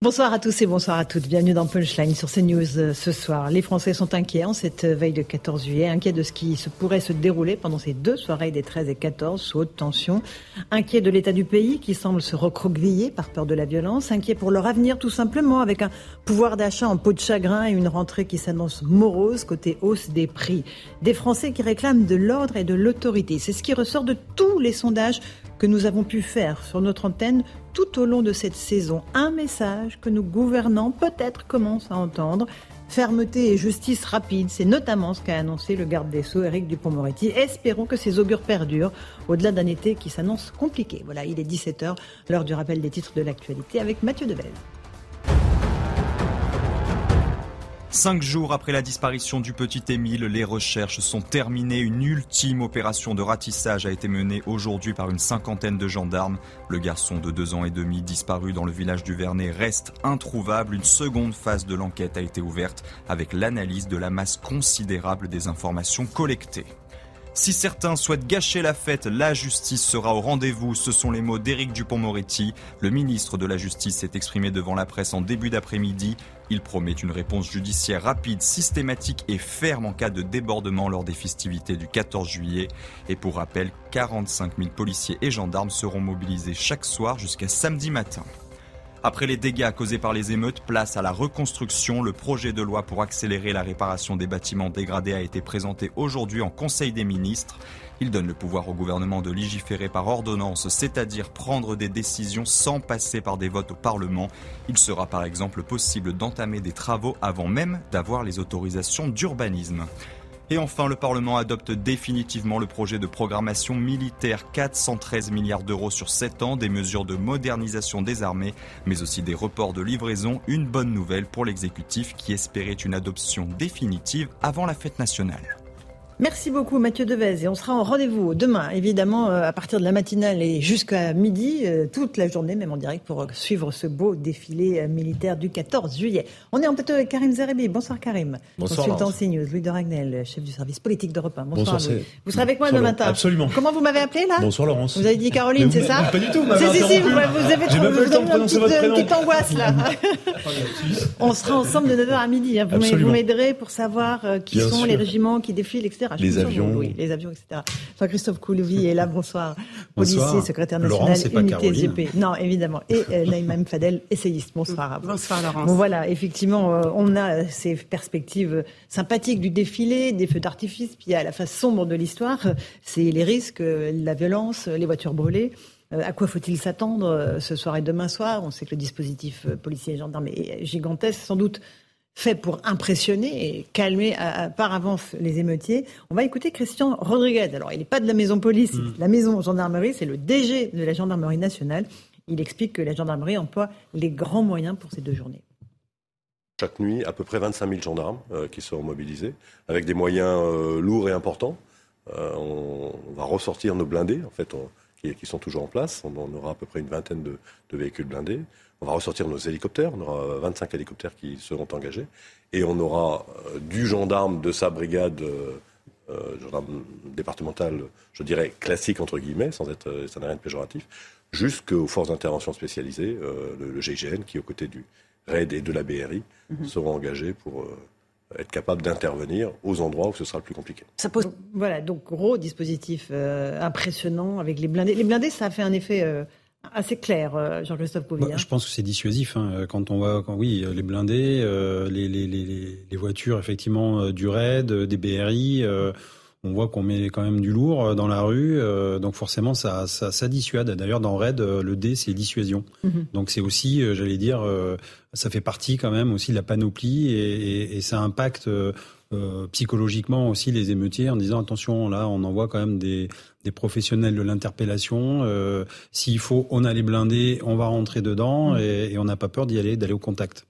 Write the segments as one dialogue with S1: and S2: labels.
S1: Bonsoir à tous et bonsoir à toutes. Bienvenue dans Punchline sur CNews euh, ce soir. Les Français sont inquiets en cette veille de 14 juillet, inquiets de ce qui se pourrait se dérouler pendant ces deux soirées des 13 et 14 sous haute tension, inquiets de l'état du pays qui semble se recroqueviller par peur de la violence, inquiets pour leur avenir tout simplement avec un pouvoir d'achat en peau de chagrin et une rentrée qui s'annonce morose côté hausse des prix. Des Français qui réclament de l'ordre et de l'autorité. C'est ce qui ressort de tous les sondages que nous avons pu faire sur notre antenne tout au long de cette saison. Un message que nos gouvernants peut-être commencent à entendre. Fermeté et justice rapide, c'est notamment ce qu'a annoncé le garde des Sceaux, Éric Dupont-Moretti. Espérons que ces augures perdurent au-delà d'un été qui s'annonce compliqué. Voilà, il est 17h, l'heure du rappel des titres de l'actualité avec Mathieu Devez.
S2: Cinq jours après la disparition du petit Émile, les recherches sont terminées. Une ultime opération de ratissage a été menée aujourd'hui par une cinquantaine de gendarmes. Le garçon de deux ans et demi disparu dans le village du Vernet reste introuvable. Une seconde phase de l'enquête a été ouverte avec l'analyse de la masse considérable des informations collectées. Si certains souhaitent gâcher la fête, la justice sera au rendez-vous. Ce sont les mots d'Éric Dupont-Moretti. Le ministre de la Justice s'est exprimé devant la presse en début d'après-midi. Il promet une réponse judiciaire rapide, systématique et ferme en cas de débordement lors des festivités du 14 juillet. Et pour rappel, 45 000 policiers et gendarmes seront mobilisés chaque soir jusqu'à samedi matin. Après les dégâts causés par les émeutes, place à la reconstruction. Le projet de loi pour accélérer la réparation des bâtiments dégradés a été présenté aujourd'hui en Conseil des ministres. Il donne le pouvoir au gouvernement de légiférer par ordonnance, c'est-à-dire prendre des décisions sans passer par des votes au Parlement. Il sera par exemple possible d'entamer des travaux avant même d'avoir les autorisations d'urbanisme. Et enfin, le Parlement adopte définitivement le projet de programmation militaire 413 milliards d'euros sur 7 ans, des mesures de modernisation des armées, mais aussi des reports de livraison. Une bonne nouvelle pour l'exécutif qui espérait une adoption définitive avant la fête nationale.
S1: Merci beaucoup Mathieu Devez et on sera en rendez-vous demain évidemment euh, à partir de la matinale et jusqu'à midi euh, toute la journée même en direct pour suivre ce beau défilé euh, militaire du 14 juillet. On est en plateau avec Karim Zerebi. Bonsoir Karim.
S3: Bonsoir.
S1: Consultant CNews, Louis de Ragnel, chef du service politique d'Europe 1. Bonsoir,
S3: Bonsoir,
S1: Louis.
S3: c'est-
S1: Vous serez avec moi demain matin.
S3: Absolument.
S1: Comment vous m'avez appelé là
S3: Bonsoir Laurence.
S1: Vous avez dit Caroline, c'est
S3: vous-
S1: ça
S3: Pas du tout, vous
S1: Si, si, vous, vous avez trouvé
S3: de
S1: une petite, angoisse là. On sera ensemble de 9h à midi. hein. Vous m'aiderez- vous pour savoir qui sont les régiments qui défilent, etc.
S3: Les avions.
S1: oui, les avions, etc. Jean-Christophe Coulouvi est là. Bonsoir. Policier,
S3: Bonsoir.
S1: secrétaire
S3: Laurent,
S1: national,
S3: c'est pas
S1: unité. Non, évidemment. Et euh, Naïma M. Fadel, essayiste. Bonsoir à vous.
S4: Bonsoir Laurence.
S1: Bon voilà, effectivement, euh, on a ces perspectives sympathiques du défilé, des feux d'artifice, puis à la face sombre de l'histoire, euh, c'est les risques, euh, la violence, euh, les voitures brûlées. Euh, à quoi faut-il s'attendre euh, ce soir et demain soir? On sait que le dispositif euh, policier et gendarme est gigantesque, sans doute fait pour impressionner et calmer à- à- par avance les émeutiers. On va écouter Christian Rodriguez. Alors, il n'est pas de la maison police, la maison gendarmerie, c'est le DG de la gendarmerie nationale. Il explique que la gendarmerie emploie les grands moyens pour ces deux journées.
S5: Chaque nuit, à peu près 25 000 gendarmes euh, qui seront mobilisés, avec des moyens euh, lourds et importants. Euh, on, va ressortir nos blindés, en fait, qui, sont toujours en place. On aura à peu près une vingtaine de véhicules blindés. On va ressortir nos hélicoptères. On aura 25 hélicoptères qui seront engagés. Et on aura euh, du gendarme de sa brigade, euh, euh, gendarme départemental, je dirais classique entre guillemets, sans être, euh, ça n'a rien de péjoratif, jusqu'aux forces d'intervention spécialisées, euh, le, le GIGN, qui aux côtés du RAID et de la BRI seront engagés pour euh, être capables d'intervenir aux endroits où ce sera le plus compliqué.
S1: Ça pose... Voilà, donc gros dispositif euh, impressionnant avec les blindés. Les blindés, ça a fait un effet euh, assez clair, euh, Jean-Christophe Couvi.
S6: Bah, je pense que c'est dissuasif. hein. Quand on voit, quand, oui, les blindés, euh, les, les, les, les voitures effectivement euh, du RAID, euh, des BRI, euh, on voit qu'on met quand même du lourd euh, dans la rue. euh, donc forcément, ça, ça, ça dissuade. D'ailleurs, dans RAID, euh, le D, c'est dissuasion.
S1: Mhm.
S6: Donc c'est aussi, euh, j'allais dire, euh, ça fait partie quand même aussi de la panoplie et, et, et ça impacte. Euh, psychologiquement aussi les émeutiers en disant attention, là, on envoie quand même des, des professionnels de l'interpellation. S'il faut, on a les blindés, on va rentrer dedans mmh. et, et on n'a pas peur d'y aller, d'aller au contact.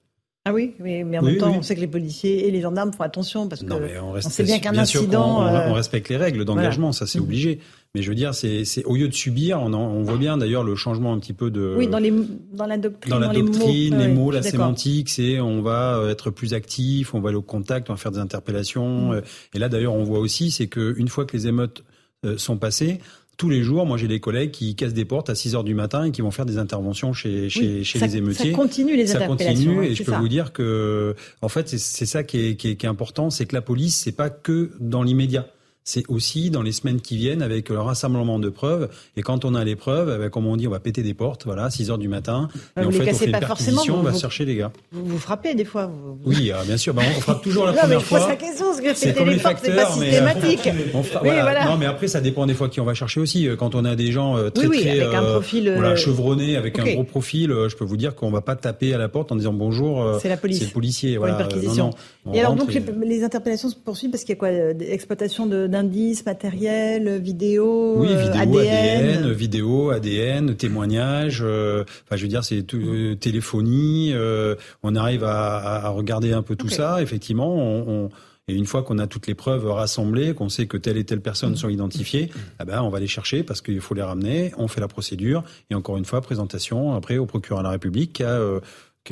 S1: Ah oui, mais, en même temps, on sait que les policiers et les gendarmes font attention parce que on, sait bien qu'un incident.
S6: on, respecte les règles d'engagement, ça c'est mmh. obligé. Mais je veux dire, c'est au lieu de subir, on, on voit bien d'ailleurs le changement un petit peu de.
S1: Oui, dans, les, dans la doctrine.
S6: Dans la doctrine, les mots, la sémantique, c'est on va euh, être plus actif, on va aller au contact, on va faire des interpellations. Mmh. Euh, et là d'ailleurs, on voit aussi, c'est qu'une fois que les émeutes euh, sont passées, tous les jours, moi j'ai des collègues qui cassent des portes à 6 heures du matin et qui vont faire des interventions chez, chez, chez les émeutiers.
S1: Ça continue les
S6: ça continue et je peux vous dire que, en fait, c'est ça qui est, qui est, qui est important, c'est que la police, c'est pas que dans l'immédiat c'est aussi dans les semaines qui viennent avec le rassemblement de preuves. Et quand on a les preuves, eh ben, comme on dit, on va péter des portes, voilà, à 6 heures du matin.
S1: et en fait, on fait une
S6: perquisition, on va chercher les gars.
S1: Vous vous frappez des fois.
S6: Oui, ah, bien sûr. Ben, on frappe toujours la non, première mais fois.
S1: C'est question, parce que péter les, portes, c'est pas systématique.
S6: On voilà. Non, mais après, ça dépend des fois qui on va chercher aussi. Quand on a des gens euh, très, oui, très, avec un euh, profil, voilà, euh, chevronnés, avec un gros profil, je peux vous dire qu'on va pas taper à la porte en disant bonjour.
S1: C'est la police.
S6: C'est le policier.
S1: Voilà. Et alors, donc, les interpellations se poursuivent parce qu'il y a quoi Exploitation d'indices, matériels vidéo,
S6: oui, vidéo, ADN, vidéo, ADN, témoignages. Euh, enfin, je veux dire, c'est euh, téléphonie. Euh, on arrive à, regarder un peu tout ça. Effectivement, on, et une fois qu'on a toutes les preuves rassemblées, qu'on sait que telle et telle personne sont identifiées, eh ben, on va les chercher parce qu'il faut les ramener. On fait la procédure et encore une fois, présentation après au procureur de la République qui a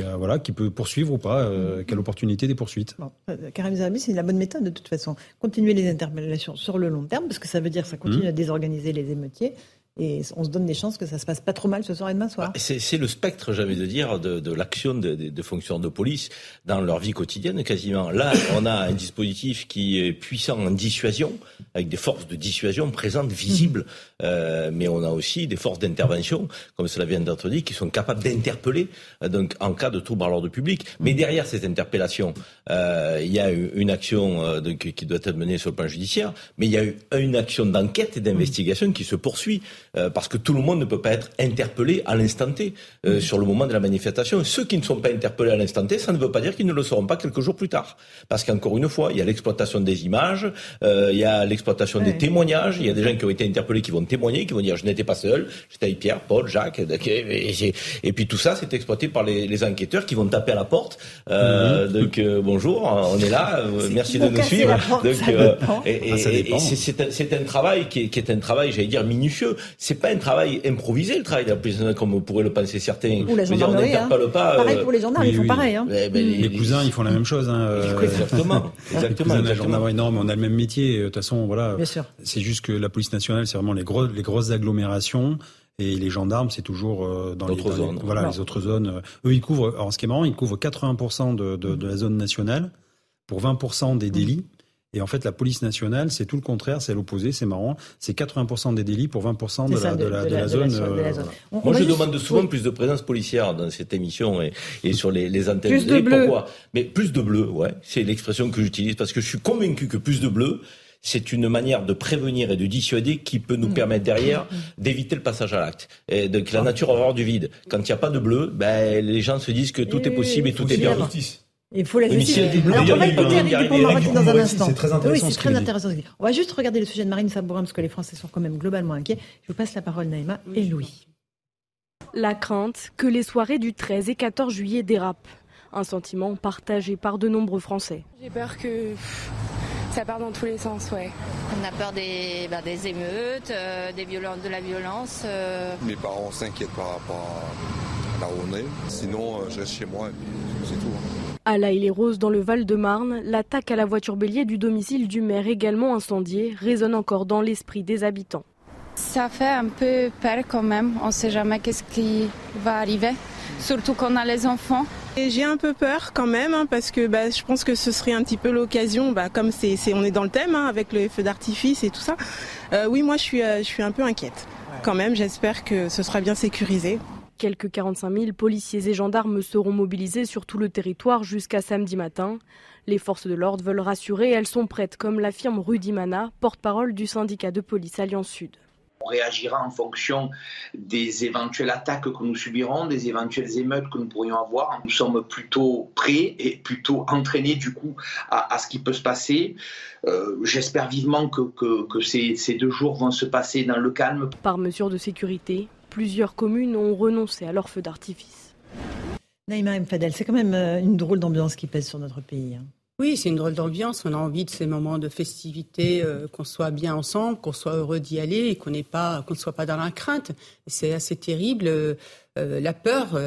S6: voilà, qui peut poursuivre ou pas, euh, mm. quelle opportunité des poursuites.
S1: Bon, euh, Karim Zerbi, c'est la bonne méthode de toute façon. Continuer les interpellations sur le long terme, parce que ça veut dire que ça continue mm. à désorganiser les émeutiers. Et on se donne des chances que ça se passe pas trop mal ce soir et demain soir.
S3: Bah, c'est le spectre, j'avais de dire, de, de l'action des de, de fonctionnaires de police dans leur vie quotidienne quasiment. Là, on a un dispositif qui est puissant en dissuasion, avec des forces de dissuasion présentes, visibles, mmh. euh, mais on a aussi des forces d'intervention, comme cela vient d'être dit, qui sont capables d'interpeller euh, donc en cas de trouble à l'ordre public. Mais mmh. derrière cette interpellation, euh, il y a une action donc, qui doit être menée sur le plan judiciaire, mais il y a une action d'enquête et d'investigation qui se poursuit. Euh, parce que tout le monde ne peut pas être interpellé à l'instant T euh, sur le moment de la manifestation. ceux qui ne sont pas interpellés à l'instant T, ça ne veut pas dire qu'ils ne le seront pas quelques jours plus tard. Parce qu'encore une fois, il y a l'exploitation des images, euh, il y a l'exploitation des témoignages, il y a des gens qui ont été interpellés qui vont témoigner, qui vont dire je n'étais pas seul, j'étais avec Pierre, Paul, Jacques, et, et, puis tout ça c'est exploité par les, les, enquêteurs qui vont taper à la porte. Euh, Donc euh, bonjour, on est là, merci de nous suivre. Donc, et, ah, c'est un, un, travail qui est, qui est un travail, j'allais dire minutieux c'est pas un travail improvisé, le travail de la police comme pourraient le penser certains.
S1: Ou la gendarmerie. Dire, on hein. pas. Pareil euh, pour les gendarmes, ils font pareil. Hein.
S6: Mais, les, cousins, ils font la même chose. Hein,
S3: euh, exactement. exactement.
S6: Les cousins non, mais on a le même métier. De toute façon, voilà. Bien sûr. C'est juste que la police nationale, c'est vraiment les, gros, les grosses agglomérations. Et les gendarmes, c'est toujours euh, dans, les, zones. voilà, les autres zones. Eux, ils couvrent. Alors, ce qui est marrant, ils couvrent 80% de, de, de, la zone nationale pour 20% des délits. Et en fait, la police nationale, c'est tout le contraire, c'est l'opposé, c'est marrant. C'est 80% des délits pour 20% de, la, de, la, zone.
S3: Moi, je demande souvent plus de présence policière dans cette émission et, et sur les, les antennes.
S1: Plus de bleu.
S3: Pourquoi Mais plus de bleu, ouais. C'est l'expression que j'utilise parce que je suis convaincu que plus de bleu, c'est une manière de prévenir et de dissuader qui peut nous mm. permettre derrière mm. d'éviter le passage à l'acte. Et donc la nature horreur du vide. Quand il n'y a pas de bleu, ben, les gens se disent que tout est possible et tout est permis.
S1: Il faut la justice. Alors, on va écouter Eric dans un instant. C'est très intéressant. Oui, c'est très intéressant. On va juste regarder le sujet de Marine Sabourin, parce que les Français sont quand même globalement inquiets. Je vous passe la parole, Naïma et Louis.
S4: La crainte que les soirées du 13 et 14 juillet dérapent. Un sentiment partagé par de nombreux Français.
S7: J'ai peur que ça part dans tous les sens, ouais.
S8: On a peur des, bah, des émeutes, euh, des violences, de la violence. Euh.
S9: Mes parents s'inquiètent par rapport à là où on est. Sinon, euh, je reste chez moi et puis c'est tout. Hein.
S4: À La les roses dans le Val-de-Marne, l'attaque à la voiture bélier du domicile du maire également incendié résonne encore dans l'esprit des habitants.
S7: Ça fait un peu peur quand même, on ne sait jamais qu'est-ce qui va arriver, surtout qu'on a les enfants.
S10: J'ai un peu peur quand même hein, parce que bah, je pense que ce serait un petit peu l'occasion, bah, comme c'est, on est dans le thème hein, avec le feu d'artifice et tout ça. Euh, oui, moi je suis, euh, je suis un peu inquiète. Quand même, j'espère que ce sera bien sécurisé.
S4: Quelques 45 000 policiers et gendarmes seront mobilisés sur tout le territoire jusqu'à samedi matin. Les forces de l'ordre veulent rassurer, elles sont prêtes, comme l'affirme Rudy Mana, porte-parole du syndicat de police Alliance Sud.
S11: réagira en fonction des éventuelles attaques que nous subirons, des éventuelles émeutes que nous pourrions avoir. Nous sommes plutôt prêts et plutôt entraînés du coup à, ce qui peut se passer. Euh, j'espère vivement que, que, ces, ces deux jours vont se passer dans le calme.
S4: Par mesure de sécurité, plusieurs communes ont renoncé à leur feu d'artifice.
S1: Naïma M. Fadel, c'est quand même euh, une drôle d'ambiance qui pèse sur notre pays.
S12: Oui, c'est une drôle d'ambiance. On a envie de ces moments de festivité, euh, qu'on soit bien ensemble, qu'on soit heureux d'y aller et qu'on n'ait pas, qu'on ne soit pas dans la crainte. C'est assez terrible. Euh, la peur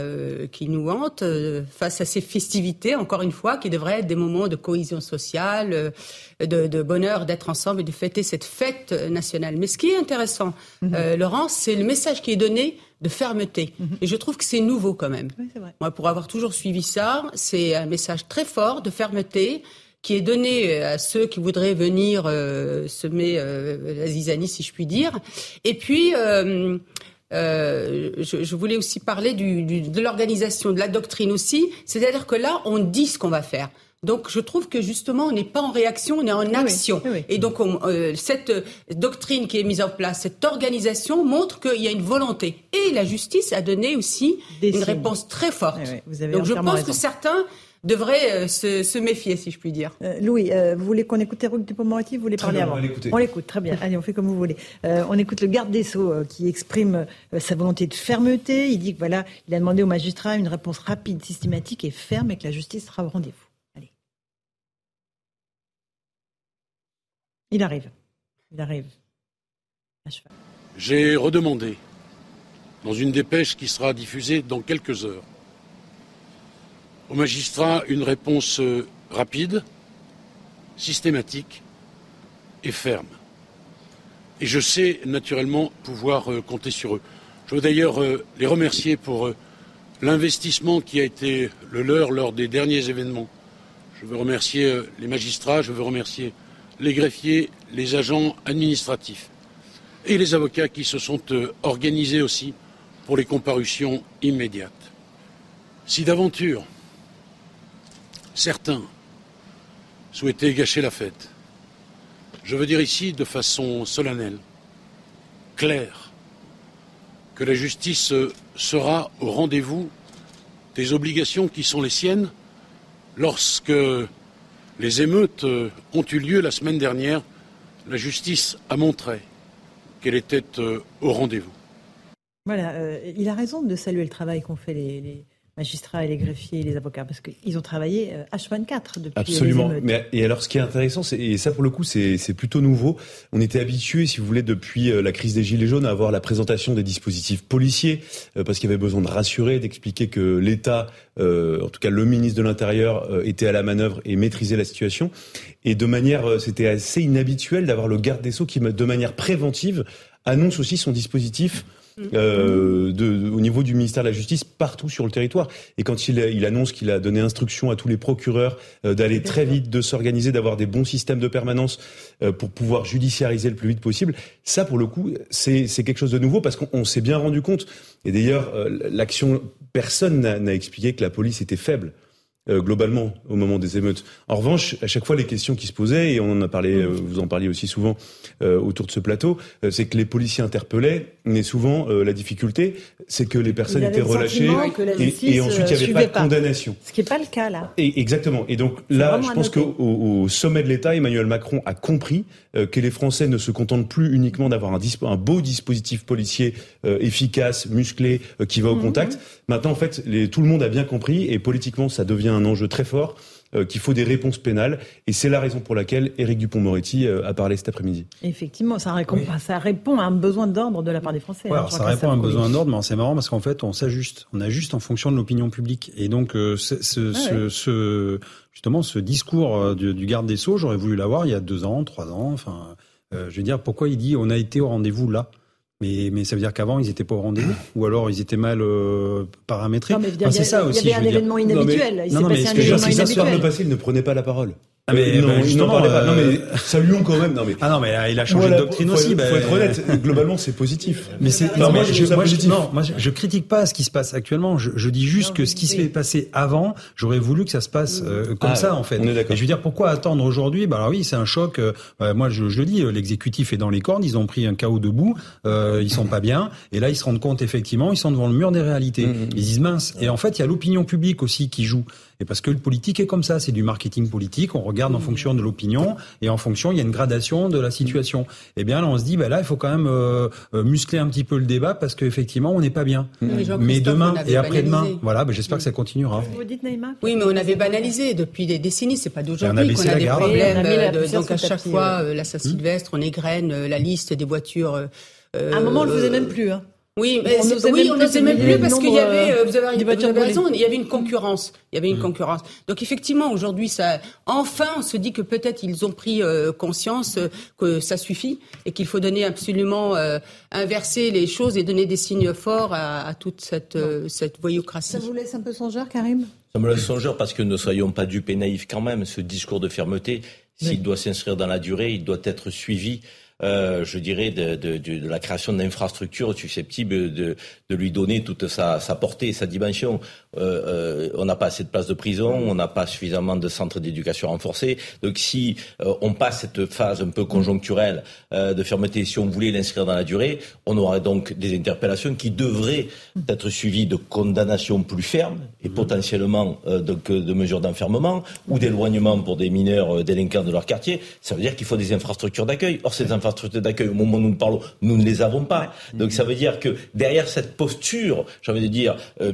S12: qui nous hante face à ces festivités, encore une fois, qui devraient être des moments de cohésion sociale, de, bonheur d'être ensemble et de fêter cette fête nationale. Mais ce qui est intéressant, mhm. Laurence, c'est le message qui est donné de fermeté. Mhm. Et je trouve que c'est nouveau quand même. Moi, pour avoir toujours suivi ça, c'est un message très fort de fermeté qui est donné euh, à ceux qui voudraient venir euh, semer euh, la zizanie, si je puis dire. Et puis, je, je, voulais aussi parler du, de l'organisation, de la doctrine aussi. C'est-à-dire que là, on dit ce qu'on va faire. Donc je trouve que justement on n'est pas en réaction, on est en action. Et donc euh, cette doctrine qui est mise en place, cette organisation montre qu'il y a une volonté. Et la justice a donné aussi une réponse très forte. donc je pense que certains devraient euh, se, méfier, si je puis dire.
S1: Euh, Louis, vous voulez qu'on écoute Eric Dupond-Moretti Vous voulez parler avant On l'écoute, très bien. Allez, on fait comme vous voulez. on écoute le garde des Sceaux qui exprime sa volonté de fermeté. Il dit que voilà, il a demandé aux magistrats une réponse rapide, systématique et ferme et que la justice sera au rendez-vous. Il arrive. Il arrive.
S13: J'ai redemandé, dans une dépêche qui sera diffusée dans quelques heures, au magistrat une réponse euh, rapide, systématique et ferme. Et je sais naturellement pouvoir euh, compter sur eux. Je veux d'ailleurs euh, les remercier pour l'investissement qui a été le leur lors des derniers événements. Je veux remercier les magistrats, je veux remercier les greffiers, les agents administratifs et les avocats qui se sont euh, organisés aussi pour les comparutions immédiates. Si d'aventure certains souhaitaient gâcher la fête, je veux dire ici de façon solennelle, claire, que la justice euh, sera au rendez-vous des obligations qui sont les siennes lorsque les émeutes euh, ont eu lieu la semaine dernière. La justice a montré qu'elle était euh, au rendez-vous.
S1: Voilà, euh, il a raison de saluer le travail qu'ont fait les, magistrats et les greffiers et les avocats, parce qu'ils ont travaillé H24 euh, depuis
S14: Absolument. Mais, et alors, ce qui est intéressant, et ça pour le coup, c'est plutôt nouveau. On était habitué, si vous voulez, depuis euh, la crise des Gilets jaunes, à avoir la présentation des dispositifs policiers, euh, parce qu'il y avait besoin de rassurer, d'expliquer que l'État, en tout cas le ministre de l'Intérieur, était à la manœuvre et maîtrisait la situation. Et de manière, c'était assez inhabituel d'avoir le garde des Sceaux qui, de manière préventive, annonce aussi son dispositif euh, de, au niveau du ministère de la Justice partout sur le territoire. Et quand il, il annonce qu'il a donné instruction à tous les procureurs euh, d'aller très vite, de s'organiser, d'avoir des bons systèmes de permanence euh, pour pouvoir judiciariser le plus vite possible, ça pour le coup c'est quelque chose de nouveau parce qu'on s'est bien rendu compte. Et d'ailleurs l'action, personne n'a expliqué que la police était faible. Euh, globalement au moment des émeutes. En revanche, à chaque fois les questions qui se posaient et on en a parlé, euh, vous en parliez aussi souvent euh, autour de ce plateau, c'est que les policiers interpellaient, mais souvent la difficulté, c'est que les personnes étaient relâchées et, ensuite il n'y avait pas de condamnation.
S1: Ce qui n'est pas le cas là.
S14: Et, exactement. Et donc là, je pense qu'au au sommet de l'État, Emmanuel Macron a compris que les Français ne se contentent plus uniquement d'avoir un, un, beau dispositif policier efficace, musclé, qui va au mhm. contact. Maintenant, en fait, les, tout le monde a bien compris et politiquement, ça devient un enjeu très fort euh, qu'il faut des réponses pénales. Et c'est la raison pour laquelle Éric Dupont-Moretti euh, a parlé cet après-midi.
S1: Effectivement, ça répond, ça répond à un besoin d'ordre de la part des Français.
S6: Hein, ça répond à un besoin d'ordre, mais c'est marrant parce qu'en fait, on s'ajuste. On ajuste en fonction de l'opinion publique. Et donc, euh, ce, ah ce, justement, ce discours du, du garde des Sceaux, j'aurais voulu l'avoir il y a deux ans, trois ans. Enfin, je veux dire, pourquoi il dit on a été au rendez-vous là? Mais, mais ça veut dire qu'avant, ils n'étaient pas au rendez-vous Ou alors ils étaient mal euh, paramétrés
S1: Non, mais c'est ça aussi. Il y avait un événement inhabituel.
S14: non, non, mais ce que je veux dire, si ça se le passé, ils ne prenaient pas la parole. Ah mais
S6: Euh,
S14: non,
S6: ben,
S14: il
S6: justement,
S14: n'en parlait pas. Non
S6: euh,
S14: mais saluons quand même. Non mais
S6: Ah non, mais là, il a changé
S14: Voilà,
S6: de doctrine
S14: faut,
S6: aussi.
S14: Faut,
S6: ben-
S14: faut être honnête. Globalement, c'est positif.
S6: Mais c'est
S14: Non, moi,
S6: mais
S14: je
S6: moi, je- non, moi je, je critique pas ce qui se passe actuellement. Je, je dis juste que ce qui s'est passé avant, j'aurais voulu que ça se passe euh, comme
S14: Ah,
S6: ça en fait.
S14: on est d'accord.
S6: Et je veux dire pourquoi attendre aujourd'hui? Bah alors oui, c'est un choc. euh, bah, moi je, je le dis, euh, l'exécutif est dans les cornes. Ils ont pris un chaos debout. Euh, ils sont pas bien. Et là ils se rendent compte effectivement, ils sont devant le mur des réalités.
S14: Mmh,
S6: Ils disent mince. Et en fait il y a l'opinion publique aussi qui joue. Et parce que le politique est comme ça, c'est du marketing politique. On regarde en fonction de l'opinion et en fonction il y a une gradation de la situation. Et bien là on se dit bah là il faut quand même euh, euh, muscler un petit peu le débat parce qu'effectivement on n'est pas bien.
S12: Mais
S6: demain et après-demain, voilà, ben j'espère que ça continuera.
S1: Vous dites Naïma
S12: Oui, mais on avait banalisé depuis des décennies. C'est pas
S6: a
S12: d'aujourd'hui
S6: baissé
S12: qu'on a
S6: la
S12: des
S6: garde.
S12: problèmes.
S1: A
S12: euh, de- donc à chaque
S1: tapis,
S12: fois,
S1: ouais.
S12: euh, la Saint-Sylvestre, on égrène euh, la liste des voitures. euh,
S1: À un moment, on le faisait même plus. Hein.
S12: Oui, mais
S1: On
S12: c'est-
S1: n'osait
S12: oui,
S1: même
S12: on
S1: plus
S12: même parce qu'il y avait, euh, vous avez,
S1: des
S12: vous avez raison, il y avait une concurrence. Il y avait une concurrence. Donc effectivement, aujourd'hui, ça, enfin, on se dit que peut-être ils ont pris euh, conscience euh, que ça suffit et qu'il faut donner absolument euh, inverser les choses et donner des signes forts à, à toute cette euh, cette voyoucratie.
S1: Ça vous laisse un peu songeur, Karim?
S3: Ça me laisse songeur parce que ne soyons pas dupes et naïfs quand même. Ce discours de fermeté, s'il doit s'inscrire dans la durée, il doit être suivi. Euh, je dirais de, de, de, de la création d'infrastructures susceptibles de, de lui donner toute sa, sa portée, sa dimension. Euh, euh, on n'a pas assez de places de prison, on n'a pas suffisamment de centres d'éducation renforcés. Donc si on passe cette phase un peu conjoncturelle de fermeté, si on voulait l'inscrire dans la durée, on aurait donc des interpellations qui devraient être suivies de condamnations plus fermes et potentiellement donc, euh, de mesures d'enfermement ou d'éloignement pour des mineurs délinquants de leur quartier. Ça veut dire qu'il faut des infrastructures d'accueil. Or, ces infrastructures d'accueil, au moment où nous parlons, nous ne les avons pas. Donc ça veut dire que derrière cette posture, j'ai envie de dire, euh,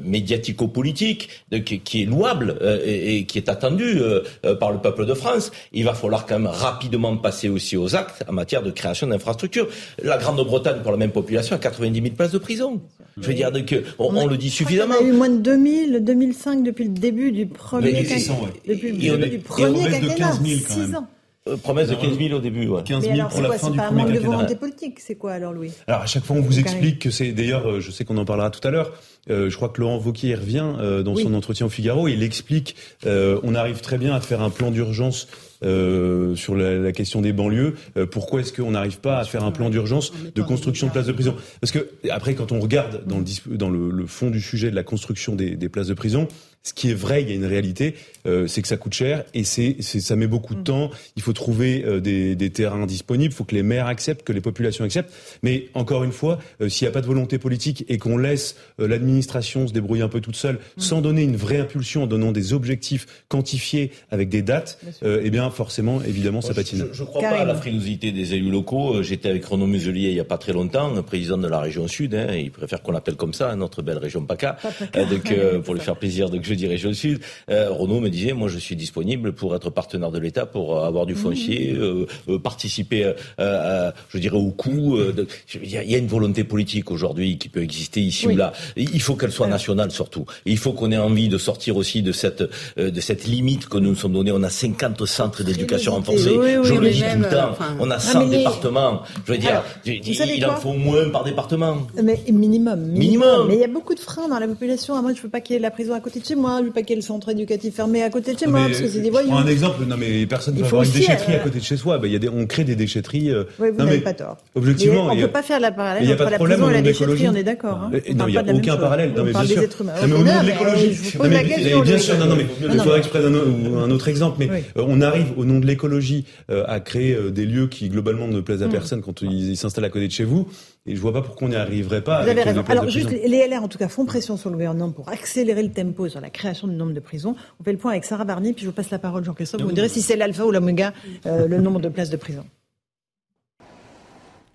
S3: médiatico-politique, de- qui, qui est louable euh, et, et qui est attendue euh, par le peuple de France, il va falloir quand même rapidement passer aussi aux actes en matière de création d'infrastructures. La Grande-Bretagne, pour la même population, a 90 000 places de prison. Je veux dire, donc, on, on le dit suffisamment.
S1: Il y a eu moins de 2000, 2005 depuis le début du premier
S3: Mais
S1: quinquennat.
S3: 600, ouais.
S1: Depuis le
S3: Et
S1: début du
S3: et
S1: premier
S3: on baisse de
S1: quinquennat.
S14: 15 000 quand
S1: 6
S14: même.
S1: ans.
S3: Euh, promesse de 15 000 au début, ouais.
S14: 15
S1: Mais
S14: 000
S1: alors,
S14: pour
S1: c'est
S14: la
S1: quoi
S14: fin
S1: C'est
S14: du
S1: pas un
S14: premier
S1: manque de volonté politique, c'est quoi alors, Louis?
S14: Alors à chaque fois, on vous explique que c'est. D'ailleurs, euh, je sais qu'on en parlera tout à l'heure. euh, je crois que Laurent Wauquiez y revient euh, dans
S1: Oui.
S14: son entretien au Figaro. Il explique. euh, on arrive très bien à faire un plan d'urgence. euh, sur la, la question des banlieues, Euh, pourquoi est-ce qu'on n'arrive pas à faire un plan d'urgence de construction de places de prison? Parce que après, quand on regarde dans le, dans le, le fond du sujet de la construction des, des places de prison, ce qui est vrai, il y a une réalité, euh, c'est que ça coûte cher et c'est, c'est ça met beaucoup de temps. Il faut trouver euh, des, des terrains disponibles, il faut que les maires acceptent, que les populations acceptent. Mais encore une fois, euh, s'il n'y a pas de volonté politique et qu'on laisse euh, l'administration se débrouiller un peu toute seule, sans donner une vraie impulsion, en donnant des objectifs quantifiés avec des dates, euh, eh bien forcément, évidemment, ça patine.
S3: Je ne crois pas à la frilosité des élus locaux. Euh, J'étais avec Renaud Muselier il n'y a pas très longtemps, président de la région Sud. Hein, il préfère qu'on l'appelle comme ça, notre belle région PACA. Euh, donc, euh, pour lui faire plaisir, donc je dis région Sud. Euh, Renaud me disait, moi je suis disponible pour être partenaire de l'État, pour avoir du foncier, euh, euh, participer, euh, à, je dirais, au coût. de- il y a une volonté politique aujourd'hui qui peut exister ici
S1: Oui.
S3: ou là. Il faut qu'elle soit nationale surtout. Et il faut qu'on ait envie de sortir aussi de cette, de cette limite que nous nous sommes donnée. On a 50 centres d'éducation renforcée.
S1: Oui, oui,
S3: je le dis tout le temps.
S12: enfin-
S3: On a
S1: Ah,
S3: 100
S1: mais les-
S3: départements. Je veux dire,
S1: Alors,
S3: il, en faut moins par département.
S1: Mais minimum, minimum.
S3: Minimum.
S1: Mais il y a beaucoup de freins dans la population. Ah, moi, je veux pas qu'il y ait la prison à côté de chez moi. Qu'il y ait le centre éducatif fermé à côté de chez
S14: Non,
S1: moi, parce que c'est des
S14: je
S1: voyous.
S14: prends un exemple. Non, mais personne ne va avoir une déchetterie
S1: euh,
S14: à côté de chez soi. Ben, il y a des, on crée des déchetteries. euh,
S1: Oui, vous n'avez pas tort.
S14: Objectivement,
S1: Mais on ne peut pas faire la parallèle
S14: il n'y a
S1: entre
S14: pas de
S1: la
S14: problème
S1: prison
S14: au
S1: et la déchetterie,
S14: l'écologie.
S1: on est d'accord. hein.
S14: Euh,
S1: On
S14: Non, il n'y a aucun parallèle. Non,
S1: On
S14: mais bien sûr. mais au nom de l'écologie. Bien sûr, non, mais il faudrait que je prenne un, autre exemple. Mais euh, on arrive au nom de l'écologie euh, à créer euh, des lieux qui globalement ne plaisent à
S1: Mm.
S14: personne quand ils s'installent à côté de chez vous. Et je vois pas pourquoi on n'y arriverait pas.
S1: Vous avez
S14: les
S1: raison. Alors, juste,
S14: prison.
S1: les LR, en tout cas, font pression sur le gouvernement pour accélérer le tempo sur la création du nombre de prisons. On fait le point avec Sarah Barney, puis je vous passe la parole, Jean-Christophe. Vous me direz si c'est l'alpha ou l'oméga, euh, le nombre de places de prison.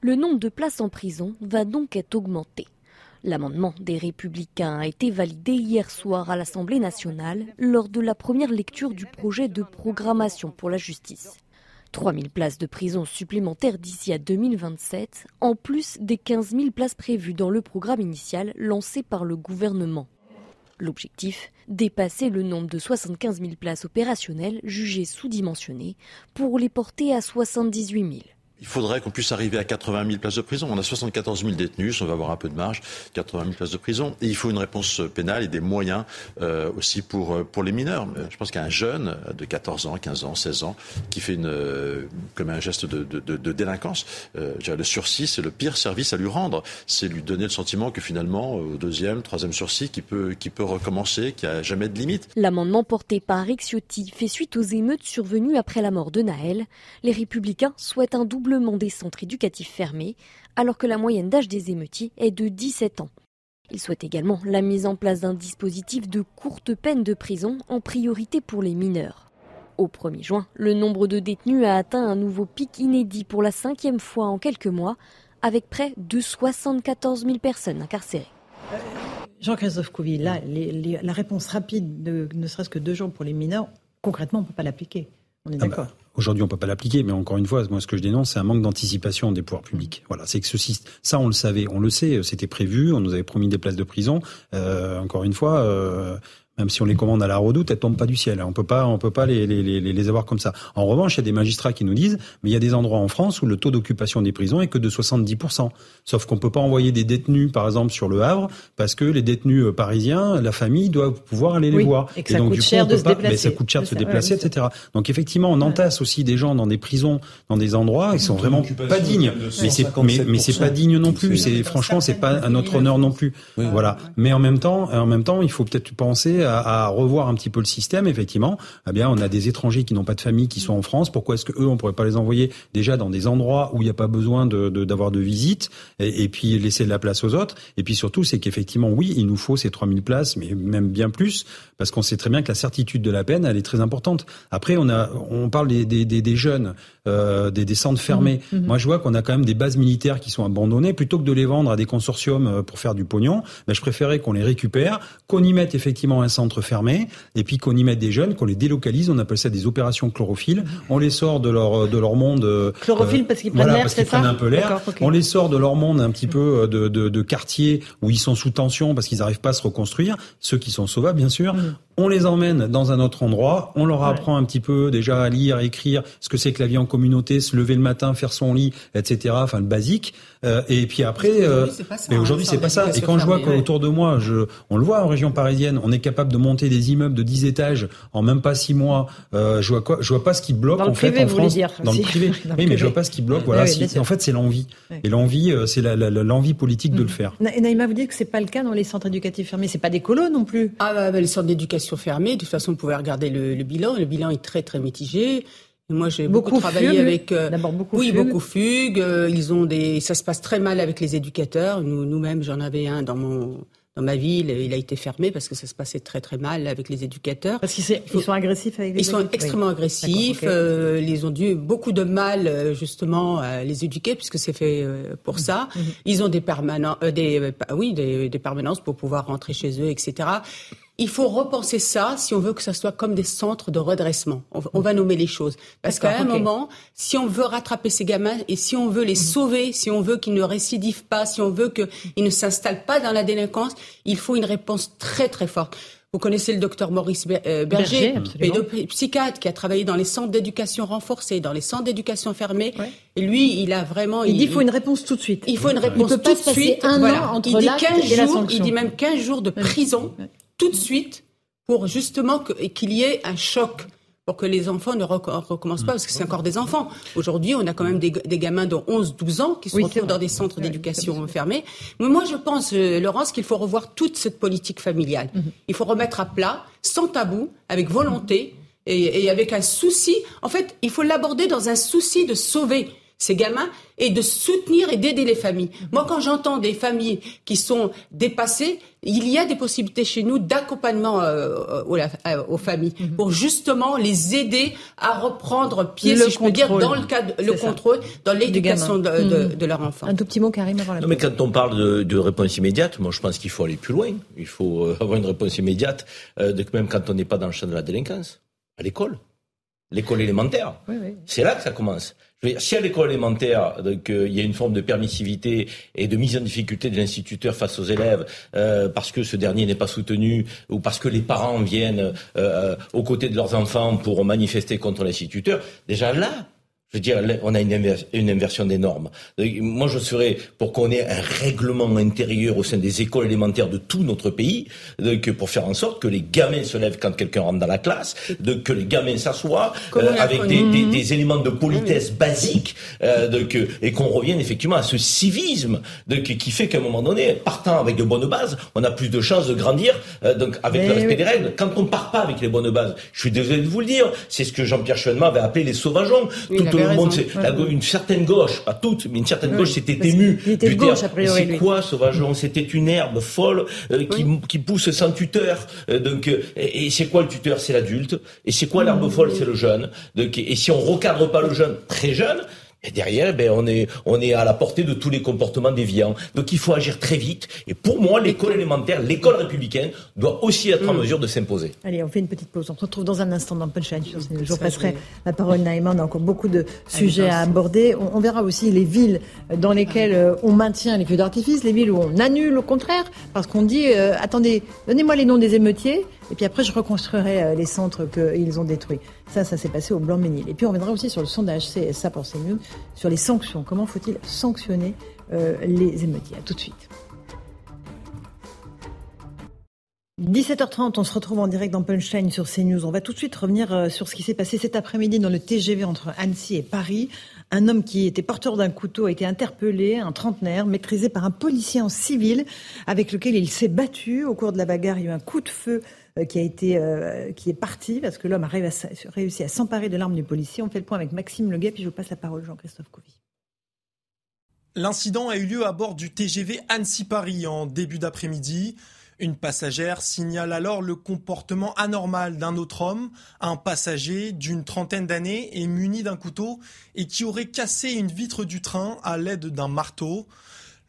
S4: Le nombre de places en prison va donc être augmenté. L'amendement des Républicains a été validé hier soir à l'Assemblée nationale lors de la première lecture du projet de programmation pour la justice. 3000 places de prison supplémentaires d'ici à 2027, en plus des 15 000 places prévues dans le programme initial lancé par le gouvernement. L'objectif Dépasser le nombre de 75 000 places opérationnelles jugées sous-dimensionnées pour les porter à 78 000.
S15: Il faudrait qu'on puisse arriver à 80 000 places de prison. On a 74 000 détenus, on va avoir un peu de marge, 80 000 places de prison. Et il faut une réponse pénale et des moyens euh, aussi pour, euh, pour les mineurs. Je pense qu'un jeune de 14 ans, 15 ans, 16 ans, qui fait euh, comme un geste de, de, délinquance, le sursis, c'est le pire service à lui rendre. C'est lui donner le sentiment que finalement, au deuxième, troisième sursis, qui peut, qui peut recommencer, qu'il n'y a jamais de limite.
S4: L'amendement porté par Rixiotti fait suite aux émeutes survenues après la mort de Naël. Les républicains souhaitent un double des centres éducatifs fermés, alors que la moyenne d'âge des émeutiers est de 17 ans. Il souhaite également la mise en place d'un dispositif de courte peine de prison en priorité pour les mineurs. Au 1er juin, le nombre de détenus a atteint un nouveau pic inédit pour la cinquième fois en quelques mois, avec près de 74 000 personnes incarcérées.
S1: Jean-Christophe Couvi, là, la réponse rapide de ne serait-ce que deux jours pour les mineurs, concrètement, on ne peut pas l'appliquer. On est ah bah, d'accord.
S6: Aujourd'hui, on peut pas l'appliquer, mais encore une fois, moi, ce que je dénonce, c'est un manque d'anticipation des pouvoirs publics. Voilà, c'est que ceci, ça, on le savait, on le sait, c'était prévu, on nous avait promis des places de prison. Euh, encore une fois, euh, même si on les commande à la redoute, elles tombent pas du ciel. On peut pas, on peut pas les, les, les, les avoir comme ça. En revanche, il y a des magistrats qui nous disent, mais il y a des endroits en France où le taux d'occupation des prisons est que de 70%. Sauf qu'on peut pas envoyer des détenus, par exemple, sur le Havre, parce que les détenus euh, parisiens, la famille doit pouvoir aller les voir.
S1: Et, que ça coûte du cher de se déplacer.
S6: Mais ça coûte cher de se déplacer, etc. Donc effectivement, on entasse aussi des gens dans des prisons, dans des endroits, ils sont vraiment pas dignes. Mais c'est, mais, mais c'est pas digne non plus. C'est franchement, c'est pas à notre honneur non plus. Voilà. Mais en même temps, en même temps, il faut peut-être penser à, à revoir un petit peu le système, effectivement, eh bien, on a des étrangers qui n'ont pas de famille, qui sont en France. Pourquoi est-ce que eux, on pourrait pas les envoyer déjà dans des endroits où il n'y a pas besoin de, d'avoir de, visite et, puis laisser de la place aux autres? Et puis surtout, c'est qu'effectivement, oui, il nous faut ces 3000 places, mais même bien plus, parce qu'on sait très bien que la certitude de la peine, elle est très importante. Après, on a, on parle des, des, des jeunes, euh, des, des, centres fermés. Mmh, mmh. Moi, je vois qu'on a quand même des bases militaires qui sont abandonnées. Plutôt que de les vendre à des consortiums euh, pour faire du pognon, ben, je préférais qu'on les récupère, qu'on y mette effectivement un centre fermé, et puis qu'on y mette des jeunes, qu'on les délocalise. On appelle ça des opérations chlorophylle. On les sort de leur de leur monde.
S1: Euh, chlorophylle parce qu'ils prennent
S6: voilà,
S1: l'air,
S6: parce qu'ils prennent un peu l'air. On les sort de leur monde un petit peu de, de, de quartier où ils sont sous tension parce qu'ils n'arrivent pas à se reconstruire. Ceux qui sont sauvables, bien sûr. Mmh on les emmène dans un autre endroit, on leur apprend un petit peu déjà à lire, à écrire, ce que c'est que la vie en communauté, se lever le matin, faire son lit, etc. Enfin le basique. Euh, et puis après, euh, mais aujourd'hui c'est pas ça. Et quand je vois qu'autour de moi, je, on le voit en région parisienne, on est capable de monter des immeubles de 10 étages en même pas 6 mois. Euh, je vois quoi Je vois pas ce qui bloque en fait en France.
S1: Dire,
S6: dans le privé. oui, mais je vois pas ce qui bloque. Voilà. en fait, c'est l'envie. Et l'envie, c'est l'envie politique de le mm. faire.
S1: Naïma, vous dites que c'est pas le cas dans les centres éducatifs fermés. C'est pas des colos non plus.
S12: Ah bah, bah les centres d'éducation fermés. De toute façon, vous pouvez regarder le, bilan. Le bilan est très très mitigé. moi, j'ai beaucoup, travaillé avec.
S1: Euh, D'abord beaucoup.
S12: Oui, beaucoup fugues. Euh, ils ont des. Ça se passe très mal avec les éducateurs. Nous, nous-mêmes, j'en avais un dans mon dans ma ville, il a été fermé parce que ça se passait très très mal avec les éducateurs.
S1: Parce qu'ils sont agressifs avec les
S12: Ils sont extrêmement agressifs. Euh, ils ont dû beaucoup de mal justement à les éduquer puisque c'est fait pour mhm. ça. Mhm. Ils ont des permanents, des oui, des, des permanences pour pouvoir rentrer chez eux, etc il faut repenser ça si on veut que ça soit comme des centres de redressement. On, va nommer les choses. Parce qu'à un moment, si on veut rattraper ces gamins et si on veut les mhm. sauver, si on veut qu'ils ne récidivent pas, si on veut qu'ils ne s'installent pas dans la délinquance, il faut une réponse très très forte. Vous connaissez le docteur Maurice euh, Berger, psychiatre qui a travaillé dans les centres d'éducation renforcés, dans les centres d'éducation fermés. Et lui, il a vraiment.
S1: Il, dit qu'il faut une réponse tout de suite.
S12: Il faut une réponse tout de suite.
S1: Un an entre
S12: il dit 15
S1: jours.
S12: Il dit même 15 jours de prison tout de suite pour justement qu'il y ait un choc pour que les enfants ne recommencent pas, parce que c'est encore des enfants. Aujourd'hui, on a quand même des, gamins de 11, 12 ans qui se retrouvent dans des centres d'éducation fermés. Mais moi, je pense, euh, Laurence, qu'il faut revoir toute cette politique familiale. Mhm. Il faut remettre à plat, sans tabou, avec volonté et, et avec un souci. En fait, il faut l'aborder dans un souci de sauver ces gamins et de soutenir et d'aider les familles. Moi, quand j'entends des familles qui sont dépassées, il y a des possibilités chez nous d'accompagnement euh, aux, aux, familles mhm. pour justement les aider à reprendre pied, si je peux dire, dans le cadre le contrôle, dans l'éducation de, mhm. de, leur enfant.
S1: Un tout petit mot, Karim, avant la
S3: Non, mais quand on parle de, de, réponse immédiate, moi, je pense qu'il faut aller plus loin. Il faut euh, avoir une réponse immédiate, euh, de, même quand on n'est pas dans le champ de la délinquance, à l'école l'école élémentaire. C'est là que ça commence. Si à l'école élémentaire, donc, euh, il y a une forme de permissivité et de mise en difficulté de l'instituteur face aux élèves, euh, parce que ce dernier n'est pas soutenu, ou parce que les parents viennent euh, aux côtés de leurs enfants pour manifester contre l'instituteur, déjà là, Je veux dire, on a une, inversion des normes. Moi, je serais pour qu'on ait un règlement intérieur au sein des écoles élémentaires de tout notre pays, que pour faire en sorte que les gamins se lèvent quand quelqu'un rentre dans la classe, de, que les gamins s'assoient euh, avec des, éléments de politesse basiques, euh, et qu'on revienne effectivement à ce civisme qui fait qu'à un moment donné, partant avec de bonnes bases, on a plus de chances de grandir euh, donc avec le respect des règles. Quand on ne part pas avec les bonnes bases, je suis désolé de vous le dire, c'est ce que Jean-Pierre Chevènement avait appelé les sauvageons le monde, une certaine gauche, pas toute, mais une certaine gauche s'était émue.
S1: du gauche, a priori.
S3: C'est quoi, Sauvageon? C'était une herbe folle euh, qui, qui, pousse sans tuteur. Euh, donc, euh, et, c'est quoi le tuteur? C'est l'adulte. Et c'est quoi l'herbe folle? C'est le jeune. Donc, et si on recadre pas le jeune très jeune, et derrière, ben, on est, on est à la portée de tous les comportements déviants. Donc il faut agir très vite. Et pour moi, l'école élémentaire, l'école républicaine, doit aussi être en mm. mesure de s'imposer.
S1: Allez, on fait une petite pause. On se retrouve dans un instant dans Punchline. Je vous passerai la parole, Naïma. On a encore beaucoup de sujets à aborder. On, verra aussi les villes dans lesquelles euh, on maintient les feux d'artifice, les villes où on annule au contraire, parce qu'on dit, euh, attendez, donnez-moi les noms des émeutiers. Et puis après, je reconstruirai euh, les centres qu'ils ont détruits. Ça, ça s'est passé au Blanc-Ménil. Et puis on viendra aussi sur le sondage CSA pour CNews, sur les sanctions. Comment faut-il sanctionner euh, les émeutiers? À tout de suite. 17h30, on se retrouve en direct dans Punchline sur CNews. On va tout de suite revenir euh, sur ce qui s'est passé cet après-midi dans le TGV entre Annecy et Paris. Un homme qui était porteur d'un couteau a été interpellé, un trentenaire, maîtrisé par un policier en civil, avec lequel il s'est battu. Au cours de la bagarre, il y a eu un coup de feu qui a été euh, qui est parti parce que l'homme a réussi à s'emparer de l'arme du policier. On fait le point avec Maxime Leguet, puis je vous passe la parole Jean-Christophe Covy.
S16: L'incident a eu lieu à bord du TGV Annecy-Paris en début d'après-midi. Une passagère signale alors le comportement anormal d'un autre homme, un passager d'une trentaine d'années et muni d'un couteau et qui aurait cassé une vitre du train à l'aide d'un marteau.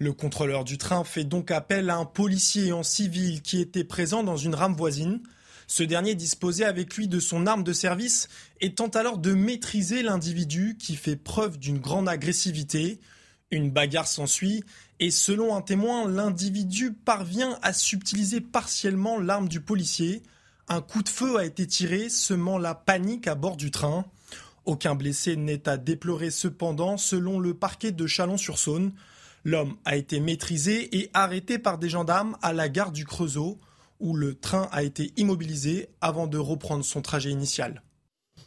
S16: Le contrôleur du train fait donc appel à un policier en civil qui était présent dans une rame voisine. Ce dernier disposait avec lui de son arme de service et tente alors de maîtriser l'individu qui fait preuve d'une grande agressivité. Une bagarre s'ensuit et selon un témoin, l'individu parvient à subtiliser partiellement l'arme du policier. Un coup de feu a été tiré, semant la panique à bord du train. Aucun blessé n'est à déplorer cependant selon le parquet de Chalon-sur-Saône. L'homme a été maîtrisé et arrêté par des gendarmes à la gare du Creusot, où le train a été immobilisé avant de reprendre son trajet initial.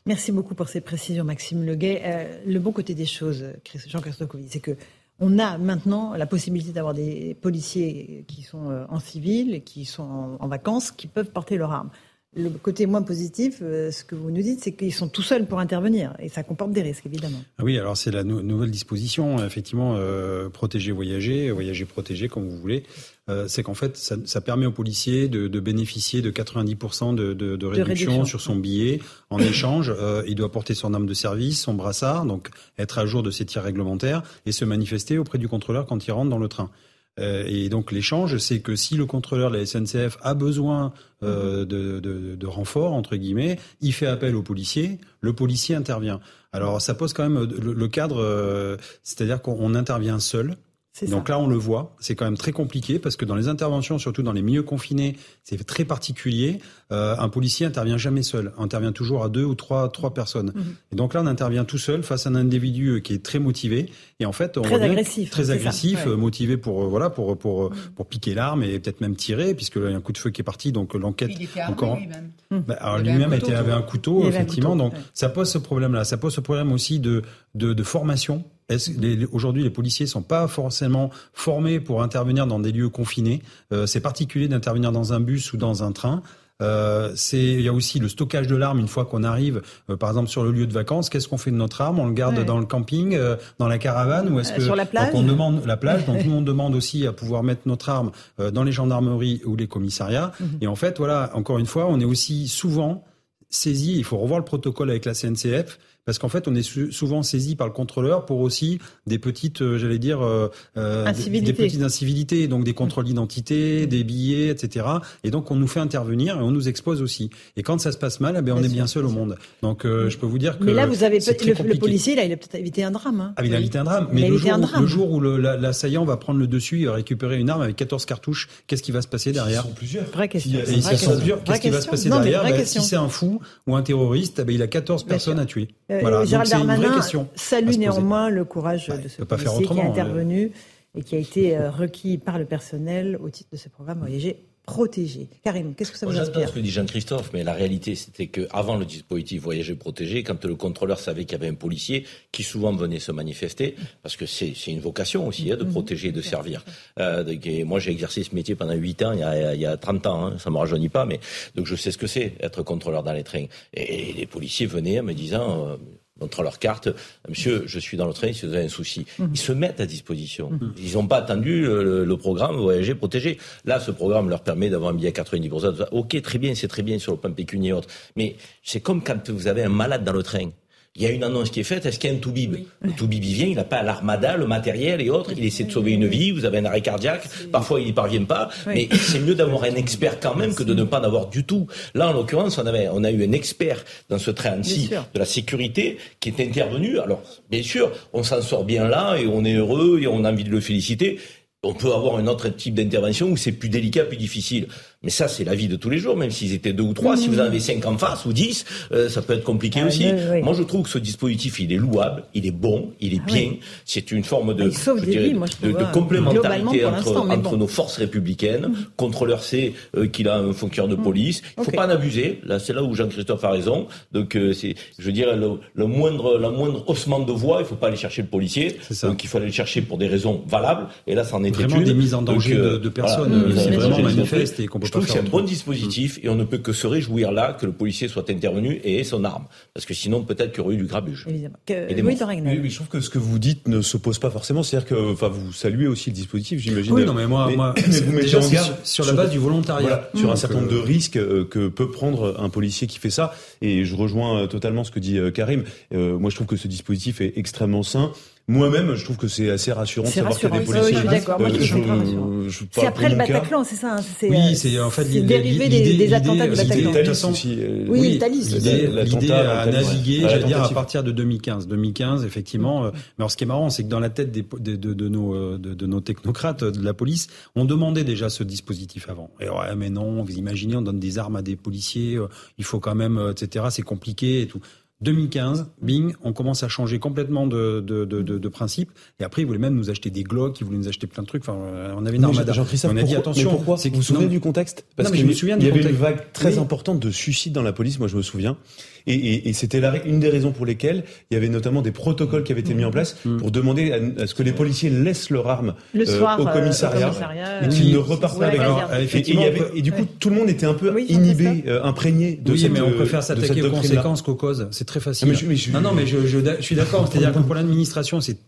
S1: Merci beaucoup pour ces précisions, Maxime Leguet. Euh, le bon côté des choses, Jean-Christophe c'est que on a maintenant la possibilité d'avoir des policiers qui sont euh, en civil, qui sont en vacances, qui peuvent porter leur arme. Le côté moins positif, euh, ce que vous nous dites, c'est qu'ils sont tout seuls pour intervenir. Et ça comporte des risques, évidemment.
S6: Ah oui, alors c'est la nouvelle disposition, effectivement, euh, protéger, voyager, voyager, protéger, comme vous voulez. Euh, c'est qu'en fait, ça, ça, permet aux policiers de, de bénéficier de 90% de, de, de, réduction sur son billet. En échange, euh, il doit porter son arme de service, son brassard, donc être à jour de ses tirs réglementaires et se manifester auprès du contrôleur quand il rentre dans le train. Euh, et donc l'échange, c'est que si le contrôleur de la SNCF a besoin euh, mhm. de, de, de renfort entre guillemets, il fait appel au policier, le policier intervient. Alors ça pose quand même le, le cadre, euh, c'est-à-dire qu'on intervient seul. Donc là, on le voit, c'est quand même très compliqué parce que dans les interventions, surtout dans les milieux confinés, c'est très particulier. Euh, un policier intervient jamais seul, intervient toujours à deux ou trois trois personnes. Mhm. Et donc là, on intervient tout seul face à un individu qui est très motivé et en fait, on
S1: très agressif,
S6: très agressif, motivé pour euh, voilà pour pour mhm. pour piquer l'arme et peut-être même tirer puisque là, il y a un coup de feu qui est parti. Donc l'enquête
S12: encore. Lui-même.
S6: Bah, alors lui-même avait un couteau, effectivement. donc ça pose ce problème-là. Ça pose ce problème aussi de de, de formation Aujourd'hui, les policiers sont pas forcément formés pour intervenir dans des lieux confinés. Euh, c'est particulier d'intervenir dans un bus ou dans un train. Euh, c'est il y a aussi le stockage de l'arme une fois qu'on arrive, euh, par exemple sur le lieu de vacances. Qu'est-ce qu'on fait de notre arme? On le garde dans le camping, euh, dans la caravane, ou est-ce que
S1: sur la plage
S6: on demande la plage? Donc nous on demande aussi à pouvoir mettre notre arme dans les gendarmeries ou les commissariats. Mhm. Et en fait, voilà, encore une fois, on est aussi souvent saisi. Il faut revoir le protocole avec la CNCF parce qu'en fait, on est souvent saisi par le contrôleur pour aussi des petites, euh, j'allais dire, euh, euh des, petites incivilités, donc des contrôles d'identité, des billets, etc. Et donc, on nous fait intervenir et on nous expose aussi. Et quand ça se passe mal, eh bien, on est bien seul au monde. Donc, euh, je peux vous dire que.
S1: Mais là, vous avez le, le, policier, là, il a peut-être évité un drame. Hein.
S6: Ah, il a évité un drame. Mais le jour, le jour, où l'assaillant va prendre le dessus, il va récupérer une arme avec 14 cartouches, qu'est-ce qui va se passer derrière
S5: Ils sont plusieurs.
S1: Vraie question.
S6: Qu'est-ce qui va se passer derrière ben, Si c'est un fou ou un terroriste, eh ben, il a 14 personnes à tuer.
S1: Euh, Gérald Darmanin salue néanmoins le courage de ce policier qui est intervenu et qui a été requis par le personnel au titre de ce programme Voyager protégé. Karim, qu'est-ce que ça vous inspire
S3: ce que dit Jean-Christophe, mais la réalité, c'était qu'avant le dispositif voyager protégé, quand le contrôleur savait qu'il y avait un policier qui souvent venait se manifester, parce que c'est une vocation aussi hein, de mhm. protéger, de servir. Euh, moi, j'ai exercé ce métier pendant 8 ans, il y a, il y a 30 ans, hein, ça me rajeunit pas, mais donc je sais ce que c'est, être contrôleur dans les trains. Et, les policiers venaient en me disant... Euh, montrant leur carte, monsieur, je suis dans le train si vous avez un souci. Mhm. Ils se mettent à disposition. Mhm. Ils n'ont pas attendu le, programme Voyager Protégé. Là, ce programme leur permet d'avoir un billet à 90%. Ok, très bien, c'est très bien sur le plan pécunier et autres. Mais c'est comme quand vous avez un malade dans le train il y a une annonce qui est faite, est-ce qu'il y a un Toubib Le Toubib, il vient, il n'a pas l'armada, le matériel et autres, il essaie de sauver une vie, vous avez un arrêt cardiaque, parfois il n'y parvient pas, mais c'est mieux d'avoir un expert quand même que de ne pas en avoir du tout. Là, en l'occurrence, on, avait, on a eu un expert dans ce train-ci de la sécurité qui est intervenu. Alors, bien sûr, on s'en sort bien là et on est heureux et on a envie de le féliciter. On peut avoir un autre type d'intervention où c'est plus délicat, plus difficile. Mais ça, c'est la vie de tous les jours, même s'ils étaient deux ou trois. Si vous en avez cinq en face ou dix, euh, ça peut être compliqué ah, aussi. Moi, je trouve que ce dispositif, il est louable, il est bon, il est ah, bien. C'est une forme de,
S1: ah,
S3: de, de, complémentarité entre, entre nos forces républicaines. Mm. Contrôleur sait euh, qu'il a un fonctionnaire de mm. police. Il ne faut pas en abuser. Là, c'est là où Jean-Christophe a raison. Donc, euh, c'est, je veux dire, le, le, moindre, la moindre haussement de voix, il ne faut pas aller chercher le policier. Donc, il faut aller le chercher pour des raisons valables. Et là, ça en est
S6: vraiment des mises en danger de, de, personnes. c'est vraiment manifeste et
S3: je trouve que c'est un bon dispositif et on ne peut que se réjouir là que le policier soit intervenu et ait son arme. Parce que sinon, peut-être qu'il y aurait eu du grabuge.
S1: Évidemment.
S14: oui, je trouve que ce que vous dites ne s'oppose pas forcément. C'est-à-dire que enfin, vous saluez aussi le dispositif, j'imagine.
S6: Oui, non, mais moi, moi vous mettez en garde sur, la base du volontariat.
S14: sur un certain nombre de risques euh, que peut prendre un policier qui fait ça. Et je rejoins euh, totalement ce que dit euh, Karim. moi, je trouve que ce dispositif est extrêmement sain. Moi-même, je trouve que c'est assez rassurant de savoir qu'il y a des policiers.
S1: Oui, d'accord. c'est après le Bataclan, c'est ça. Hein,
S6: oui, euh, c'est en fait
S1: dérivé des, des attentats du Bataclan.
S14: Aussi,
S1: euh, oui, Thalys.
S6: L'idée a navigué, j'allais dire, à partir de 2015. 2015, effectivement. Euh, mais alors, ce qui est marrant, c'est que dans la tête des, de, de, de, nos, de, de, nos technocrates de la police, on demandait déjà ce dispositif avant. Et ouais, mais non, vous imaginez, on donne des armes à des policiers, il faut quand même, etc. C'est compliqué et tout. 2015, bing, on commence à changer complètement de, de, de, de, principe. Et après, ils voulaient même nous acheter des Glock, ils voulaient nous acheter plein de trucs. Enfin, on avait une armada.
S14: On a dit attention. Mais pourquoi Vous vous souvenez du contexte?
S6: Parce que je me souviens
S14: il y avait une vague très importante de suicides dans la police. Moi, je me souviens. Et, et, et c'était une des raisons pour lesquelles il y avait notamment des protocoles qui avaient été mis en place mmh. pour demander à, ce que les policiers laissent leur arme
S1: euh,
S14: au commissariat, et qu'ils ne repartent pas avec et, et, du coup, tout le monde était un peu inhibé, euh, imprégné de
S6: oui,
S14: cette
S6: mais on préfère s'attaquer aux conséquences qu'aux causes. C'est très facile. Mais je, non, non, mais je, je, je suis d'accord. C'est-à-dire que pour l'administration, c'est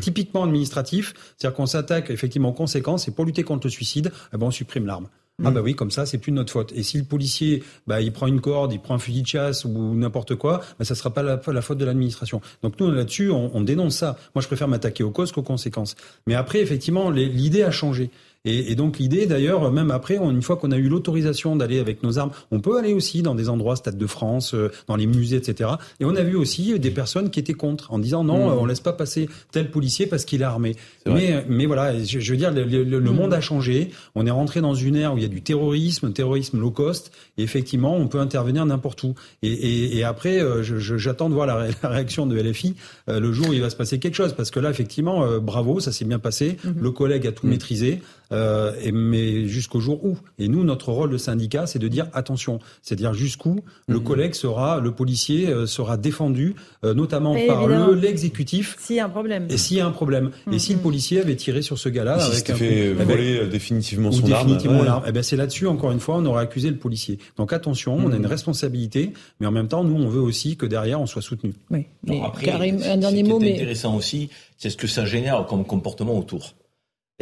S6: typiquement administratif. C'est-à-dire qu'on s'attaque effectivement aux conséquences et pour lutter contre le suicide, eh ben, on supprime l'arme. Ah mm. bah oui, comme ça, c'est plus de notre faute. Et si le policier, bah, il prend une corde, il prend un fusil de chasse ou n'importe quoi, bah, ça sera pas la, la faute de l'administration. Donc nous, là-dessus, on, on, dénonce ça. Moi, je préfère m'attaquer aux causes qu'aux conséquences. Mais après, effectivement, l'idée a changé. Et, et donc l'idée, d'ailleurs, même après, une fois qu'on a eu l'autorisation d'aller avec nos armes, on peut aller aussi dans des endroits, Stade de France, euh, dans les musées, etc. Et on a vu aussi des personnes qui étaient contre, en disant non, mmh. on laisse pas passer tel policier parce qu'il est armé. Mais, mais voilà, je, je veux dire, le, le, mmh. monde a changé. On est rentré dans une ère où il y a du terrorisme, terrorisme low cost. Et effectivement, on peut intervenir n'importe où. Et, et, et après, euh, j'attends de voir la, la, réaction de LFI euh, le jour où il va se passer quelque chose, parce que là, effectivement, bravo, ça s'est bien passé. Mmh. Le collègue a tout maîtrisé. Euh, et, mais jusqu'au jour où. Et nous, notre rôle de syndicat, c'est de dire attention, c'est-à-dire jusqu'où le mhm. collègue sera, le policier euh, sera défendu, euh, notamment par le l'exécutif.
S1: S'il y a un problème.
S6: Et s'il y a un problème. Et si le mhm. policier avait tiré sur ce gars-là,
S14: si avec un fait voler euh, définitivement son
S6: définitivement arme, eh ben c'est là-dessus encore une fois, on aurait accusé le policier. Donc attention, on a une mhm. responsabilité, mais en même temps, nous, on veut aussi que derrière, on soit soutenu.
S1: Oui. Mais après, Karim, un dernier mot, mais
S3: intéressant aussi, c'est ce que ça génère comme comportement autour.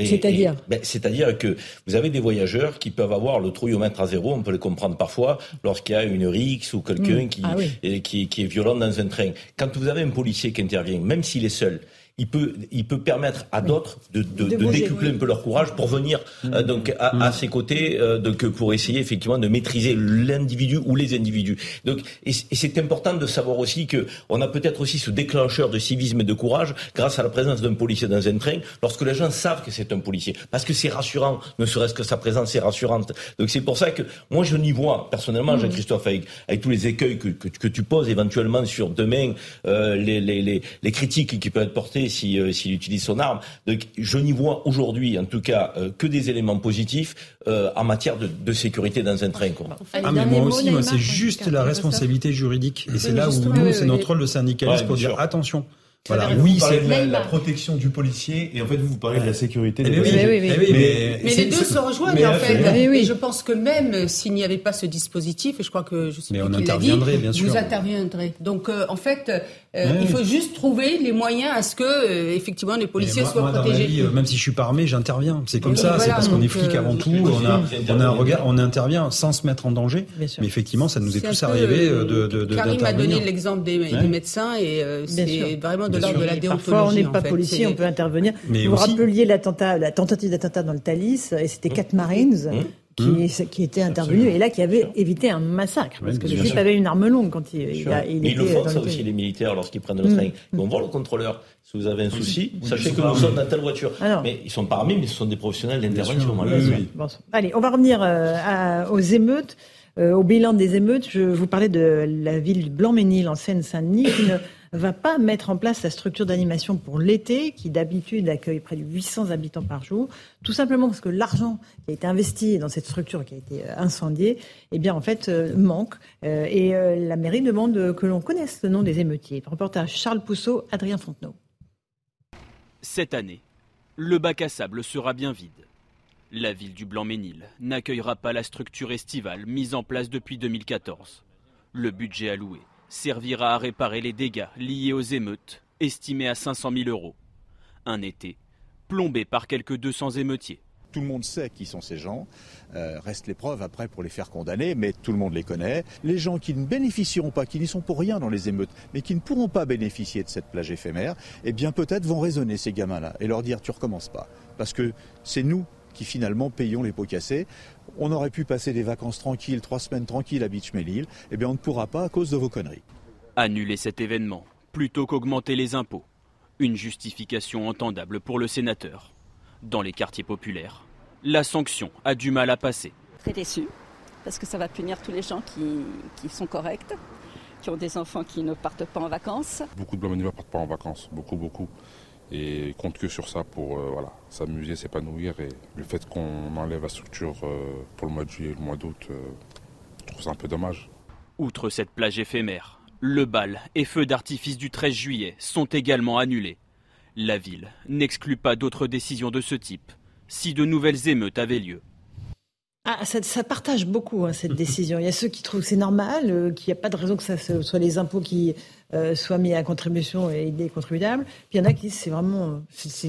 S1: C'est-à-dire
S3: ben, C'est-à-dire que vous avez des voyageurs qui peuvent avoir le trouillomètre à zéro, on peut le comprendre parfois, lorsqu'il y a une rixe ou quelqu'un mm. qui, ah qui, qui, est violent dans un train. Quand vous avez un policier qui intervient, même s'il est seul, il peut, il peut permettre à d'autres de, de, de, décupler un peu leur courage pour venir euh, donc à, à, ses côtés, euh, donc pour essayer effectivement de maîtriser l'individu ou les individus. Donc, et, et c'est important de savoir aussi que on a peut-être aussi ce déclencheur de civisme et de courage grâce à la présence d'un policier dans un train, lorsque les gens savent que c'est un policier, parce que c'est rassurant, ne serait-ce que sa présence est rassurante. Donc c'est pour ça que moi je n'y vois personnellement, mmh. Jean-Christophe, avec, avec tous les écueils que, que, que, tu poses éventuellement sur demain euh, les, les, les, les, critiques qui peuvent être portées s'il si, s'il utilise son arme. Donc je n'y vois aujourd'hui, en tout cas, euh, que des éléments positifs euh, en matière de, de, sécurité dans un train. Quoi.
S6: Ah, mais moi aussi, moi, c'est juste la responsabilité juridique. Et c'est là où nous, c'est notre rôle de syndicaliste pour dire attention.
S14: Voilà, oui, c'est la, la, protection du policier et en fait vous vous parlez de la sécurité des
S12: mais, oui, mais, oui, oui, mais, mais les deux se rejoignent en fait. Et je pense que même s'il n'y avait pas ce dispositif, et je crois que je sais
S6: mais
S12: on
S6: interviendrait dit, bien sûr.
S12: Vous interviendrez. Donc euh, en fait, euh, il faut juste trouver les moyens à ce que euh, effectivement les policiers
S6: moi,
S12: soient
S6: moi,
S12: protégés.
S6: Vie, même si je suis pas armé, j'interviens. C'est comme ça. Voilà, c'est parce qu'on est flic avant tout. On a, on a un regard, on intervient sans se mettre en danger. Mais effectivement, ça nous est tous arrivé de, de, de
S12: Karim a donné l'exemple des, des médecins et c'est vraiment de l'ordre de la déontologie.
S1: Parfois, on n'est pas policier, on peut intervenir. Vous vous rappeliez l'attentat, la tentative d'attentat dans le Thalys, et c'était quatre Marines qui, mmh. qui était intervenu et là qui avait évité un massacre parce que le type avait une arme longue quand il, il, a, il
S3: Mais
S1: était
S3: ils le font ça
S1: le
S3: aussi les militaires lorsqu'ils prennent le train. Ils vont voir le contrôleur. Si vous avez un souci, sachez que nous sommes dans telle voiture.
S1: Alors,
S3: mais ils sont pas armés, mais ce sont des professionnels d'intervention.
S1: Bon, allez, on va revenir euh, à, aux émeutes. Euh, au bilan des émeutes, je vous parlais de la ville du Blanc-Ménil en Seine-Saint-Denis qui ne va pas mettre en place sa structure d'animation pour l'été, qui d'habitude accueille près de 800 habitants par jour, tout simplement parce que l'argent qui a été investi dans cette structure qui a été incendiée, eh bien en fait euh, manque. Euh, et euh, la mairie demande que l'on connaisse le nom des émeutiers. Reportage Charles Pousseau, Adrien Fontenot.
S17: Cette année, le bac à sable sera bien vide. La ville du Blanc-Ménil n'accueillera pas la structure estivale mise en place depuis 2014. Le budget alloué servira à réparer les dégâts liés aux émeutes, estimés à 500 000 euros. Un été plombé par quelques 200 émeutiers.
S18: Tout le monde sait qui sont ces gens. Euh, reste l'épreuve après pour les faire condamner, mais tout le monde les connaît. Les gens qui ne bénéficieront pas, qui n'y sont pour rien dans les émeutes, mais qui ne pourront pas bénéficier de cette plage éphémère, eh bien peut-être vont raisonner ces gamins-là et leur dire tu recommences pas. Parce que c'est nous qui finalement payons les pots cassés. On aurait pu passer des vacances tranquilles, trois semaines tranquilles à Beach Melil. Eh bien on ne pourra pas à cause de vos conneries.
S17: Annuler cet événement plutôt qu'augmenter les impôts. Une justification entendable pour le sénateur. Dans les quartiers populaires, la sanction a du mal à passer.
S19: Très déçu, parce que ça va punir tous les gens qui, qui sont corrects, qui ont des enfants qui ne partent pas en vacances.
S20: Beaucoup de blancs ne partent pas en vacances, beaucoup, beaucoup. Et ils comptent que sur ça pour euh, voilà, s'amuser, s'épanouir. Et le fait qu'on enlève la structure euh, pour le mois de juillet et le mois d'août, euh, je trouve ça un peu dommage.
S17: Outre cette plage éphémère, le bal et feux d'artifice du 13 juillet sont également annulés. La ville n'exclut pas d'autres décisions de ce type si de nouvelles émeutes avaient lieu.
S1: Ah, ça, ça, partage beaucoup hein, cette décision. Il y a ceux qui trouvent que c'est normal, euh, qu'il n'y a pas de raison que ça soit les impôts qui euh, soient mis à contribution et des contribuables. Puis il y en a qui disent c'est vraiment,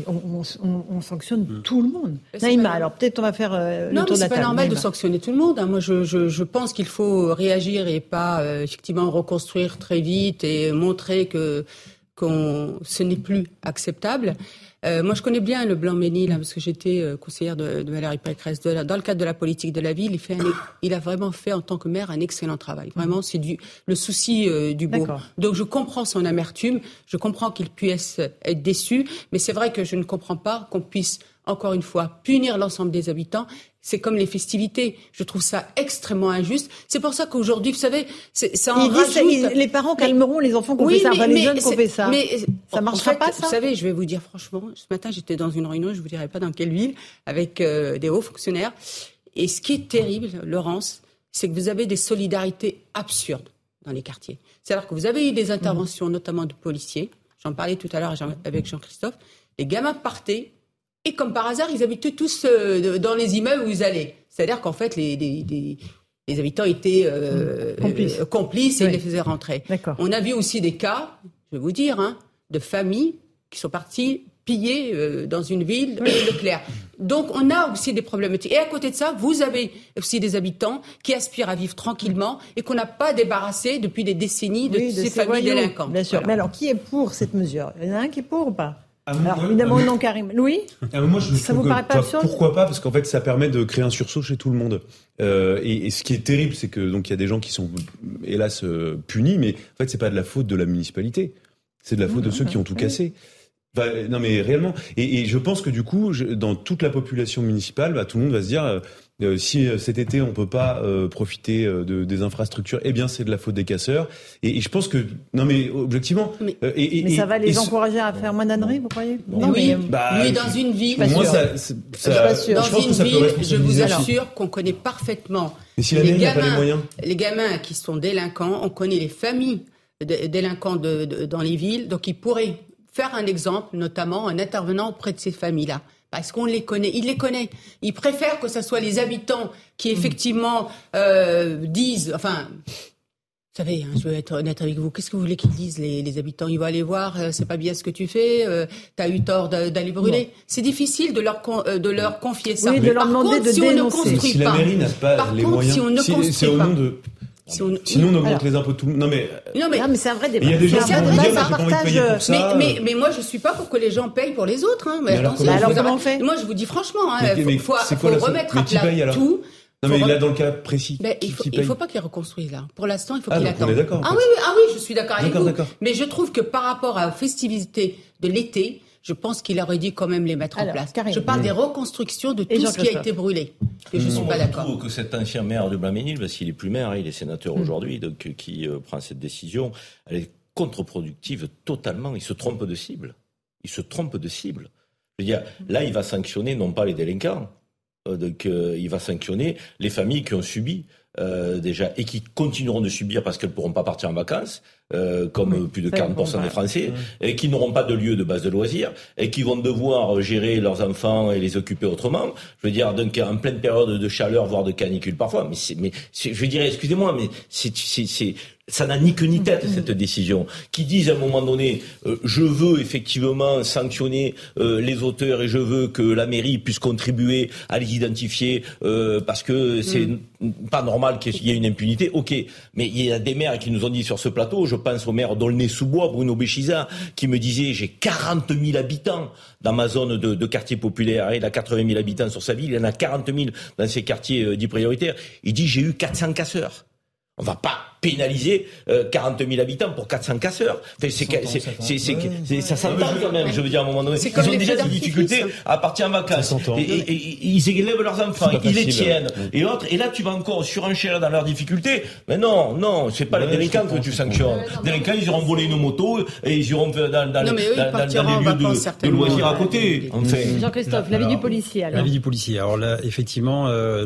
S1: on, on, on, sanctionne mmh. tout le monde. Naïma, alors peut-être on va faire euh,
S12: non,
S1: le tour
S12: mais
S1: de la
S12: c'est pas normal de sanctionner tout le monde. Hein. Moi, je, je, je, pense qu'il faut réagir et pas euh, effectivement reconstruire très vite et montrer que qu'on ce n'est plus acceptable. Euh, moi, je connais bien le Blanc-Ménil, hein, parce que j'étais euh, conseillère de, de Valérie Pécresse. De la, dans le cadre de la politique de la ville, il, fait un, il a vraiment fait, en tant que maire, un excellent travail. Vraiment, c'est du, le souci euh, du beau. Donc, je comprends son amertume, je comprends qu'il puisse être déçu, mais c'est vrai que je ne comprends pas qu'on puisse encore une fois, punir l'ensemble des habitants. C'est comme les festivités. Je trouve ça extrêmement injuste. C'est pour ça qu'aujourd'hui, vous savez, ça en
S1: il
S12: rajoute...
S1: ça, il, les parents calmeront les enfants qui ont
S12: oui,
S1: fait ça,
S12: mais,
S1: enfin, les jeunes qui ont fait ça.
S12: Mais
S1: ça
S12: en
S1: marchera
S12: fait,
S1: pas, ça
S12: Vous savez, je vais vous dire franchement, ce matin, j'étais dans une réunion, je vous dirai pas dans quelle ville, avec euh, des hauts fonctionnaires. Et ce qui est terrible, Laurence, c'est que vous avez des solidarités absurdes dans les quartiers. C'est-à-dire que vous avez eu des interventions, mmh. notamment de policiers. J'en parlais tout à l'heure avec Jean-Christophe. Les gamins partaient et comme par hasard, ils habitaient tous euh, dans les immeubles où ils allaient. C'est-à-dire qu'en fait, les, les, les, les, habitants étaient euh,
S1: complices.
S12: Euh, complices et
S1: Oui.
S12: les faisaient rentrer. On a vu aussi des cas, je vais vous dire, hein, de familles qui sont parties piller dans une ville de Leclerc. Donc on a aussi des problématiques. Et à côté de ça, vous avez aussi des habitants qui aspirent à vivre tranquillement et qu'on n'a pas débarrassé depuis des décennies de
S1: Oui,
S12: ces
S1: ces
S12: familles
S1: voyous,
S12: délinquantes.
S1: Bien sûr.
S12: Voilà.
S1: Mais alors, qui est pour cette mesure? Il y en a un qui est pour ou pas? Alors évidemment non Karim. Louis
S14: ah, moi, je Ça vous paraît pas absurde Pourquoi pas Parce qu'en fait, ça permet de créer un sursaut chez tout le monde. Euh, et, ce qui est terrible, c'est que donc il y a des gens qui sont hélas euh, punis, mais en fait, c'est pas de la faute de la municipalité. C'est de la faute de ceux qui ont tout cassé. non mais réellement. Et, je pense que du coup, dans toute la population municipale, bah, tout le monde va se dire, euh, euh, si euh, cet été on peut pas euh, profiter de, des infrastructures, eh bien c'est de la faute des casseurs. Et, je pense que non mais objectivement.
S1: Mais, et, mais ça va les encourager à faire moins d'âneries, vous croyez
S12: Non, oui, bah, lui dans une ville.
S14: Moi ça, ça,
S12: ça je dans une ça ville, je vous assure qu'on connaît parfaitement. les, gamins, les gamins qui sont délinquants, on connaît les familles délinquants de, dans les villes, donc ils pourraient faire un exemple, notamment en intervenant auprès de ces familles-là parce qu'on les connaît. Il les connaît. Il préfère que ce soit les habitants qui mm. effectivement euh, disent, enfin, vous savez, hein, je veux être honnête avec vous. Qu'est-ce que vous voulez qu'ils disent les, habitants? Ils vont aller voir, euh, c'est pas bien ce que tu fais, euh, tu as eu tort d'aller brûler. C'est difficile de leur de leur confier ça.
S1: Oui, de leur demander de
S12: si
S1: on
S12: ne construit
S14: si la mairie n'a pas les moyens,
S12: si on ne construit
S14: pas, de Sinon, on augmente les impôts tout le monde. Non, mais,
S1: non, mais, mais c'est un vrai débat.
S14: Il y a des gens qui vont dire, j'ai pas envie de payer pour
S12: ça. Mais, mais, mais, moi, je suis pas pour que les gens payent pour les autres. Hein.
S1: Mais, alors, comment, on fait
S12: Moi, je vous dis franchement, hein, il faut, faut remettre à plat tout.
S14: Non, mais là, dans le cas précis.
S12: Ben, il faut, il faut pas qu'il reconstruise là. Pour l'instant, il faut
S14: ah,
S12: qu'il attende.
S14: d'accord.
S12: Ah oui, oui, ah oui, je suis d'accord avec vous. Mais je trouve que par rapport aux festivités de l'été, je pense qu'il aurait dû quand même les mettre en place. Je parle des reconstructions de tout ce qui a été brûlé. Et je ne suis pas d'accord.
S3: Je trouve que cet ancien maire de Blaménil, parce qu'il est plus maire, hein, il est sénateur mm. aujourd'hui, donc euh, qui euh, prend cette décision, elle est contre-productive totalement. Il se trompe de cible. Il se trompe de cible. Je veux dire, là, il va sanctionner non pas les délinquants, euh, donc il va sanctionner les familles qui ont subi. déjà et qui continueront de subir parce qu'elles ne pourront pas partir en vacances euh, comme plus de 40% des Français, et qui n'auront pas de lieu de base de loisirs, et qui vont devoir gérer leurs enfants et les occuper autrement. Je veux dire, donc en pleine période de chaleur, voire de canicule parfois. Mais, mais je dirais, excusez-moi, mais c'est ça n'a ni queue ni tête cette décision. Qui disent à un moment donné, euh, je veux effectivement sanctionner euh, les auteurs et je veux que la mairie puisse contribuer à les identifier euh, parce que c'est mm. pas normal qu'il y ait une impunité. Ok, mais il y a des maires qui nous ont dit sur ce plateau. Je pense au maire d'Aulnay-sous-Bois, Bruno Béchiza, qui me disait j'ai 40 000 habitants dans ma zone de, quartier populaire. Il a 80 000 habitants sur sa ville, il en a 40 000 dans ses quartiers dits prioritaires. Il dit j'ai eu 400 casseurs. On va pas pénaliser 40 euh, 000 habitants pour 400 casseurs. Enfin, c'est, ça s'entend quand même, je veux dire, à un moment donné. Ils ont déjà des difficultés à partir en vacances. Et, et, ils élèvent leurs enfants, ils les tiennent, et autres. Et là, tu vas encore surenchérir dans leurs difficultés. Mais non, non, c'est pas les délinquants que tu sanctionnes. Les délinquants, ils iront voler nos motos et ils iront dans, dans, dans, dans les lieux de, de, loisirs à côté.
S1: Jean-Christophe, l'avis du policier. Alors.
S6: L'avis du policier. Alors là, effectivement, euh,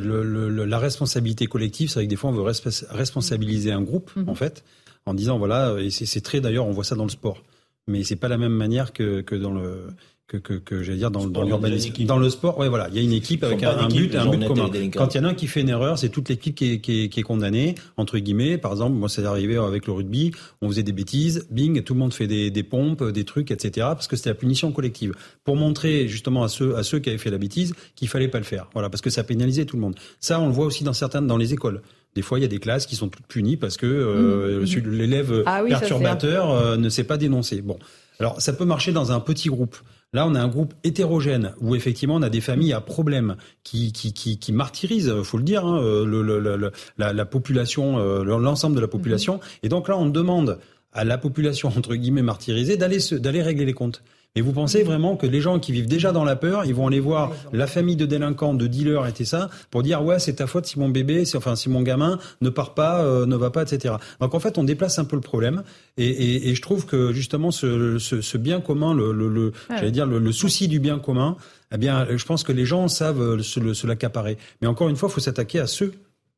S6: la responsabilité collective, c'est vrai que des fois, on veut responsabiliser un groupe, mhm. en fait, en disant voilà, et c'est très d'ailleurs, on voit ça dans le sport, mais c'est pas la même manière que, que dans le que, que, que j'allais dire dans, dans l'urbanisme. Dans le sport, ouais, voilà, il y a une équipe avec un, but, un but commun. Quand il y en a un qui fait une erreur, c'est toute l'équipe qui est, qui, est, qui est condamnée, entre guillemets. Par exemple, moi, c'est arrivé avec le rugby, on faisait des bêtises, bing, tout le monde fait des, des pompes, des trucs, etc. Parce que c'était la punition collective. Pour montrer justement à ceux, à ceux qui avaient fait la bêtise qu'il fallait pas le faire. Voilà, parce que ça pénalisait tout le monde. Ça, on le voit aussi dans certaines, dans les écoles. Des fois, il y a des classes qui sont toutes punies parce que euh, mmh. l'élève ah perturbateur euh, ne sait pas dénoncer. Bon, alors ça peut marcher dans un petit groupe. Là, on a un groupe hétérogène où effectivement on a des familles à problème qui qui qui, qui martyrisent, faut le dire, hein, le, le, le, la, la, population, euh, l'ensemble de la population. Mmh. Et donc là, on demande à la population entre guillemets martyrisée d'aller d'aller régler les comptes. Et vous pensez vraiment que les gens qui vivent déjà dans la peur, ils vont aller voir la famille de délinquants, de dealers et ça, pour dire ouais c'est ta faute si mon bébé, enfin si mon gamin ne part pas, euh, ne va pas, etc. Donc en fait on déplace un peu le problème et, et, et je trouve que justement ce, ce, ce bien commun, le, le, le j'allais dire le, souci du bien commun, eh bien je pense que les gens savent se, se l'accaparer. Mais encore une fois, il faut s'attaquer à ceux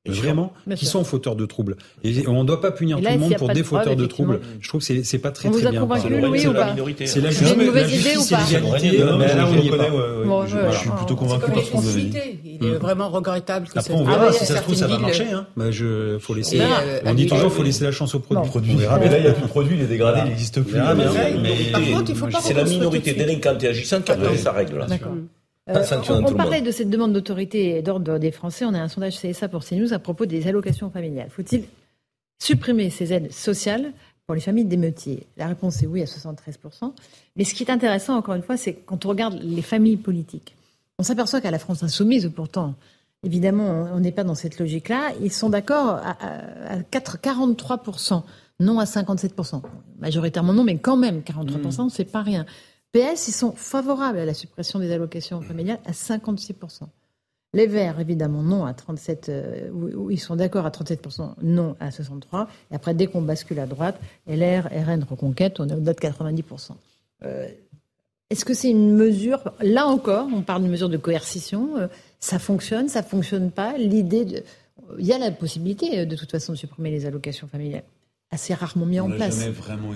S6: vraiment, qui sont fauteurs de troubles. Et on ne doit pas punir tout le monde pour des fauteurs de, troubles. Je trouve que c'est pas très très bien.
S1: Convaincu, Louis, ou pas
S6: C'est la
S1: une mauvaise idée ou pas
S6: Je suis plutôt convaincu par ce que vous avez dit.
S12: Il est vraiment regrettable que
S6: Après, on verra si ça se trouve, ça va marcher. Hein. faut laisser. On dit toujours, faut laisser la chance au produit.
S14: Mais là, il n'y a plus de produit, les dégradés n'existent plus.
S3: C'est la minorité délinquante et agissante qui a donné sa règle là.
S1: Euh, on, parlait de cette demande d'autorité et d'ordre des Français. On a un sondage CSA pour CNews à propos des allocations familiales. Faut-il supprimer ces aides sociales pour les familles d'émeutiers La réponse est oui à 73%. Mais ce qui est intéressant, encore une fois, c'est quand on regarde les familles politiques, on s'aperçoit qu'à la France insoumise, pourtant, évidemment, on n'est pas dans cette logique-là, ils sont d'accord à, à 4, 43%, non à 57%. Majoritairement non, mais quand même, 43%, mmh. c'est pas rien. PS, ils sont favorables à la suppression des allocations familiales à 56%. Les Verts, évidemment, non à 37, euh, ils sont d'accord à 37%, non à 63%. Et après, dès qu'on bascule à droite, LR, RN, Reconquête, on est au-delà de 90%. Euh, est-ce que c'est une mesure, là encore, on parle d'une mesure de coercition, euh, ça fonctionne, ça fonctionne pas L'idée. Il y a la possibilité, de toute façon, de supprimer les allocations familiales assez rarement mis en place,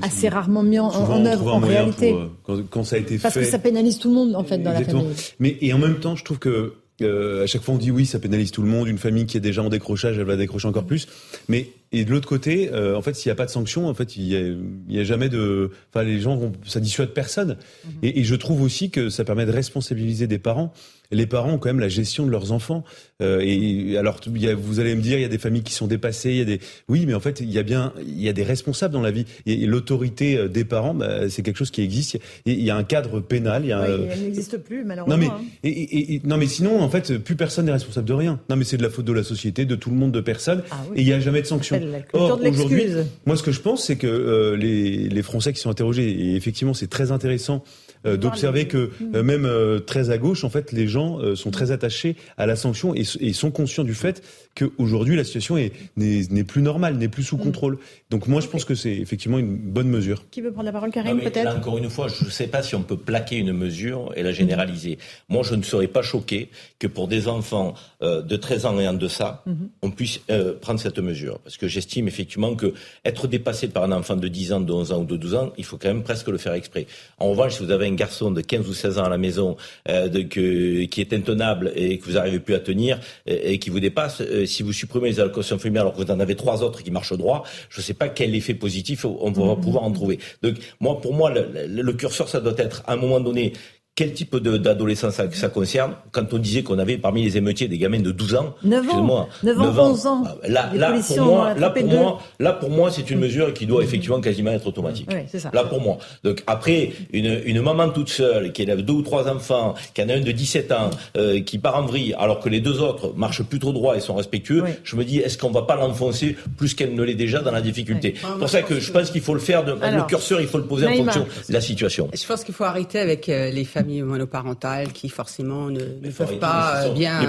S1: assez rarement mis en, œuvre en réalité.
S14: quand, ça a été
S1: Parce que ça pénalise tout le monde en fait dans la famille.
S14: Mais et en même temps, je trouve que euh, à chaque fois on dit oui, ça pénalise tout le monde. Une famille qui est déjà en décrochage, elle va décrocher encore plus. Mais et de l'autre côté, euh, en fait, s'il n'y a pas de sanction, en fait, il y a, jamais de, enfin, les gens, vont, ça dissuade personne. Et, et, je trouve aussi que ça permet de responsabiliser des parents les parents ont quand même la gestion de leurs enfants. Euh, et alors, vous allez me dire, il y a des familles qui sont dépassées, il y a des, oui, mais en fait, il y a bien, il y a des responsables dans la vie. Et, l'autorité euh, des parents, bah, c'est quelque chose qui existe. Il y a un cadre pénal. Il y a
S1: oui, elle n'existe plus, malheureusement.
S14: Non mais, hein. et, non mais sinon, en fait, plus personne n'est responsable de rien. Non mais c'est de la faute de la société, de tout le monde, de personne. Ah et il n'y a jamais de sanction.
S1: Or, aujourd'hui,
S14: moi, ce que je pense, c'est que euh, les, les Français qui sont interrogés, et effectivement, c'est très intéressant euh, d'observer que euh, même euh, très à gauche, en fait, les gens sont très attachés à la sanction et, et sont conscients du fait qu'aujourd'hui la situation n'est plus normale, n'est plus sous mm. contrôle. Donc moi, je pense que c'est effectivement une bonne mesure.
S1: Qui veut prendre la parole, Karim, peut-être?
S3: Encore une fois, je ne sais pas si on peut plaquer une mesure et la généraliser. Moi, je ne serais pas choqué que pour des enfants de 13 ans et en deçà, mm-hmm. on puisse prendre cette mesure. Parce que j'estime effectivement que être dépassé par un enfant de 10 ans, de 11 ans ou de 12 ans, il faut quand même presque le faire exprès. En revanche, si vous avez un garçon de 15 ou 16 ans à la maison euh, de, que, qui est intenable et que vous n'arrivez plus à tenir et, qui vous dépasse, euh, si vous supprimez les allocations familiales alors que vous en avez trois autres qui marchent droit, je ne sais pas quel effet positif on va mmh. pouvoir en trouver. Donc moi, pour moi, le, le curseur, ça doit être à un moment donné quel type d'adolescence ça, ça, concerne Quand on disait qu'on avait parmi les émeutiers des gamins de 12 ans,
S1: 9 ans, 9 ans, 11 ans.
S3: Ah, là, là, pour moi, là, pour moi, là, pour moi, c'est une mesure qui doit effectivement quasiment être automatique.
S1: Oui, ça.
S3: Là, pour moi. Donc, après, une, une maman toute seule, qui élève deux ou trois enfants, qui en a un de 17 ans, euh, qui part en vrille, alors que les deux autres marchent plutôt droit et sont respectueux, je me dis, est-ce qu'on va pas l'enfoncer plus qu'elle ne l'est déjà dans la difficulté C'est pour ça que je pense qu'il faut le faire, de, le curseur, il faut le poser en fonction de la situation.
S12: Je pense qu'il faut arrêter avec euh, les familles monoparentales qui forcément ne, peuvent pas euh, bien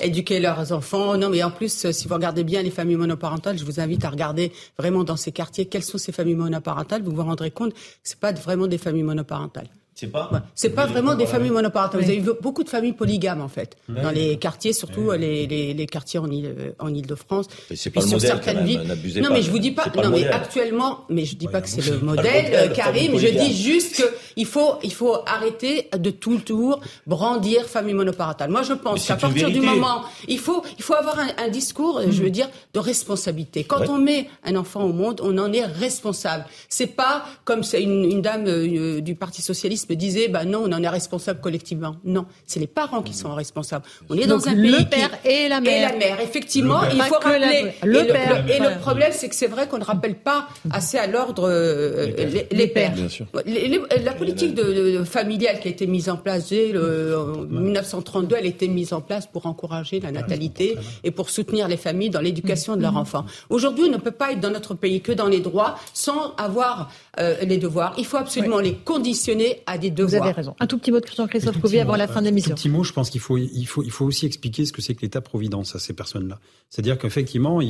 S12: éduquer leurs enfants. Non, mais en plus, euh, si vous regardez bien les familles monoparentales, je vous invite à regarder vraiment dans ces quartiers quelles sont ces familles monoparentales. Vous vous rendrez compte que c'est pas vraiment des familles monoparentales.
S3: C'est pas.
S12: C'est pas vraiment des familles monoparentales. Vous avez beaucoup de familles polygames en fait dans les quartiers, surtout les, les, les, quartiers en Ile, en de france
S3: C'est pas le modèle certaines villes.
S12: Non, mais je vous dis pas. Non, mais actuellement, mais je dis pas que c'est le modèle, Karim. Je dis juste qu'il faut il faut arrêter de tout le tour brandir famille monoparentale. Moi, je pense qu'à partir du moment, il faut il faut avoir un, un discours, je veux dire, de responsabilité. Quand on met un enfant au monde, on en est responsable. C'est pas comme c'est une, une, dame euh, du Parti socialiste me disait, bah non, on en est responsable collectivement. Non, c'est les parents qui sont responsables. On est dans un pays
S1: le père et la mère.
S12: Et la mère, effectivement, il faut rappeler. Le et, père, le, et le problème, c'est que c'est vrai qu'on ne rappelle pas assez à l'ordre euh, les, pères. Bien sûr. la politique de, familiale qui a été mise en place dès le, en 1932, elle a été mise en place pour encourager la natalité et pour soutenir les familles dans l'éducation de leurs mm-hmm. enfants. Aujourd'hui, on ne peut pas être dans notre pays que dans les droits sans avoir euh, les devoirs. Il faut absolument les conditionner à vous
S1: avez raison. Un tout petit mot de Christophe Couvier avant la fin de l'émission.
S6: Un petit mot, je pense qu'il faut, il faut, il faut aussi expliquer ce que c'est que l'État-providence à ces personnes-là. C'est-à-dire qu'effectivement,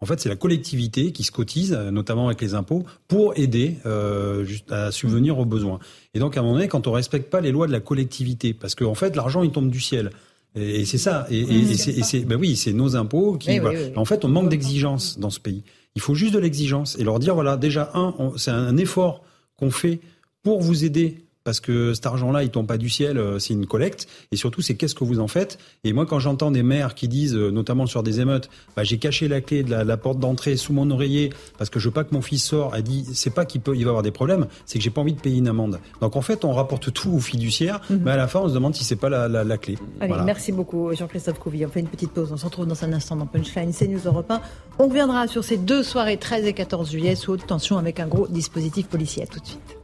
S6: en fait, c'est la collectivité qui se cotise, notamment avec les impôts, pour aider euh, à subvenir aux besoins. Et donc, à un moment donné, quand on respecte pas les lois de la collectivité, parce qu'en en fait, l'argent, il tombe du ciel. Et, c'est ça. Et, et, c'est, ben oui, c'est nos impôts qui. En fait, on manque d'exigence dans ce pays. Il faut juste de l'exigence et leur dire voilà, déjà un, c'est un effort qu'on fait pour vous aider parce que cet argent-là, il tombe pas du ciel, euh, c'est une collecte. Et surtout, c'est qu'est-ce que vous en faites? Et moi, quand j'entends des maires qui disent, euh, notamment sur des émeutes, bah, j'ai caché la clé de la, porte d'entrée sous mon oreiller parce que je veux pas que mon fils sort, a dit, c'est pas qu'il peut, il va avoir des problèmes, c'est que j'ai pas envie de payer une amende. Donc en fait, on rapporte tout aux fiduciaires, mhm. mais à la fin, on se demande si c'est pas la, clé.
S1: Allez, merci beaucoup, Jean-Christophe Couvi. On fait une petite pause. On se retrouve dans un instant dans Punchline, c'est News Europe 1. On reviendra sur ces deux soirées 13 et 14 juillet sous haute tension avec un gros dispositif policier. À tout de suite.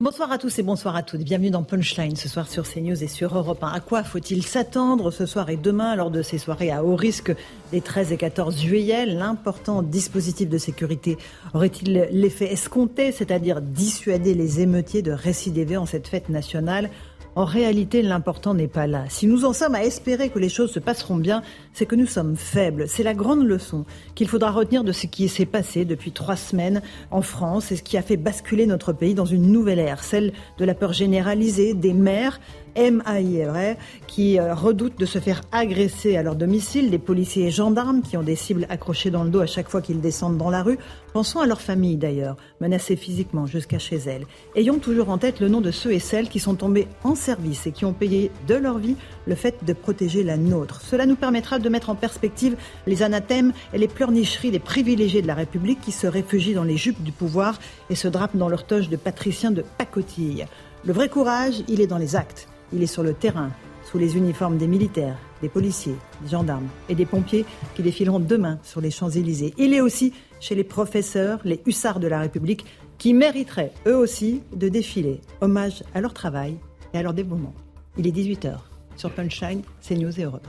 S1: Bonsoir à tous et bonsoir à toutes. Bienvenue dans Punchline ce soir sur CNews et sur Europe 1. À quoi faut-il s'attendre ce soir et demain lors de ces soirées à haut risque des 13 et 14 juillet? L'important dispositif de sécurité aurait-il l'effet escompté, c'est-à-dire dissuader les émeutiers de récidiver en cette fête nationale? En réalité, l'important n'est pas là. Si nous en sommes à espérer que les choses se passeront bien, c'est que nous sommes faibles. C'est la grande leçon qu'il faudra retenir de ce qui s'est passé depuis trois semaines en France et ce qui a fait basculer notre pays dans une nouvelle ère, celle de la peur généralisée des maires MAIR, qui euh, redoutent de se faire agresser à leur domicile, des policiers et gendarmes qui ont des cibles accrochées dans le dos à chaque fois qu'ils descendent dans la rue. Pensons à leurs familles d'ailleurs, menacées physiquement jusqu'à chez elles. Ayons toujours en tête le nom de ceux et celles qui sont tombés en service et qui ont payé de leur vie le fait de protéger la nôtre. Cela nous permettra de mettre en perspective les anathèmes et les pleurnicheries des privilégiés de la République qui se réfugient dans les jupes du pouvoir et se drapent dans leur toge de patriciens de pacotille. Le vrai courage, il est dans les actes. Il est sur le terrain, sous les uniformes des militaires, des policiers, des gendarmes et des pompiers qui défileront demain sur les Champs-Élysées. Il est aussi chez les professeurs, les hussards de la République, qui mériteraient eux aussi de défiler. Hommage à leur travail et à leur dévouement. Il est 18h sur Punchline, CNews et Europe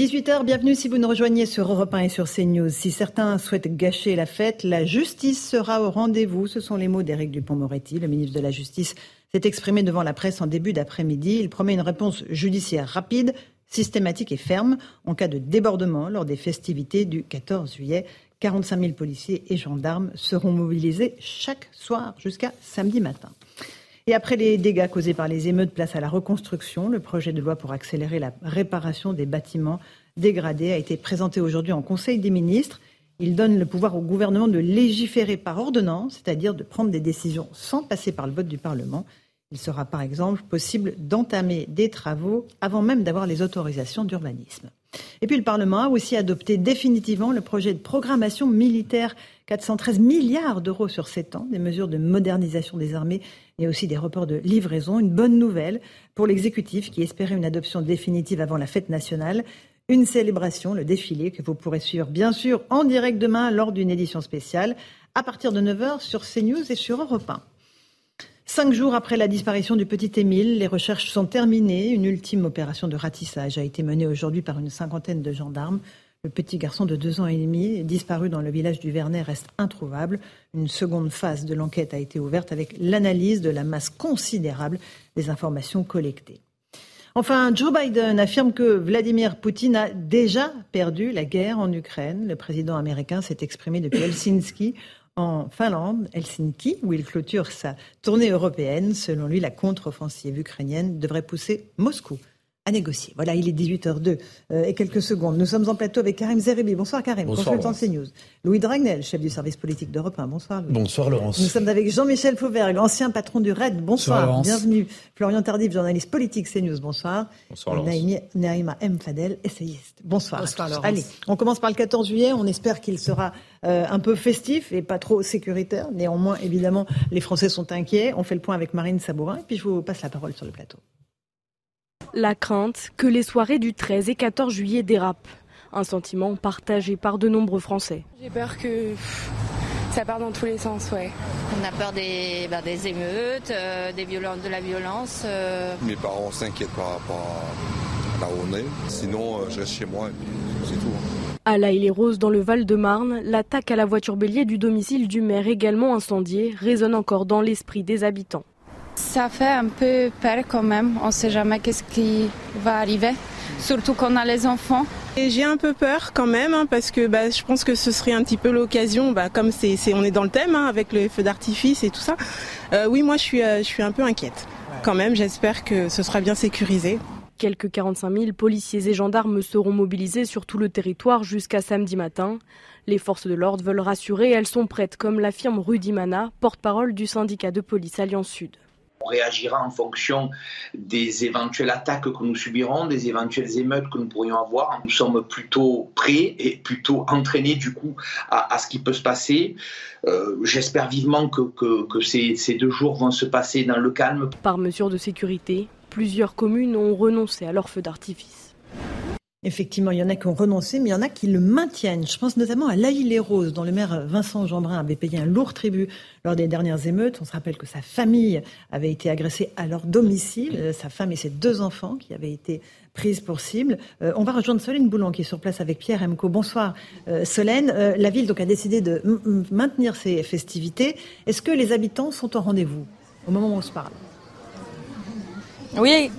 S1: 18h, bienvenue si vous nous rejoignez sur Europe 1 et sur CNews. Si certains souhaitent gâcher la fête, la justice sera au rendez-vous. Ce sont les mots d'Éric Dupont-Moretti. Le ministre de la Justice s'est exprimé devant la presse en début d'après-midi. Il promet une réponse judiciaire rapide, systématique et ferme en cas de débordement lors des festivités du 14 juillet. 45 000 policiers et gendarmes seront mobilisés chaque soir jusqu'à samedi matin. Et après les dégâts causés par les émeutes, place à la reconstruction. Le projet de loi pour accélérer la réparation des bâtiments dégradés a été présenté aujourd'hui en Conseil des ministres. Il donne le pouvoir au gouvernement de légiférer par ordonnance, c'est-à-dire de prendre des décisions sans passer par le vote du Parlement. Il sera par exemple possible d'entamer des travaux avant même d'avoir les autorisations d'urbanisme. Et puis le Parlement a aussi adopté définitivement le projet de programmation militaire 413 milliards d'euros sur 7 ans, des mesures de modernisation des armées et aussi des reports de livraison. Une bonne nouvelle pour l'exécutif qui espérait une adoption définitive avant la fête nationale. Une célébration, le défilé, que vous pourrez suivre bien sûr en direct demain lors d'une édition spéciale à partir de 9h sur CNews et sur Europe 1. Cinq jours après la disparition du petit Émile, les recherches sont terminées. Une ultime opération de ratissage a été menée aujourd'hui par une cinquantaine de gendarmes. Le petit garçon de deux ans et demi, disparu dans le village du Vernet, reste introuvable. Une seconde phase de l'enquête a été ouverte avec l'analyse de la masse considérable des informations collectées. Enfin, Joe Biden affirme que Vladimir Poutine a déjà perdu la guerre en Ukraine. Le président américain s'est exprimé depuis Helsinki en Finlande, Helsinki, où il clôture sa tournée européenne. Selon lui, la contre-offensive ukrainienne devrait pousser Moscou à négocier. Voilà, il est 18h02 euh, et quelques secondes. Nous sommes en plateau avec Karim Zeribi. Bonsoir Karim, Bonsoir, consultant CNews. Louis Dragnel, chef du service politique d'Europe 1. Bonsoir Louis.
S21: Bonsoir Laurence.
S1: Nous sommes avec Jean-Michel Fauvergue, ancien patron du RAID. Bonsoir, Bonsoir bienvenue. Florian Tardif, journaliste politique CNews. Bonsoir.
S21: Bonsoir Laurence.
S1: Naïma M. Fadel, essayiste. Bonsoir. Bonsoir Laurence. Allez, on commence par le 14 juillet. On espère qu'il sera euh, un peu festif et pas trop sécuritaire. Néanmoins, évidemment, les Français sont inquiets. On fait le point avec Marine Sabourin et puis je vous passe la parole sur le plateau.
S4: La crainte que les soirées du 13 et 14 juillet dérapent. Un sentiment partagé par de nombreux Français.
S7: J'ai peur que ça part dans tous les sens, ouais.
S8: On a peur des, bah, des émeutes, euh, des violences, de la violence. Euh.
S9: Mes parents s'inquiètent par rapport à là où on est. Sinon, euh, je reste chez moi et puis c'est tout. Hein.
S4: À La les Roses, dans le Val-de-Marne, l'attaque à la voiture bélier du domicile du maire également incendié résonne encore dans l'esprit des habitants.
S7: Ça fait un peu peur quand même. On ne sait jamais qu'est-ce qui va arriver, surtout quand on a les enfants.
S10: Et j'ai un peu peur quand même hein, parce que bah, je pense que ce serait un petit peu l'occasion, bah, comme c'est, on est dans le thème hein, avec le feu d'artifice et tout ça. Euh, oui, moi je suis, euh, je suis un peu inquiète quand même, j'espère que ce sera bien sécurisé.
S21: Quelques 45 000 policiers et gendarmes seront mobilisés sur tout le territoire jusqu'à samedi matin. Les forces de l'ordre veulent rassurer, elles sont prêtes, comme l'affirme Rudy Mana, porte-parole du syndicat de police Alliance Sud.
S11: On réagira en fonction des éventuelles attaques que nous subirons, des éventuelles émeutes que nous pourrions avoir. Nous sommes plutôt prêts et plutôt entraînés du coup à, ce qui peut se passer. Euh, j'espère vivement que, ces deux jours vont se passer dans le calme.
S21: Par mesure de sécurité, plusieurs communes ont renoncé à leur feu d'artifice.
S1: Effectivement, il y en a qui ont renoncé, mais il y en a qui le maintiennent. Je pense notamment à l'Aïle-les-Roses, dont le maire Vincent Jeanbrun avait payé un lourd tribut lors des dernières émeutes. On se rappelle que sa famille avait été agressée à leur domicile, euh, sa femme et ses deux enfants qui avaient été prises pour cible. Euh, on va rejoindre Solène Boulon qui est sur place avec Pierre Emco. Bonsoir euh, Solène. la ville donc a décidé de maintenir ces festivités. Est-ce que les habitants sont au rendez-vous au moment où on se parle?
S22: Oui,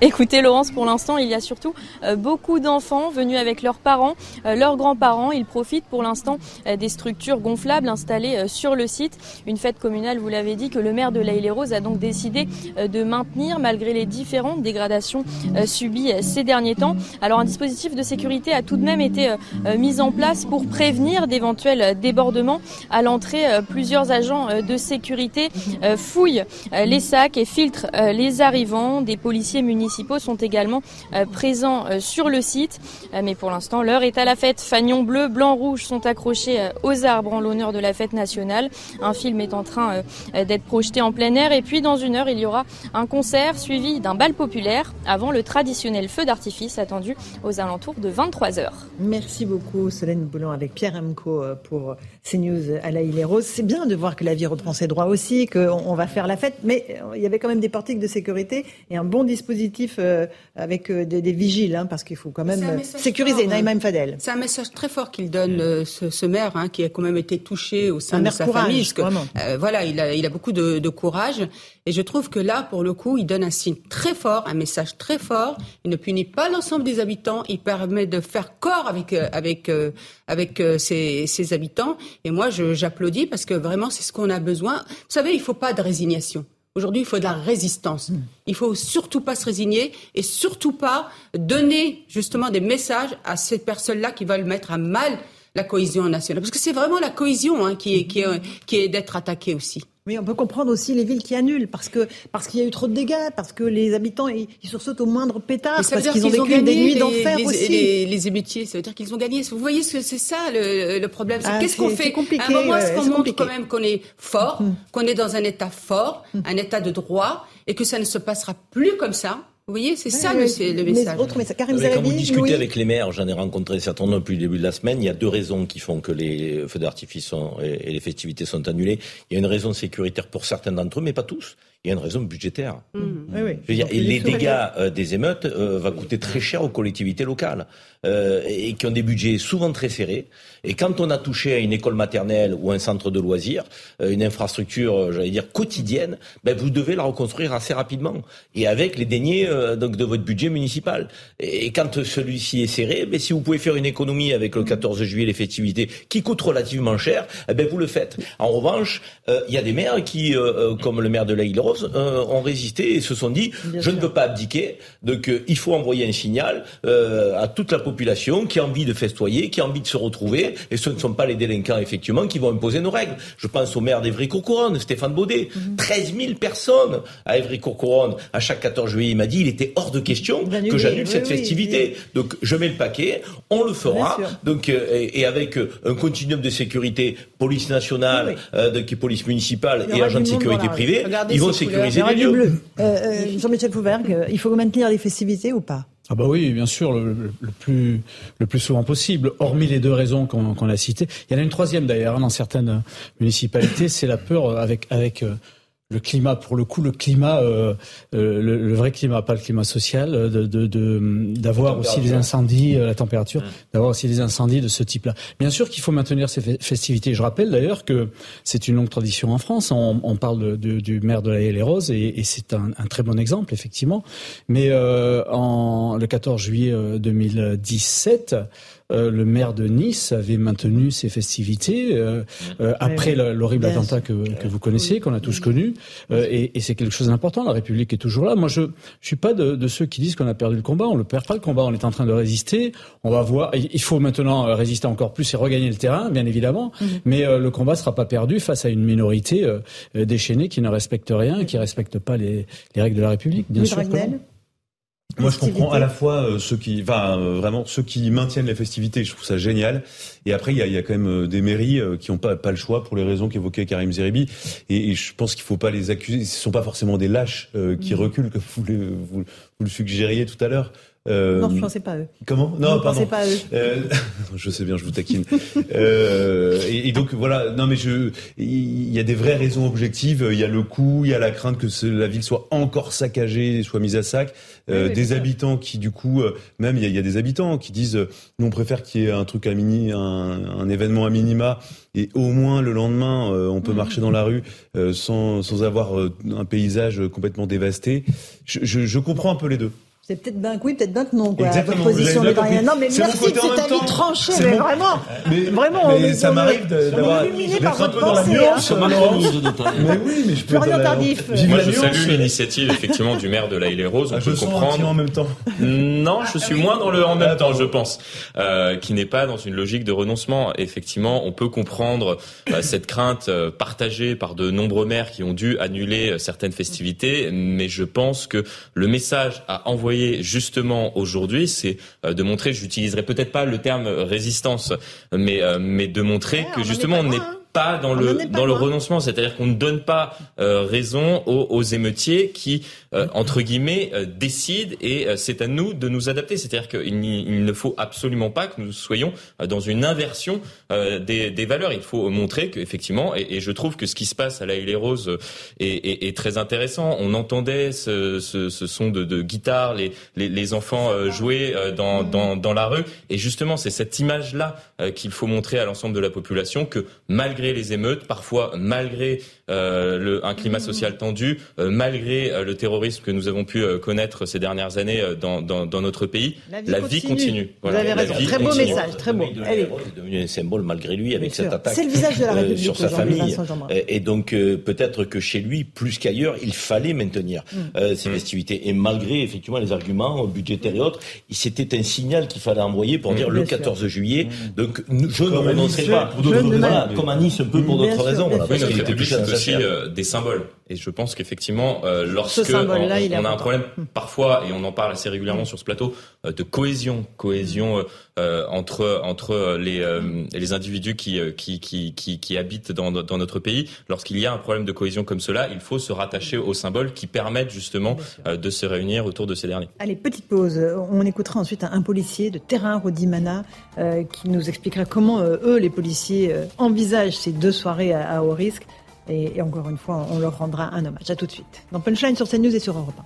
S22: Écoutez Laurence, pour l'instant, il y a surtout euh, beaucoup d'enfants venus avec leurs parents, euh, leurs grands-parents. Ils profitent pour l'instant euh, des structures gonflables installées sur le site. Une fête communale, vous l'avez dit, que le maire de l'Aïle Rose a donc décidé de maintenir malgré les différentes dégradations subies ces derniers temps. Alors un dispositif de sécurité a tout de même été mis en place pour prévenir d'éventuels débordements. À l'entrée, plusieurs agents de sécurité fouillent les sacs et filtrent les arrivants. Des policiers municipaux sont également euh, présents euh, sur le site. Euh, mais pour l'instant, l'heure est à la fête. Fagnons bleus, blancs, rouges sont accrochés aux arbres en l'honneur de la fête nationale. Un film est en train d'être projeté en plein air. Et puis, dans une heure, il y aura un concert suivi d'un bal populaire avant le traditionnel feu d'artifice attendu aux alentours de 23 heures.
S1: Merci beaucoup, Solène Boulon, avec Pierre Amco pour CNews à la et Rose. C'est bien de voir que la vie reprend ses droits aussi, qu'on va faire la fête, mais il y avait quand même des portiques de sécurité et un bon dispositif euh, avec euh, des, vigiles, hein, parce qu'il faut quand même sécuriser. Naïma hein. Fadel.
S12: C'est un message très fort qu'il donne, euh, ce, maire, hein, qui a quand même été touché au sein de sa famille. voilà, il a, il a beaucoup de, courage. Et je trouve que là, pour le coup, il donne un signe très fort, un message très fort. Il ne punit pas l'ensemble des habitants. Il permet de faire corps avec avec avec ses, ses habitants. Et moi, j'applaudis parce que vraiment, c'est ce qu'on a besoin. Vous savez, il faut pas de résignation. Aujourd'hui, il faut de la résistance. Hmm. Il faut surtout pas se résigner et surtout pas donner justement des messages à ces personnes-là qui veulent mettre à mal la cohésion nationale. Parce que c'est vraiment la cohésion hein, qui est, qui est, qui est d'être attaquée aussi.
S1: Oui, on peut comprendre aussi les villes qui annulent parce que parce qu'il y a eu trop de dégâts, parce que les habitants ils, sursautent au moindre pétard, parce qu'ils ont vécu des nuits d'enfer aussi.
S12: Les, les émeutiers, ça veut dire qu'ils ont gagné. Vous voyez ce que c'est ça le, le problème. Ah, Qu'est-ce qu'on fait À un moment, est-ce qu'on montre quand même qu'on est fort, mm. qu'on est dans un état fort, mm. un état de droit, et que ça ne se passera plus comme ça vous voyez, c'est ça le, message. Autre
S3: message. Karim quand vous discutez avec les maires, j'en ai rencontré un certain nombre depuis le début de la semaine, il y a deux raisons qui font que les feux d'artifice et les festivités sont annulées. Il y a une raison sécuritaire pour certains d'entre eux, mais pas tous il y a une raison budgétaire. Mmh. Oui, oui. Dire, et les dégâts euh, des émeutes euh, vont coûter très cher aux collectivités locales euh, et qui ont des budgets souvent très serrés. Et quand on a touché à une école maternelle ou un centre de loisirs, euh, une infrastructure, j'allais dire quotidienne, ben vous devez la reconstruire assez rapidement et avec les deniers donc de votre budget municipal. Et, quand celui-ci est serré, ben si vous pouvez faire une économie avec le 14 juillet les festivités qui coûtent relativement cher, eh ben vous le faites. En revanche, il y a des maires qui, comme le maire de la Euh, ont résisté et se sont dit je ne peux pas abdiquer, donc euh, il faut envoyer un signal euh, à toute la population qui a envie de festoyer, qui a envie de se retrouver, et ce ne sont pas les délinquants effectivement qui vont imposer nos règles. Je pense au maire d'Evry-Courcouronne, Stéphane Baudet, 13 mhm. 000 personnes à Évry-Courcouronne à chaque 14 juillet. Il m'a dit il était hors de question que j'annule cette festivité. Donc je mets le paquet, on le fera. Donc et, avec un continuum de sécurité, police nationale, de, police municipale et agents de sécurité privée, ils vont sécuriser les lieux. Bleu.
S1: Euh, euh, Jean-Michel Fouvergue, euh, il faut maintenir les festivités ou pas?
S6: Ah bah oui, bien sûr, le, plus le plus souvent possible. Hormis les deux raisons qu'on a citées, il y en a une troisième d'ailleurs hein, dans certaines municipalités, c'est la peur avec avec le climat, pour le coup, le climat, euh, euh, le, vrai climat, pas le climat social, euh, de, d'avoir aussi des incendies, la température, mmh. d'avoir aussi des incendies de ce type-là. Bien sûr qu'il faut maintenir ces festivités. Je rappelle d'ailleurs que c'est une longue tradition en France. On, parle du maire de la Haye les Roses et, c'est un, très bon exemple, effectivement. Mais en le 14 juillet 2017,
S23: le maire de Nice avait maintenu ses festivités après l'horrible attentat que, que, vous connaissez, qu'on a tous connu. et, et c'est quelque chose d'important. La République est toujours là. Moi, je je suis pas de, de ceux qui disent qu'on a perdu le combat. On le perd pas le combat. On est en train de résister. On va voir. Il faut maintenant résister encore plus et regagner le terrain, bien évidemment. Mhm. Mais le combat sera pas perdu face à une minorité déchaînée qui ne respecte rien, qui respecte pas les, les règles de la République. Bien sûr.
S14: Moi, je comprends à la fois euh, ceux qui, enfin, euh, vraiment ceux qui maintiennent les festivités. Je trouve ça génial. Et après, il y a, y a, quand même euh, des mairies qui n'ont pas, pas le choix pour les raisons qu'évoquait Karim Zeribi. Et, je pense qu'il faut pas les accuser. Ce sont pas forcément des lâches qui mm. reculent, comme vous, vous, vous, le suggériez tout à l'heure.
S1: Euh, non, je pensais pas à eux.
S14: Comment? Non,
S1: je
S14: pardon.
S1: pas à eux. Euh,
S14: je sais bien, je vous taquine. euh, et, et, donc voilà, non mais je, il y a des vraies raisons objectives. Il y a le coût, il y a la crainte que la ville soit encore saccagée, soit mise à sac. Euh, des habitants qui du coup, euh, même il y, a, il y, a, des habitants qui disent, euh, nous on préfère qu'il y ait un truc à mini, un, un, événement à minima, et au moins le lendemain on peut mmh. marcher dans la rue sans, sans avoir un paysage complètement dévasté. Je, je, je comprends un peu les deux.
S1: C'est peut-être ben oui, peut-être ben non. Quoi. Votre position n'est rien. Non, mais merci de cet avis tranché, mais vraiment. Mais, vraiment,
S14: mais ça m'arrive d'avoir d'être un peu dans la nuance. Hein.
S23: mais oui, mais je peux.
S1: Florian Tardif.
S24: Moi, je salue l'initiative effectivement du maire de la Île-et-Rose. On
S14: ah,
S24: peut comprendre.
S14: en même temps.
S24: Non, je suis moins dans le en même temps, je pense, euh, qui n'est pas dans une logique de renoncement. Effectivement, on peut comprendre euh, cette crainte euh, partagée par de nombreux maires qui ont dû annuler certaines festivités, mais je pense que le message à envoyer justement aujourd'hui, c'est euh, de montrer, j'utiliserai peut-être pas le terme résistance, mais euh, mais de montrer que justement on n'est pas dans le dans le renoncement, c'est-à-dire qu'on ne donne pas euh, raison aux, aux, émeutiers qui euh, entre guillemets euh, décident et c'est à nous de nous adapter. C'est-à-dire qu'il il ne faut absolument pas que nous soyons dans une inversion des, des, valeurs. Il faut montrer qu'effectivement, et, et, je trouve que ce qui se passe à la Île Rose est, est, est, très intéressant. On entendait ce, ce, ce son de, de guitare, les, les, les enfants jouer dans, dans, dans la rue, et justement c'est cette image-là qu'il faut montrer à l'ensemble de la population que malgré les émeutes, parfois malgré euh, le, un climat social tendu, euh, malgré euh, le terrorisme que nous avons pu connaître ces dernières années dans, dans, dans notre pays,
S1: la vie continue. Vous avez raison. Très beau message, très beau.
S3: Elle est devenu un symbole malgré lui avec cette attaque
S1: le visage de la République
S3: sur sa famille. Et donc peut-être que chez lui, plus qu'ailleurs, il fallait maintenir mm. ces festivités. Et malgré effectivement les arguments budgétaires et autres, c'était un signal qu'il fallait envoyer pour dire le 14 juillet. Mm. Donc je ne renoncerai pas. Comme à Nice, un peu pour d'autres raisons.
S24: Voilà, aussi euh, des symboles. Et je pense qu'effectivement, euh, lorsque on, on a un problème parfois, et on en parle assez régulièrement sur ce plateau, euh, de cohésion, cohésion euh, entre entre les les individus qui qui qui qui, qui habitent dans, dans notre pays. Lorsqu'il y a un problème de cohésion comme cela, il faut se rattacher aux symboles qui permettent justement de se réunir autour de ces derniers.
S1: Allez, petite pause. On écoutera ensuite un, policier de terrain, Rodimana, qui nous expliquera comment eux, les policiers, envisagent ces deux soirées à haut risque. Et, encore une fois, on leur rendra un hommage. À tout de suite. Dans Punchline sur CNews et sur Europe 1.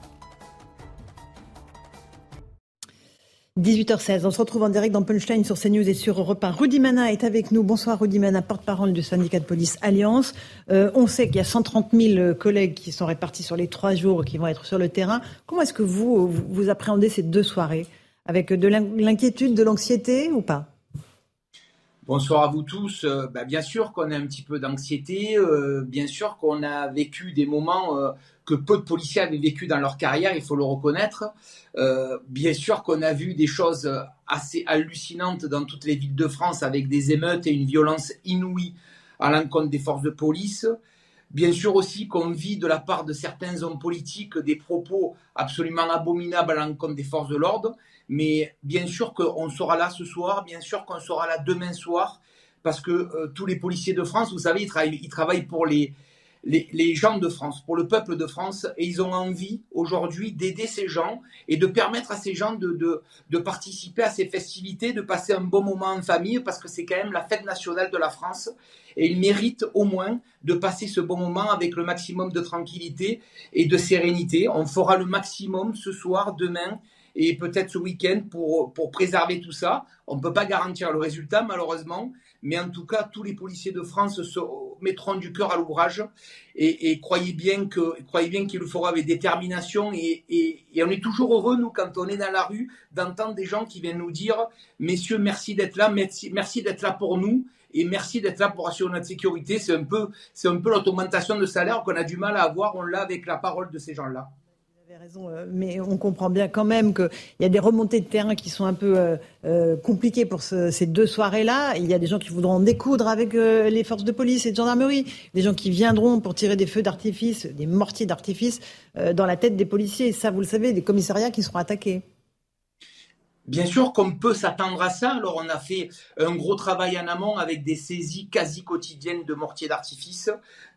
S1: 18h16, on se retrouve en direct dans Punchline sur CNews et sur Europe 1. Rudy Mana est avec nous. Bonsoir Rudy Mana, porte-parole du syndicat de police Alliance. Euh, on sait qu'il y a 130 000 collègues qui sont répartis sur les trois jours qui vont être sur le terrain. Comment est-ce que vous, vous appréhendez ces deux soirées? Avec de l'inquiétude, de l'anxiété ou pas?
S25: Bonsoir à vous tous. Euh, bah, bien sûr qu'on a un petit peu d'anxiété, euh, bien sûr qu'on a vécu des moments euh, que peu de policiers avaient vécu dans leur carrière, il faut le reconnaître. bien sûr qu'on a vu des choses assez hallucinantes dans toutes les villes de France avec des émeutes et une violence inouïe à l'encontre des forces de police. Bien sûr aussi qu'on vit de la part de certains hommes politiques des propos absolument abominables à l'encontre des forces de l'ordre. Mais bien sûr qu'on sera là ce soir, bien sûr qu'on sera là demain soir, parce que euh, tous les policiers de France, vous savez, ils travaillent, pour les, les, gens de France, pour le peuple de France, et ils ont envie aujourd'hui d'aider ces gens et de permettre à ces gens de, de, participer à ces festivités, de passer un bon moment en famille, parce que c'est quand même la fête nationale de la France, et ils méritent au moins de passer ce bon moment avec le maximum de tranquillité et de sérénité. On fera le maximum ce soir, demain, et peut-être ce week-end pour, pour préserver tout ça. On ne peut pas garantir le résultat malheureusement, mais en tout cas, tous les policiers de France se mettront du cœur à l'ouvrage et, croyez bien que croyez bien qu'il le fera avec détermination et, et, on est toujours heureux nous quand on est dans la rue d'entendre des gens qui viennent nous dire messieurs merci d'être là merci, merci d'être là pour nous et merci d'être là pour assurer notre sécurité c'est un peu c'est un peu l'augmentation de salaire qu'on a du mal à avoir. On l'a avec la parole de ces gens là
S1: raison, euh, mais on comprend bien quand même qu'il y a des remontées de terrain qui sont un peu euh, euh, compliquées pour ces deux soirées-là. Il y a des gens qui voudront en découdre avec les forces de police et de gendarmerie, des gens qui viendront pour tirer des feux d'artifice, des mortiers d'artifice dans la tête des policiers. Ça, vous le savez, des commissariats qui seront attaqués.
S25: Bien sûr qu'on peut s'attendre à ça. Alors on a fait un gros travail en amont avec des saisies quasi quotidiennes de mortiers d'artifice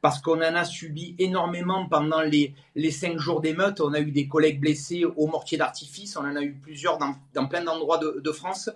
S25: parce qu'on en a subi énormément pendant les, cinq jours d'émeute. On a eu des collègues blessés au mortier d'artifice. On en a eu plusieurs dans, plein d'endroits de, France.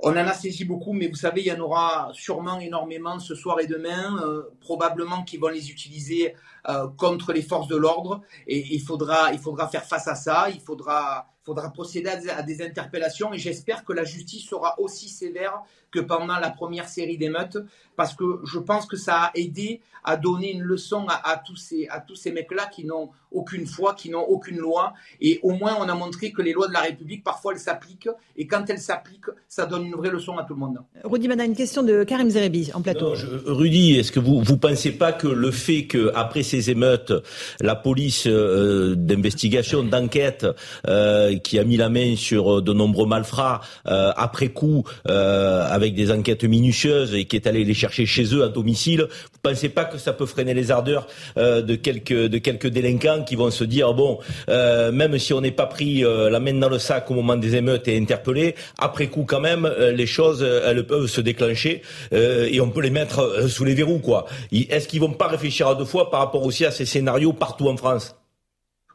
S25: On en a saisi beaucoup, mais vous savez, il y en aura sûrement énormément ce soir et demain, euh, probablement qu'ils vont les utiliser euh, contre les forces de l'ordre. Et il faudra, il faudra faire face à ça. Il faudra, faudra procéder à des interpellations et j'espère que la justice sera aussi sévère que pendant la première série d'émeutes parce que je pense que ça a aidé à donner une leçon à, tous ces, à tous ces mecs-là qui n'ont aucune foi, qui n'ont aucune loi. Et au moins, on a montré que les lois de la République, parfois, elles s'appliquent. Et quand elles s'appliquent, ça donne une vraie leçon à tout le monde.
S1: Rudy Mana, une question de Karim Zerebi en plateau.
S3: Rudy, est-ce que vous ne pensez pas que le fait qu'après ces émeutes, la police euh, d'investigation, d'enquête, euh, qui a mis la main sur de nombreux malfrats, euh, après coup, avec des enquêtes minutieuses et qui est allé les chercher chez eux à domicile, vous pensez pas que ça peut freiner les ardeurs de quelques délinquants qui vont se dire bon, euh, même si on n'est pas pris euh, la main dans le sac au moment des émeutes et interpellé, après coup quand même, euh, les choses elles peuvent se déclencher et on peut les mettre sous les verrous quoi. Est-ce qu'ils vont pas réfléchir à deux fois par rapport aussi à ces scénarios partout en France?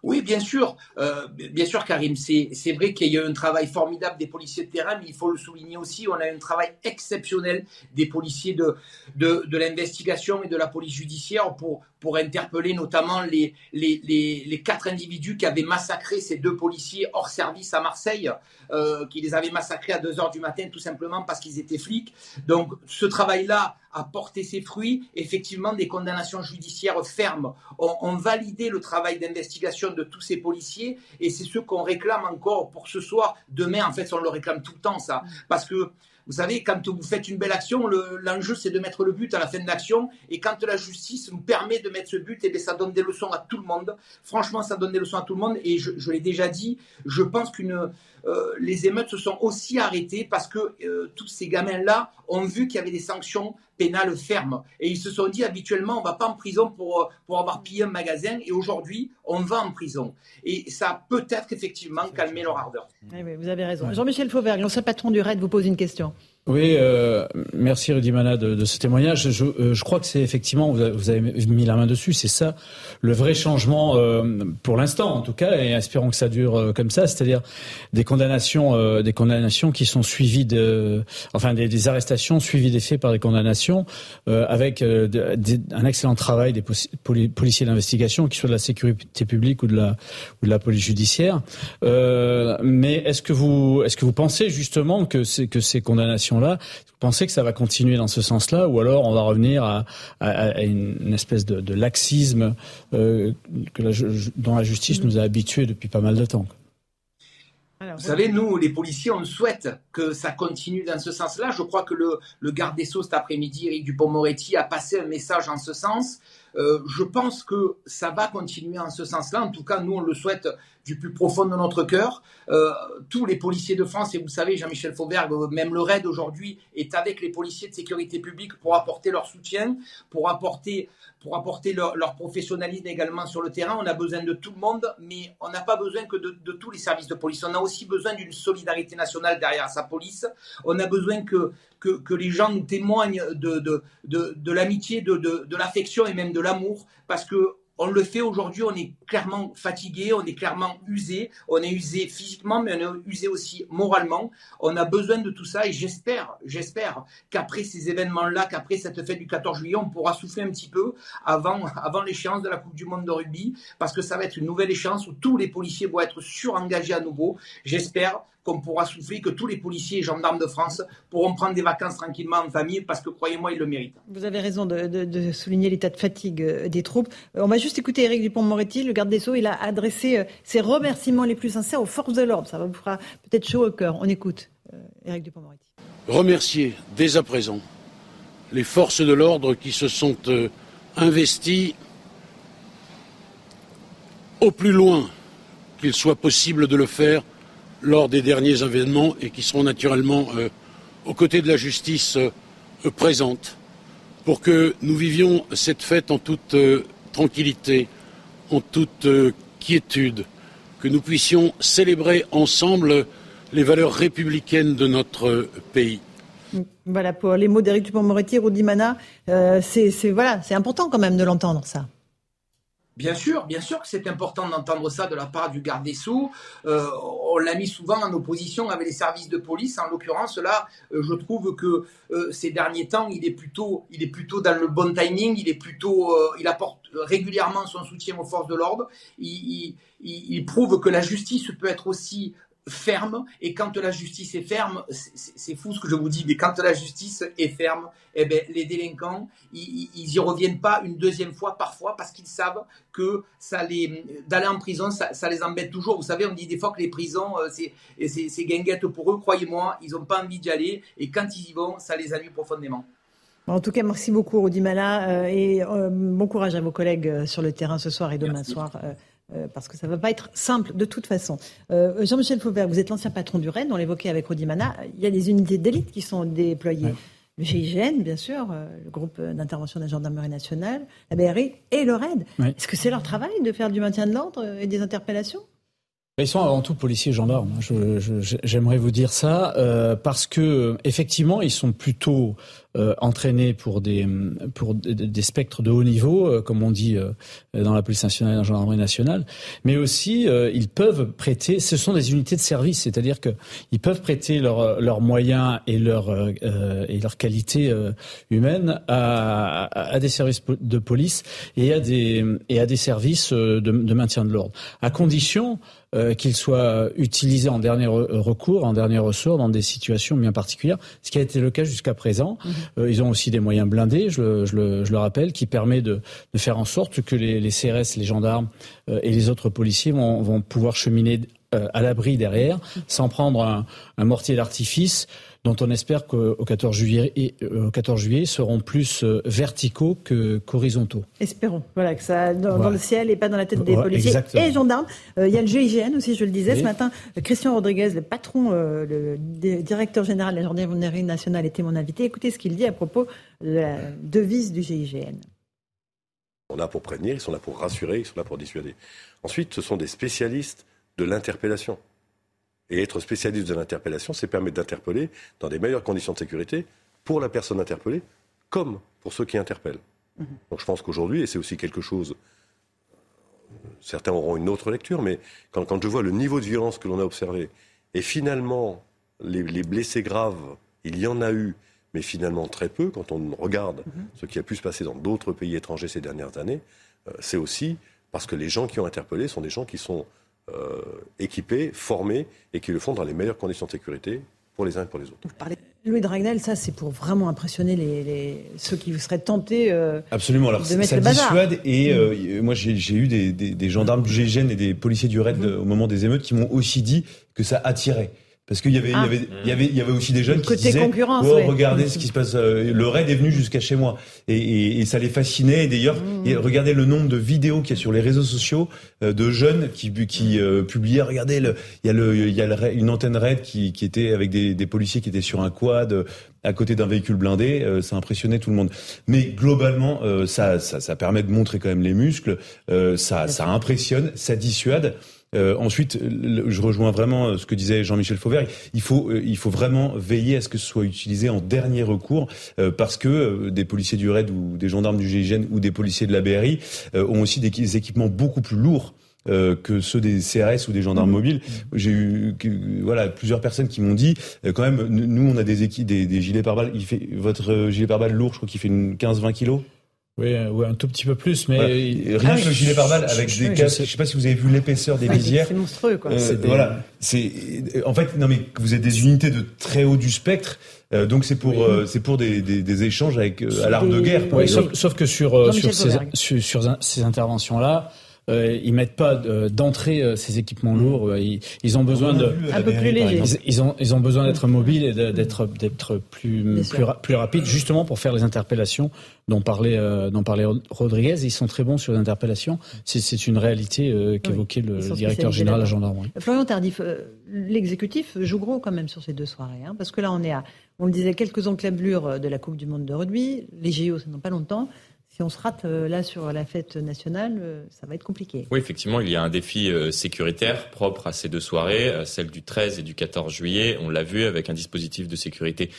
S25: Oui, bien sûr, euh, bien sûr, Karim. C'est vrai qu'il y a eu un travail formidable des policiers de terrain, mais il faut le souligner aussi. On a eu un travail exceptionnel des policiers de, de, de l'investigation et de la police judiciaire pour, pour interpeller notamment les, les, les, les, quatre individus qui avaient massacré ces deux policiers hors service à Marseille, euh, qui les avaient massacrés à 2 heures du matin tout simplement parce qu'ils étaient flics. Donc ce travail-là a porté ses fruits. Effectivement, des condamnations judiciaires fermes ont validé le travail d'investigation de tous ces policiers et c'est ce qu'on réclame encore pour ce soir. Demain, en fait, on le réclame tout le temps, ça. Parce que vous savez, quand vous faites une belle action, l'enjeu c'est de mettre le but à la fin de l'action. Et quand la justice nous permet de mettre ce but, et eh ça donne des leçons à tout le monde. Franchement, ça donne des leçons à tout le monde. Et je, l'ai déjà dit, je pense que euh, les émeutes se sont aussi arrêtées parce que euh, tous ces gamins-là ont vu qu'il y avait des sanctions pénales fermes. Et ils se sont dit habituellement, on va pas en prison pour, euh, pour avoir pillé un magasin. Et aujourd'hui, on va en prison. Et ça peut être effectivement calmer leur ardeur.
S1: Oui, vous avez raison. Jean-Michel Fauvert, l'ancien patron du RAID, vous pose une question.
S23: Oui, euh, merci Rudy Mana de, ce témoignage. Je, euh, je crois que c'est effectivement, vous avez, mis la main dessus, c'est ça le vrai changement euh, pour l'instant en tout cas, et espérons que ça dure comme ça, c'est-à-dire des condamnations, des condamnations qui sont suivies de, enfin des, arrestations suivies des faits par des condamnations, avec un excellent travail des policiers d'investigation, qui soit de la sécurité publique ou de la police judiciaire. mais est-ce que vous est-ce que vous pensez justement que ces condamnations là Vous pensez que ça va continuer dans ce sens-là ou alors on va revenir à, une, espèce de, laxisme euh, que la, dont la justice nous a habitués depuis pas mal de temps
S25: vous savez, nous, les policiers, on souhaite que ça continue dans ce sens-là. Je crois que le, le garde des Sceaux cet après-midi, Eric Dupont-Moretti, a passé un message en ce sens. Euh, je pense que ça va continuer en ce sens-là. En tout cas, nous, on le souhaite du plus profond de notre cœur. Euh, tous les policiers de France, et vous savez, Jean-Michel Fauberg, même le RAID aujourd'hui, est avec les policiers de sécurité publique pour apporter leur soutien, pour apporter, pour apporter leur, professionnalisme également sur le terrain. On a besoin de tout le monde, mais on n'a pas besoin que de, tous les services de police. On a aussi besoin d'une solidarité nationale derrière sa police. On a besoin que, que, les gens nous témoignent de, de, de, de l'amitié, de, de, de l'affection et même de l'amour, parce que on le fait aujourd'hui, on est clairement fatigué, on est clairement usé, on est usé physiquement, mais on est usé aussi moralement. On a besoin de tout ça et j'espère, j'espère qu'après ces événements-là, qu'après cette fête du 14 juillet, on pourra souffler un petit peu avant, avant l'échéance de la Coupe du Monde de rugby, parce que ça va être une nouvelle échéance où tous les policiers vont être surengagés à nouveau. J'espère qu'on pourra souffler, que tous les policiers et gendarmes de France pourront prendre des vacances tranquillement en famille parce que croyez-moi, ils le méritent.
S1: Vous avez raison de, souligner l'état de fatigue euh, des troupes. Euh, on va juste écouter Éric Dupont-Moretti, le garde des Sceaux. Il a adressé euh, ses remerciements les plus sincères aux forces de l'ordre. Ça vous fera peut-être chaud au cœur. On écoute Éric Dupont-Moretti.
S26: Remercier dès à présent les forces de l'ordre qui se sont investies au plus loin qu'il soit possible de le faire lors des derniers événements et qui seront naturellement euh, aux côtés de la justice euh, présente pour que nous vivions cette fête en toute euh, tranquillité, en toute quiétude, que nous puissions célébrer ensemble les valeurs républicaines de notre pays.
S1: Voilà pour les mots d'Éric Dupond-Moretti, Mana. c'est voilà, c'est important quand même de l'entendre ça.
S25: Bien sûr, bien sûr que c'est important d'entendre ça de la part du garde des Sceaux. Euh, on l'a mis souvent en opposition avec les services de police. En l'occurrence, là, euh, je trouve que euh, ces derniers temps, il est plutôt, il est plutôt dans le bon timing. Il est plutôt, il apporte régulièrement son soutien aux forces de l'ordre. il, il, prouve que la justice peut être aussi ferme et quand la justice est ferme, c'est fou ce que je vous dis, mais quand la justice est ferme, eh ben, les délinquants, ils, y reviennent pas une deuxième fois parfois parce qu'ils savent que ça les d'aller en prison, ça, les embête toujours. Vous savez, on dit des fois que les prisons, euh, c'est guinguette pour eux. Croyez-moi, ils n'ont pas envie d'y aller et quand ils y vont, ça les ennuie profondément.
S1: En tout cas, merci beaucoup, Rodi Mala, euh, et euh, bon courage à vos collègues sur le terrain ce soir et demain soir. Euh, parce que ça ne va pas être simple de toute façon. Euh, Jean-Michel Faubert, vous êtes l'ancien patron du Rennes, on l'évoquait avec Rodimana, il y a des unités d'élite qui sont déployées. Le GIGN, bien sûr, euh, le groupe d'intervention de la gendarmerie nationale, la BRI et le RAID. Est-ce que c'est leur travail de faire du maintien de l'ordre et des interpellations?
S23: Ils sont avant tout policiers et gendarmes. J'aimerais vous dire ça parce que effectivement, ils sont plutôt euh, entraînés pour des pour des, spectres de haut niveau, euh, comme on dit euh, dans la police nationale et dans la gendarmerie nationale, mais aussi ils peuvent prêter. Ce sont des unités de service, c'est-à-dire que ils peuvent prêter leurs moyens et leur et leur qualité humaine à, à, des services de police et à des et à des services de, de maintien de l'ordre, à condition qu'ils soient utilisés en dernier recours, en dernier ressort, dans des situations bien particulières, ce qui a été le cas jusqu'à présent. Mmh. Euh, ils ont aussi des moyens blindés, je, le, rappelle, qui permet de, faire en sorte que les, CRS, les gendarmes euh, et les autres policiers vont, pouvoir cheminer euh, à l'abri derrière, sans prendre un mortier d'artifice dont on espère qu'au 14 juillet, et, euh, au 14 juillet seront plus euh, verticaux qu'horizontaux.
S1: Espérons, voilà, que ça dans, le ciel et pas dans la tête des policiers et gendarmes. Euh, il y a le GIGN aussi, je le disais ce matin. Christian Rodriguez, le patron, le directeur général de la gendarmerie nationale, était mon invité. Écoutez ce qu'il dit à propos de la devise du GIGN.
S27: On a pour prévenir, ils sont là pour rassurer, ils sont là pour dissuader. Ensuite, ce sont des spécialistes de l'interpellation. Et être spécialiste de l'interpellation, c'est permettre d'interpeller dans des meilleures conditions de sécurité pour la personne interpellée, comme pour ceux qui interpellent. Mhm. Donc je pense qu'aujourd'hui, et c'est aussi quelque chose, certains auront une autre lecture, mais quand, je vois le niveau de violence que l'on a observé, et finalement, les, blessés graves, il y en a eu, mais finalement très peu, quand on regarde mhm. ce qui a pu se passer dans d'autres pays étrangers ces dernières années, euh, c'est aussi parce que les gens qui ont interpellé sont des gens qui sont euh, équipés, formés et qui le font dans les meilleures conditions de sécurité pour les uns et pour les autres.
S1: Vous parlez Louis Dragnel, ça c'est pour vraiment impressionner les, ceux qui seraient tentés euh,
S14: Absolument. Alors, de mettre ça le dissuade et euh, moi j'ai eu des, gendarmes du GIGN et des policiers du RAID au moment des émeutes qui m'ont aussi dit que ça attirait. Parce qu'il y avait, il y ah. avait, il y avait, il y avait aussi des jeunes qui disaient, oh, regardez ce qui se passe. Euh, le raid est venu jusqu'à chez moi, et, et, et ça les fascinait. Et d'ailleurs, mmh. regardez le nombre de vidéos qu'il y a sur les réseaux sociaux euh, de jeunes qui, qui euh, publiaient. Regardez, le, il y a le, il y a une antenne raid qui, qui était avec des, des, policiers qui étaient sur un quad à côté d'un véhicule blindé. ça impressionnait tout le monde. Mais globalement, ça, ça, ça permet de montrer quand même les muscles. ça, ça impressionne, ça dissuade. Euh, ensuite, je rejoins vraiment euh, ce que disait Jean-Michel Fauvert. Il faut, euh, il faut vraiment veiller à ce que ce soit utilisé en dernier recours, parce que des policiers du RAID ou des gendarmes du GIGN ou des policiers de la BRI ont aussi des, équipements beaucoup plus lourds. que ceux des CRS ou des gendarmes mmh. mobiles. J'ai eu voilà plusieurs personnes qui m'ont dit quand même nous on a des équipes des, gilets pare-balles. Il fait votre gilet pare-balles lourd, je crois qu'il fait 15-20 kilos.
S23: Oui, oui, un tout petit peu plus, mais
S14: rien que le gilet pare-balles avec des casques. Je sais pas si vous avez vu l'épaisseur des visières.
S1: C'est monstrueux, quoi.
S14: Voilà, c'est en fait non mais vous êtes des unités de très haut du spectre. donc c'est pour c'est pour des, des, des, échanges avec à l'arme de guerre.
S23: Oui, sauf, sauf, que sur sur ces, sur, sur ces interventions là, euh, ils mettent pas d'entrée euh, ces équipements lourds. Euh, ils, ils, ont besoin de
S1: un peu plus léger.
S23: Ils, ont ils ont besoin d'être mobiles et d'être d'être plus plus, plus rapides justement pour faire les interpellations dont parlait euh, dont parlait Rodriguez. Ils sont très bons sur les interpellations. C'est une réalité euh, qu'évoquait le, directeur général de la gendarmerie.
S1: Florian Tardif, l'exécutif joue gros quand même sur ces deux soirées, hein, parce que là on est à on le disait quelques enclablures de la Coupe du Monde de rugby. Les JO, ça n'a pas longtemps si on se rate euh, là sur la fête nationale, euh, ça va être compliqué.
S24: Oui, effectivement, il y a un défi euh, sécuritaire propre à ces deux soirées, celle du 13 et du 14 juillet. On l'a vu avec un dispositif de sécurité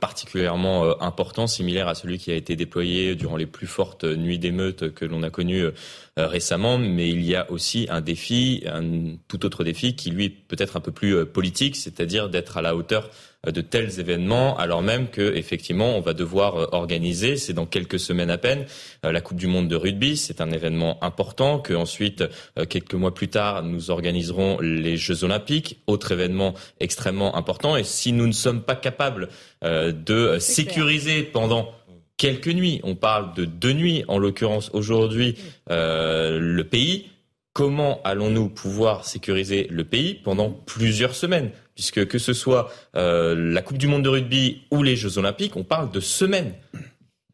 S24: particulièrement important, similaire à celui qui a été déployé durant les plus fortes nuits d'émeutes que l'on a connues récemment. Mais il y a aussi un défi, un tout autre défi qui lui peut être un peu plus politique, c'est-à-dire d'être à la hauteur euh, de tels événements, alors même que effectivement on va devoir euh, organiser, c'est dans quelques semaines à peine, euh, la Coupe du Monde de rugby. C'est un événement important. Que ensuite, quelques mois plus tard, nous organiserons les Jeux Olympiques, autre événement extrêmement important. Et si nous ne sommes pas capables de sécuriser pendant quelques nuits, on parle de deux nuits en l'occurrence aujourd'hui, le pays comment allons-nous pouvoir sécuriser le pays pendant plusieurs semaines? Puisque que ce soit euh, la Coupe du Monde de rugby ou les Jeux Olympiques, on parle de semaines.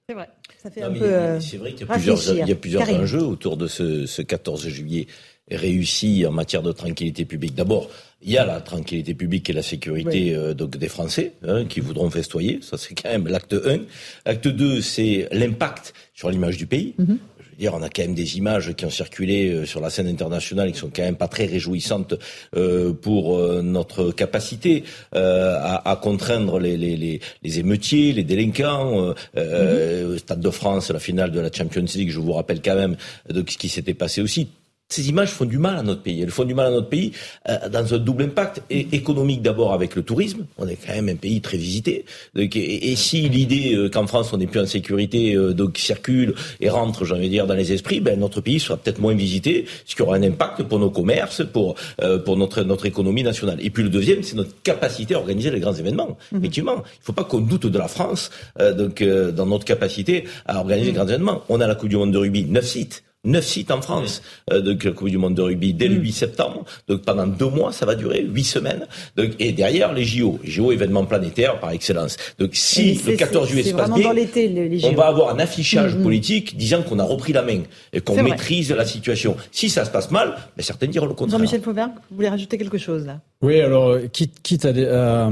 S1: C'est vrai. Ça fait un peu. Euh,
S3: c'est vrai qu'il y a plusieurs, il y a plusieurs enjeux autour de ce, ce 14 juillet réussi en matière de tranquillité publique. D'abord, il y a la tranquillité publique et la sécurité euh, donc des Français hein, qui voudront festoyer. Ça, c'est quand même l'acte 1. L'acte 2, c'est l'impact sur l'image du pays. Mm-hmm dire, on a quand même des images qui ont circulé euh, sur la scène internationale et qui sont quand même pas très réjouissantes euh, pour euh, notre capacité à, à, contraindre les, les, les, les, émeutiers, les délinquants. Mm-hmm. Stade de France, la finale de la Champions League, je vous rappelle quand même de ce qui s'était passé aussi ces images font du mal à notre pays. Elles font du mal à notre pays euh, dans un double impact. Et économique d'abord avec le tourisme. On est quand même un pays très visité. et, si l'idée euh, qu'en France on n'est plus en sécurité euh, donc circule et rentre, j'ai envie de dire, dans les esprits, ben, notre pays sera peut-être moins visité, ce qui aura un impact pour nos commerces, pour, pour notre, notre économie nationale. Et puis le deuxième, c'est notre capacité à organiser les grands événements. Mhm. Effectivement, il ne faut pas qu'on doute de la France donc, dans notre capacité à organiser les grands événements. On a la Coupe du Monde de rugby, neuf sites neuf sites en France euh, de la Coupe du Monde de rugby dès le 8 mm. septembre. Donc pendant deux mois, ça va durer huit semaines. Donc, et derrière les JO, JO événements planétaires par excellence. Donc si le 14 juillet se passe bien, on va avoir un affichage mm, mm. politique disant qu'on a repris la main et qu'on maîtrise la situation. Si ça se passe mal, ben, certains diront le contraire.
S1: Jean-Michel Fauvert, vous voulez rajouter quelque chose là?
S23: Oui, alors quitte, quitte à, à,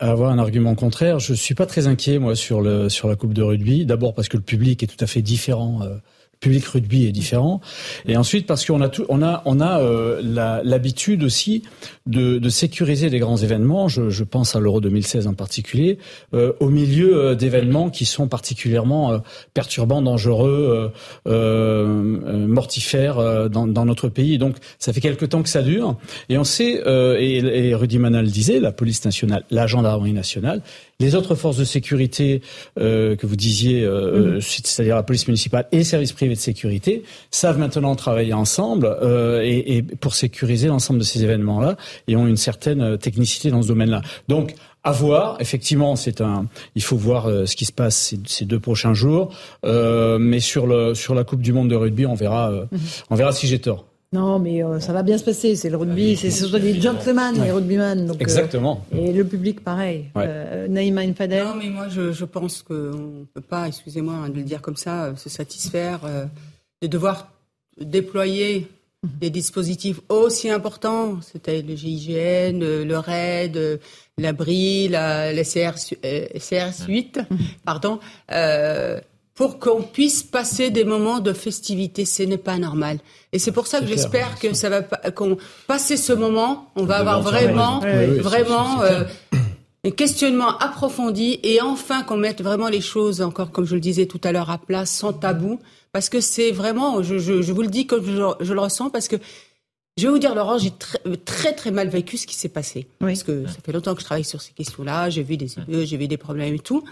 S23: avoir un argument contraire, je suis pas très inquiet moi sur le sur la Coupe de rugby. D'abord parce que le public est tout à fait différent. Euh, public rugby est différent, et ensuite parce qu'on a tout, on a on a euh, l'habitude aussi de, de, sécuriser les grands événements. Je, je pense à l'Euro 2016 en particulier, euh, au milieu euh, d'événements qui sont particulièrement euh, perturbants, dangereux, mortifères dans, dans, notre pays. Donc ça fait quelque temps que ça dure, et on sait, et, et Rudy Manal disait, la police nationale, la gendarmerie nationale les autres forces de sécurité euh, que vous disiez, euh, mhm. c'est-à-dire la police municipale et les services privés de sécurité, savent maintenant travailler ensemble euh, et, et, pour sécuriser l'ensemble de ces événements-là et ont une certaine euh, technicité dans ce domaine-là. Donc, à voir. Effectivement, c'est un. Il faut voir euh, ce qui se passe ces, ces deux prochains jours. Euh, mais sur le sur la Coupe du Monde de rugby, on verra. Mhm. On verra si j'ai tort.
S1: Non, mais euh, ça va bien se passer. C'est le rugby, c'est surtout des gentlemen, les rugbymen. Donc,
S23: euh, Exactement.
S1: et le public, pareil. Euh, Naïma Infadel.
S12: Non, mais moi, je, je pense qu'on ne peut pas, excusez-moi hein, de le dire comme ça, se satisfaire de devoir déployer. Des dispositifs aussi importants. C'était le GIGN, le RAID, l'ABRI, la, la CR, CRS 8, mhm. pardon pour qu'on puisse passer des moments de festivité. Ce n'est pas normal. Et c'est pour ça que j'espère que ça va qu'on passer ce moment, on va avoir vraiment, vraiment euh, un questionnement approfondi et enfin qu'on mette vraiment les choses encore, comme je le disais tout à l'heure, à place, sans tabou, parce que c'est vraiment, je, je, je, vous le dis comme je, je, le ressens, parce que je vais vous dire, Laurent, j'ai très, très, très mal vécu ce qui s'est passé. Parce que ça fait longtemps que je travaille sur ces questions-là, j'ai vu des j'ai vu des problèmes et tout.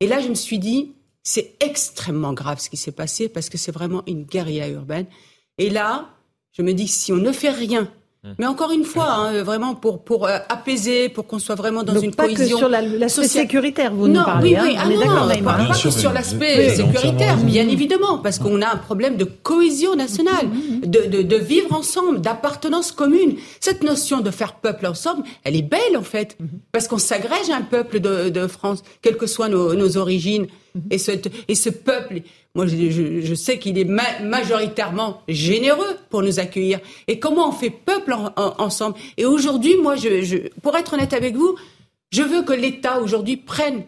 S12: Et là, je me suis dit, c'est extrêmement grave ce qui s'est passé parce que c'est vraiment une guérilla urbaine. Et là, je me dis, si on ne fait rien. Mais encore une fois, hein, vraiment pour pour euh, apaiser, pour qu'on soit vraiment dans une
S1: pas
S12: cohésion.
S1: Que sur l'aspect sécuritaire, vous nous parlez.
S12: Oui, oui,
S1: hein,
S12: ah non, non, pas, pas que sur l'aspect sécuritaire, bien évidemment, parce qu'on a un problème de cohésion nationale, hum, hum, de, de, de vivre ensemble, d'appartenance commune. Cette notion de faire peuple ensemble, elle est belle en fait, parce qu'on s'agrège à un peuple de, de France, quelles que soient nos, nos origines. Et ce, et ce peuple, moi, je, je sais qu'il est majoritairement généreux pour nous accueillir. Et comment on fait peuple ensemble? Et aujourd'hui, moi, je, je, pour être honnête avec vous, je veux que l'État aujourd'hui prenne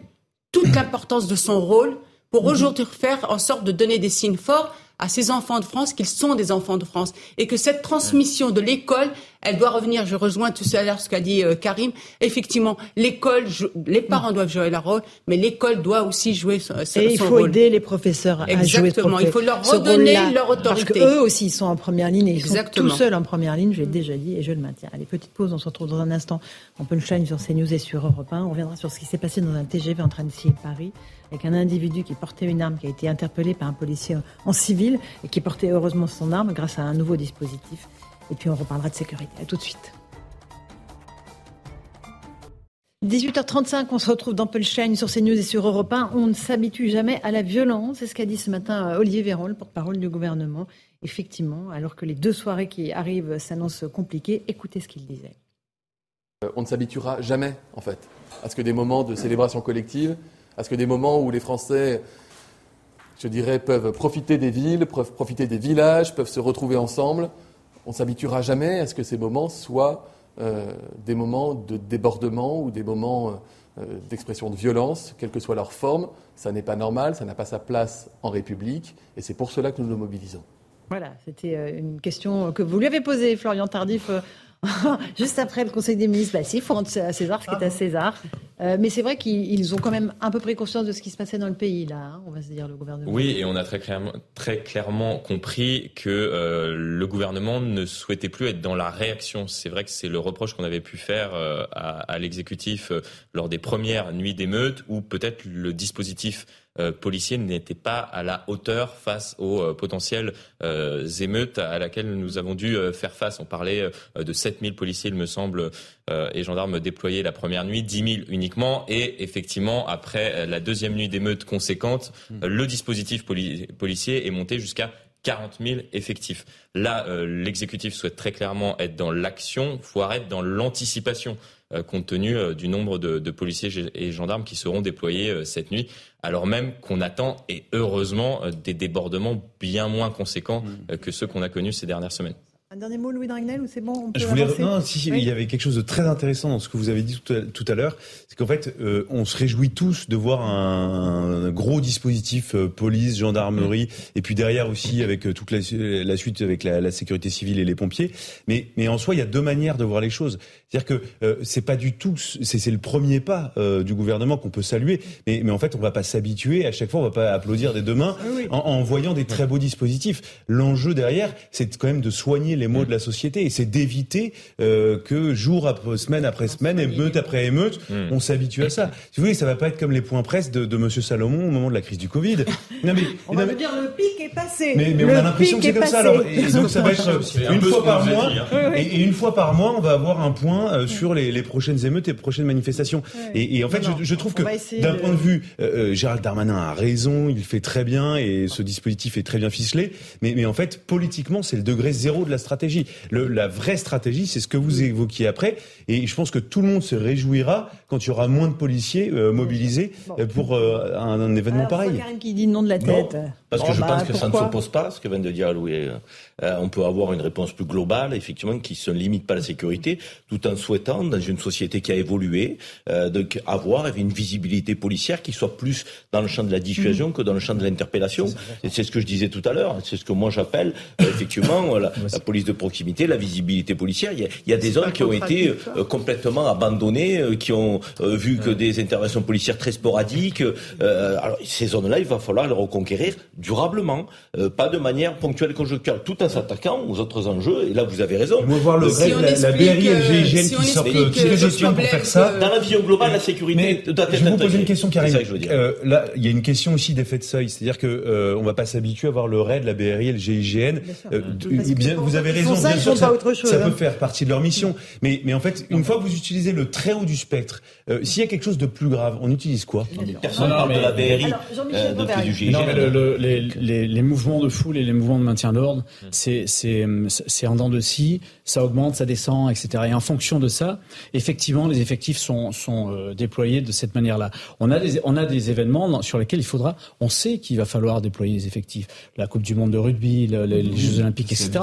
S12: toute l'importance de son rôle pour mhm. aujourd'hui faire en sorte de donner des signes forts à ces enfants de France qu'ils sont des enfants de France et que cette transmission de l'école, elle doit revenir. Je rejoins tout à l'heure ce qu'a dit euh, Karim. Effectivement, l'école, les parents doivent jouer leur rôle, mais l'école doit aussi jouer son, rôle.
S1: Et il faut aider les professeurs à jouer
S12: ce rôle. Il faut leur redonner leur autorité.
S1: Parce qu'eux aussi, ils sont en première ligne et ils sont tout seuls en première ligne. Je l'ai déjà dit et je le maintiens. Allez, petite pause. On se retrouve dans un instant en punchline sur CNews et sur Europe 1. On reviendra sur ce qui s'est passé dans un TGV entre Annecy et Paris avec un individu qui portait une arme, qui a été interpellé par un policier en civil et qui portait heureusement son arme grâce à un nouveau dispositif. Et puis on reparlera de sécurité. À tout de suite. 18h35, on se retrouve dans Punchline sur CNews et sur Europe 1. On ne s'habitue jamais à la violence. C'est ce qu'a dit ce matin euh, Olivier Véran, le porte-parole du gouvernement. Effectivement, alors que les deux soirées qui arrivent s'annoncent compliquées, écoutez ce qu'il disait.
S28: Euh, on ne s'habituera jamais, en fait, à ce que des moments de célébration collective à ce que des moments où les Français, je dirais, peuvent profiter des villes, peuvent profiter des villages, peuvent se retrouver ensemble, on s'habituera jamais à ce que ces moments soient euh, des moments de débordement ou des moments euh, d'expression de violence, quelle que soit leur forme. Ça n'est pas normal, ça n'a pas sa place en République, et c'est pour cela que nous nous mobilisons.
S1: Voilà, c'était euh, une question que vous lui avez posée, Florian Tardif, Juste après le Conseil des ministres, bah, il faut rendre à César ce qui est à César. Euh, mais c'est vrai qu'ils ont quand même un peu pris conscience de ce qui se passait dans le pays, là, hein, on va se dire, le gouvernement.
S24: Oui, et on a très clairement, compris que euh, le gouvernement ne souhaitait plus être dans la réaction. C'est vrai que c'est le reproche qu'on avait pu faire euh, à, à l'exécutif lors des premières nuits d'émeute, ou peut-être le dispositif policiers n'étaient pas à la hauteur face aux euh, potentielles euh, émeutes à laquelle nous avons dû faire face. On parlait de 7000 policiers, il me semble, et gendarmes déployés la première nuit, 10 000 uniquement. Et effectivement, après la deuxième nuit d'émeutes conséquente, mmh. le dispositif policier est monté jusqu'à 40 000 effectifs. Là, l'exécutif souhaite très clairement être dans l'action, voire être dans l'anticipation. Euh, compte tenu euh, du nombre de, policiers et gendarmes qui seront déployés euh, cette nuit, alors même qu'on attend, et heureusement, des débordements bien moins conséquents mmh. que ceux qu'on a connus ces dernières semaines.
S1: Un dernier mot, Louis Dragnel, ou c'est bon on peut
S14: Je voulais non, si, il y avait quelque chose de très intéressant dans ce que vous avez dit tout à, l'heure, c'est qu'en fait, euh, on se réjouit tous de voir un, gros dispositif euh, police, gendarmerie, et puis derrière aussi avec euh, toute la, suite avec la, sécurité civile et les pompiers. Mais, mais en soi, il y a deux manières de voir les choses. C'est-à-dire que c'est pas du tout, c'est le premier pas du gouvernement qu'on peut saluer, mais, mais en fait, on va pas s'habituer. À chaque fois, on va pas applaudir des deux mains en, en voyant des très beaux dispositifs. L'enjeu derrière, c'est quand même de soigner les les mots de la société. Et c'est d'éviter euh, que jour après semaine après semaine, émeute après émeute, on s'habitue à ça. Si vous voulez, ça va pas être comme les points presse de, de Monsieur Salomon au moment de la crise du Covid.
S1: Non, mais, on va dire le pic est passé.
S14: Mais, mais on a l'impression que c'est comme ça. Alors, et donc ça va être une fois par mois. Et, une fois par mois, on va avoir un point euh, sur les, les, prochaines émeutes et prochaines manifestations. Et, et, en fait, je, je, trouve que d'un point de vue, euh, Gérald Darmanin a raison, il fait très bien et ce dispositif est très bien ficelé. Mais, mais en fait, politiquement, c'est le degré zéro de la stratégie. Le, la vraie stratégie, c'est ce que vous évoquiez après. Et je pense que tout le monde se réjouira quand il y aura moins de policiers euh, mobilisés euh, pour euh, un, événement pareil.
S1: Karim qui dit non de la tête.
S3: parce que je bah, pense que ça ne s'oppose pas, ce que vient de dire Louis. On peut avoir une réponse plus globale, effectivement, qui ne se limite pas à la sécurité, tout en souhaitant, dans une société qui a évolué, de, avoir une visibilité policière qui soit plus dans le champ de la dissuasion mmh. que dans le champ de l'interpellation. Et c'est ce que je disais tout à l'heure. C'est ce que moi j'appelle, effectivement, la, la police police de proximité, la visibilité policière. Il y a, des zones qui ont été complètement abandonnées, qui ont vu que des interventions policières très sporadiques. alors ces zones-là, il va falloir les reconquérir durablement, pas de manière ponctuelle conjoncturelle, tout en s'attaquant aux autres enjeux. Et là, vous avez raison.
S14: On va voir le si la, BRI et le GIGN qui sortent les gestions pour faire ça.
S3: Dans la vision globale, la sécurité doit
S14: être Je vais vous poser une question qui arrive. là, il y a une question aussi d'effet de seuil, c'est-à-dire que euh, on va pas s'habituer à voir le RAID, la BRI et le GIGN. Euh, bien, vous avez raison, bien sûr, ça, ça peut hein. faire partie de leur mission. Mais, mais en fait, une fois que vous utilisez le très haut du spectre, euh, s'il y a quelque chose de plus grave, on utilise quoi?
S3: Personne ne parle de la BRI,
S23: euh, du GIGN. Non, mais le, les, mouvements de foule et les mouvements de maintien de l'ordre, mm. C'est c'est en dents de scie, ça augmente, ça descend, etc. Et en fonction de ça, effectivement, les effectifs sont, sont euh, déployés de cette manière-là. On a des on a des événements sur lesquels il faudra, on sait qu'il va falloir déployer les effectifs. La Coupe du Monde de rugby, les, Jeux Olympiques, etc.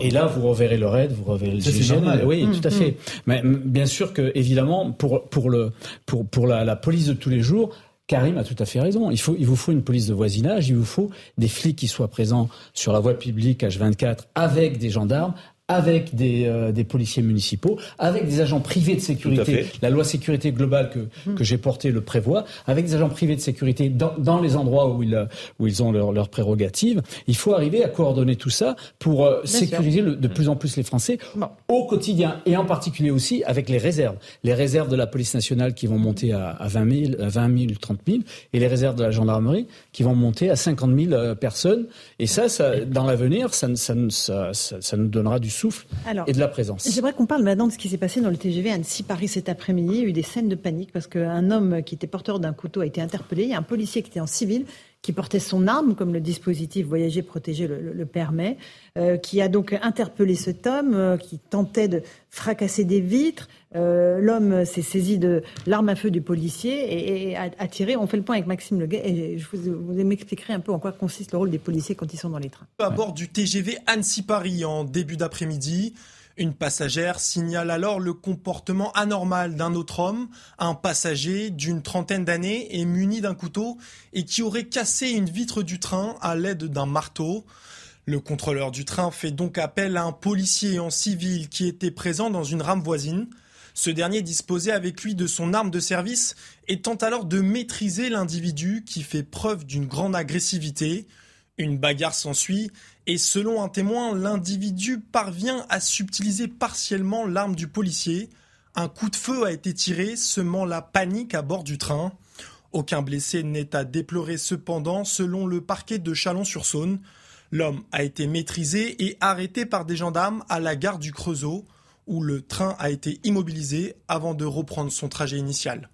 S23: et là, vous reverrez le RAID, vous reverrez le GIGN. Oui, tout à mm, fait. Mais bien sûr que, évidemment, pour, pour, le, pour, pour la, la police de tous les jours, Karim a tout à fait raison. Il, faut, il vous faut une police de voisinage, il vous faut des flics qui soient présents sur la voie publique H24 avec des gendarmes, avec des, euh, des, policiers municipaux, avec des agents privés de sécurité. La loi sécurité globale que, mmh. que j'ai portée le prévoit, avec des agents privés de sécurité dans, dans les endroits où ils, où ils ont leurs leur prérogatives. Il faut arriver à coordonner tout ça pour euh, sécuriser de plus en plus les Français au quotidien et en particulier aussi avec les réserves. Les réserves de la police nationale qui vont monter à, à 20 000, à 20 000, 30 000 et les réserves de la gendarmerie qui vont monter à 50 000 euh, personnes. Et ça, ça dans l'avenir, ça, ça, ça, ça, nous donnera du souffle et de la présence.
S1: J'aimerais qu'on parle maintenant de ce qui s'est passé dans le TGV Annecy-Paris cet après-midi. Il y a eu des scènes de panique parce qu'un homme qui était porteur d'un couteau a été interpellé. Il y a un policier qui était en civil qui portait son arme, comme le dispositif Voyager protégé le, permet, euh, qui a donc interpellé cet homme, euh, qui tentait de fracasser des vitres. Euh, l'homme s'est saisi de l'arme à feu du policier et, a, tiré. On fait le point avec Maxime Leguet et je vous, vous m'expliquerai un peu en quoi consiste le rôle des policiers quand ils sont dans les trains.
S16: À bord du TGV Annecy-Paris en début d'après-midi, une passagère signale alors le comportement anormal d'un autre homme, un passager d'une trentaine d'années et muni d'un couteau et qui aurait cassé une vitre du train à l'aide d'un marteau. Le contrôleur du train fait donc appel à un policier en civil qui était présent dans une rame voisine. Ce dernier disposait avec lui de son arme de service et tente alors de maîtriser l'individu qui fait preuve d'une grande agressivité. Une bagarre s'ensuit et selon un témoin, l'individu parvient à subtiliser partiellement l'arme du policier. Un coup de feu a été tiré, semant la panique à bord du train. Aucun blessé n'est à déplorer cependant, selon le parquet de Chalon-sur-Saône. L'homme a été maîtrisé et arrêté par des gendarmes à la gare du Creusot, où le train a été immobilisé avant de reprendre son trajet initial.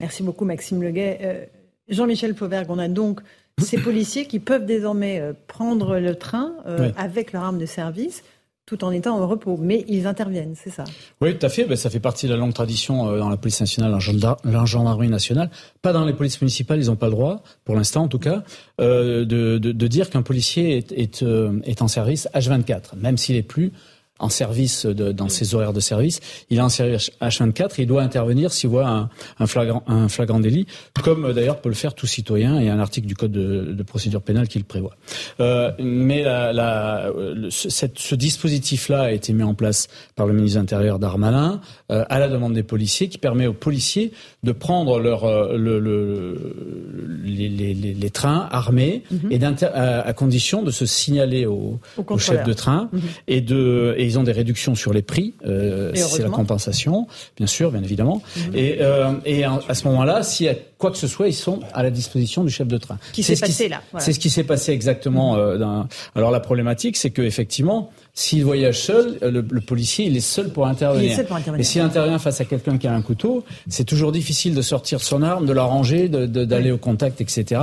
S1: Merci beaucoup Maxime Leguet. Euh, Jean-Michel Fauvergue, on a donc ces policiers qui peuvent désormais euh, prendre le train euh, avec leur arme de service tout en étant en repos. Mais ils interviennent, c'est ça?
S23: Oui, tout à fait. Ben, ça fait partie de la longue tradition euh, dans la police nationale, en gendarmerie nationale. Pas dans les polices municipales, ils n'ont pas le droit, pour l'instant en tout cas, de, de, dire qu'un policier est, est, est en service H24, même s'il est plus en service de, dans ses horaires de service. Il est en service H24 et il doit intervenir s'il voit un, un, flagrant, un flagrant délit, comme euh, d'ailleurs peut le faire tout citoyen. Il y a un article du Code de, de procédure pénale qui le prévoit. Euh, mais la, la, cette, ce dispositif-là a été mis en place par le ministre de l'Intérieur Darmanin euh, à la demande des policiers, qui permet aux policiers de prendre leur, euh, le, le, les, les, les, trains armés mhm. et à, à, condition de se signaler au, au, chef de train mhm. et de et ils ont des réductions sur les prix. Euh, c'est la compensation, bien sûr, bien évidemment. Mhm. Et, euh, et à ce moment-là, s'il y a quoi que ce soit, ils sont à la disposition du chef de train.
S1: Qui s'est passé là
S23: C'est ce qui s'est passé exactement. Euh, alors la problématique, c'est que effectivement, s'il voyage seul, euh, le, policier, il est seul pour intervenir. Il est pour intervenir. Et s'il intervient face à quelqu'un qui a un couteau, c'est toujours difficile de sortir son arme, de la ranger, d'aller au contact, etc.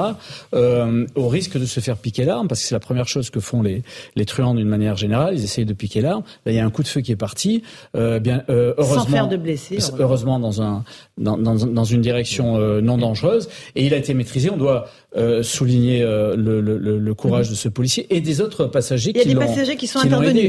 S23: Euh, au risque de se faire piquer l'arme, parce que c'est la première chose que font les, les truands d'une manière générale. Ils essayent de piquer l'arme. il y a un coup de feu qui est parti. Euh, bien, euh, heureusement,
S1: Sans faire de blessés.
S23: Heureusement, dans, un, dans, dans, dans une direction non dangereuse. Et il a été maîtrisé. On doit souligner le, le, le, courage de ce policier et des autres passagers
S1: qui
S23: Il y
S1: a des passagers qui sont intervenus.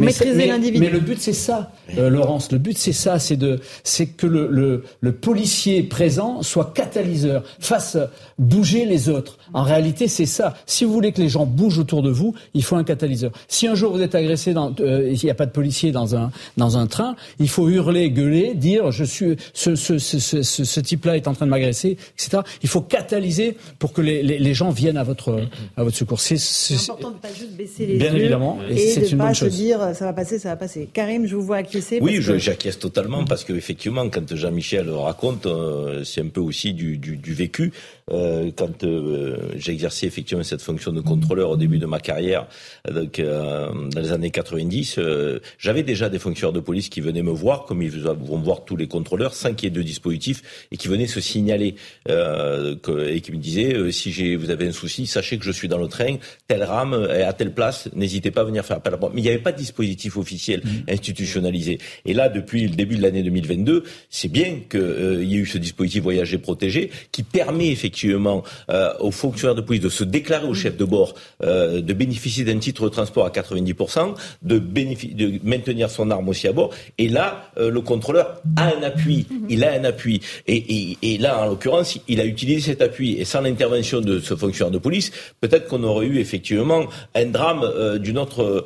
S1: Maîtrisé l'individu.
S23: Mais le but, c'est ça, euh, Laurence. Le but, c'est ça. C'est de, c'est que le, le, le policier présent soit catalyseur, fasse bouger les autres. En réalité, c'est ça. Si vous voulez que les gens bougent autour de vous, il faut un catalyseur. Si un jour vous êtes agressé, dans, euh, il n'y a pas de policier dans un dans un train, il faut hurler, gueuler, dire je suis ce ce ce, ce, ce type-là est en train de m'agresser, etc. Il faut catalyser pour que les, les, les gens viennent à votre à votre secours.
S1: C'est important de pas juste baisser les
S23: bien
S1: yeux
S23: évidemment,
S1: et, et de pas se dire ça va passer, ça va passer. Karim, je vous vois acquiescer.
S3: Oui, je, j'acquiesce totalement parce que effectivement, quand Jean-Michel raconte, euh, c'est un peu aussi du, du, du vécu. Euh, quand euh, j'ai exercé effectivement cette fonction de contrôleur au début de ma carrière, donc euh, dans les années 90, euh, j'avais déjà des fonctionnaires de police qui venaient me voir, comme ils vont voir tous les contrôleurs, sans qu'il y ait de dispositifs, et qui venaient se signaler que, et qui me disaient si j'ai, vous avez un souci, sachez que je suis dans le train, telle rame est à telle place, n'hésitez pas à venir faire appel à moi. Mais il n'y avait pas de dispositif officiel mmh. institutionnalisé. Et là, depuis le début de l'année 2022, c'est bien qu'il y ait eu ce dispositif voyager protégé qui permet effectivement euh, aux fonctionnaires de police de se déclarer au chef de bord, euh, de bénéficier d'un titre de transport à 90%, de, de maintenir son arme aussi à bord. Et là, euh, le contrôleur a un appui. Il a un appui. Et, et, et là, en l'occurrence, il a utilisé cet appui. Et sans l'intervention de ce fonctionnaire de police, peut-être qu'on aurait eu effectivement un drame euh, d'une autre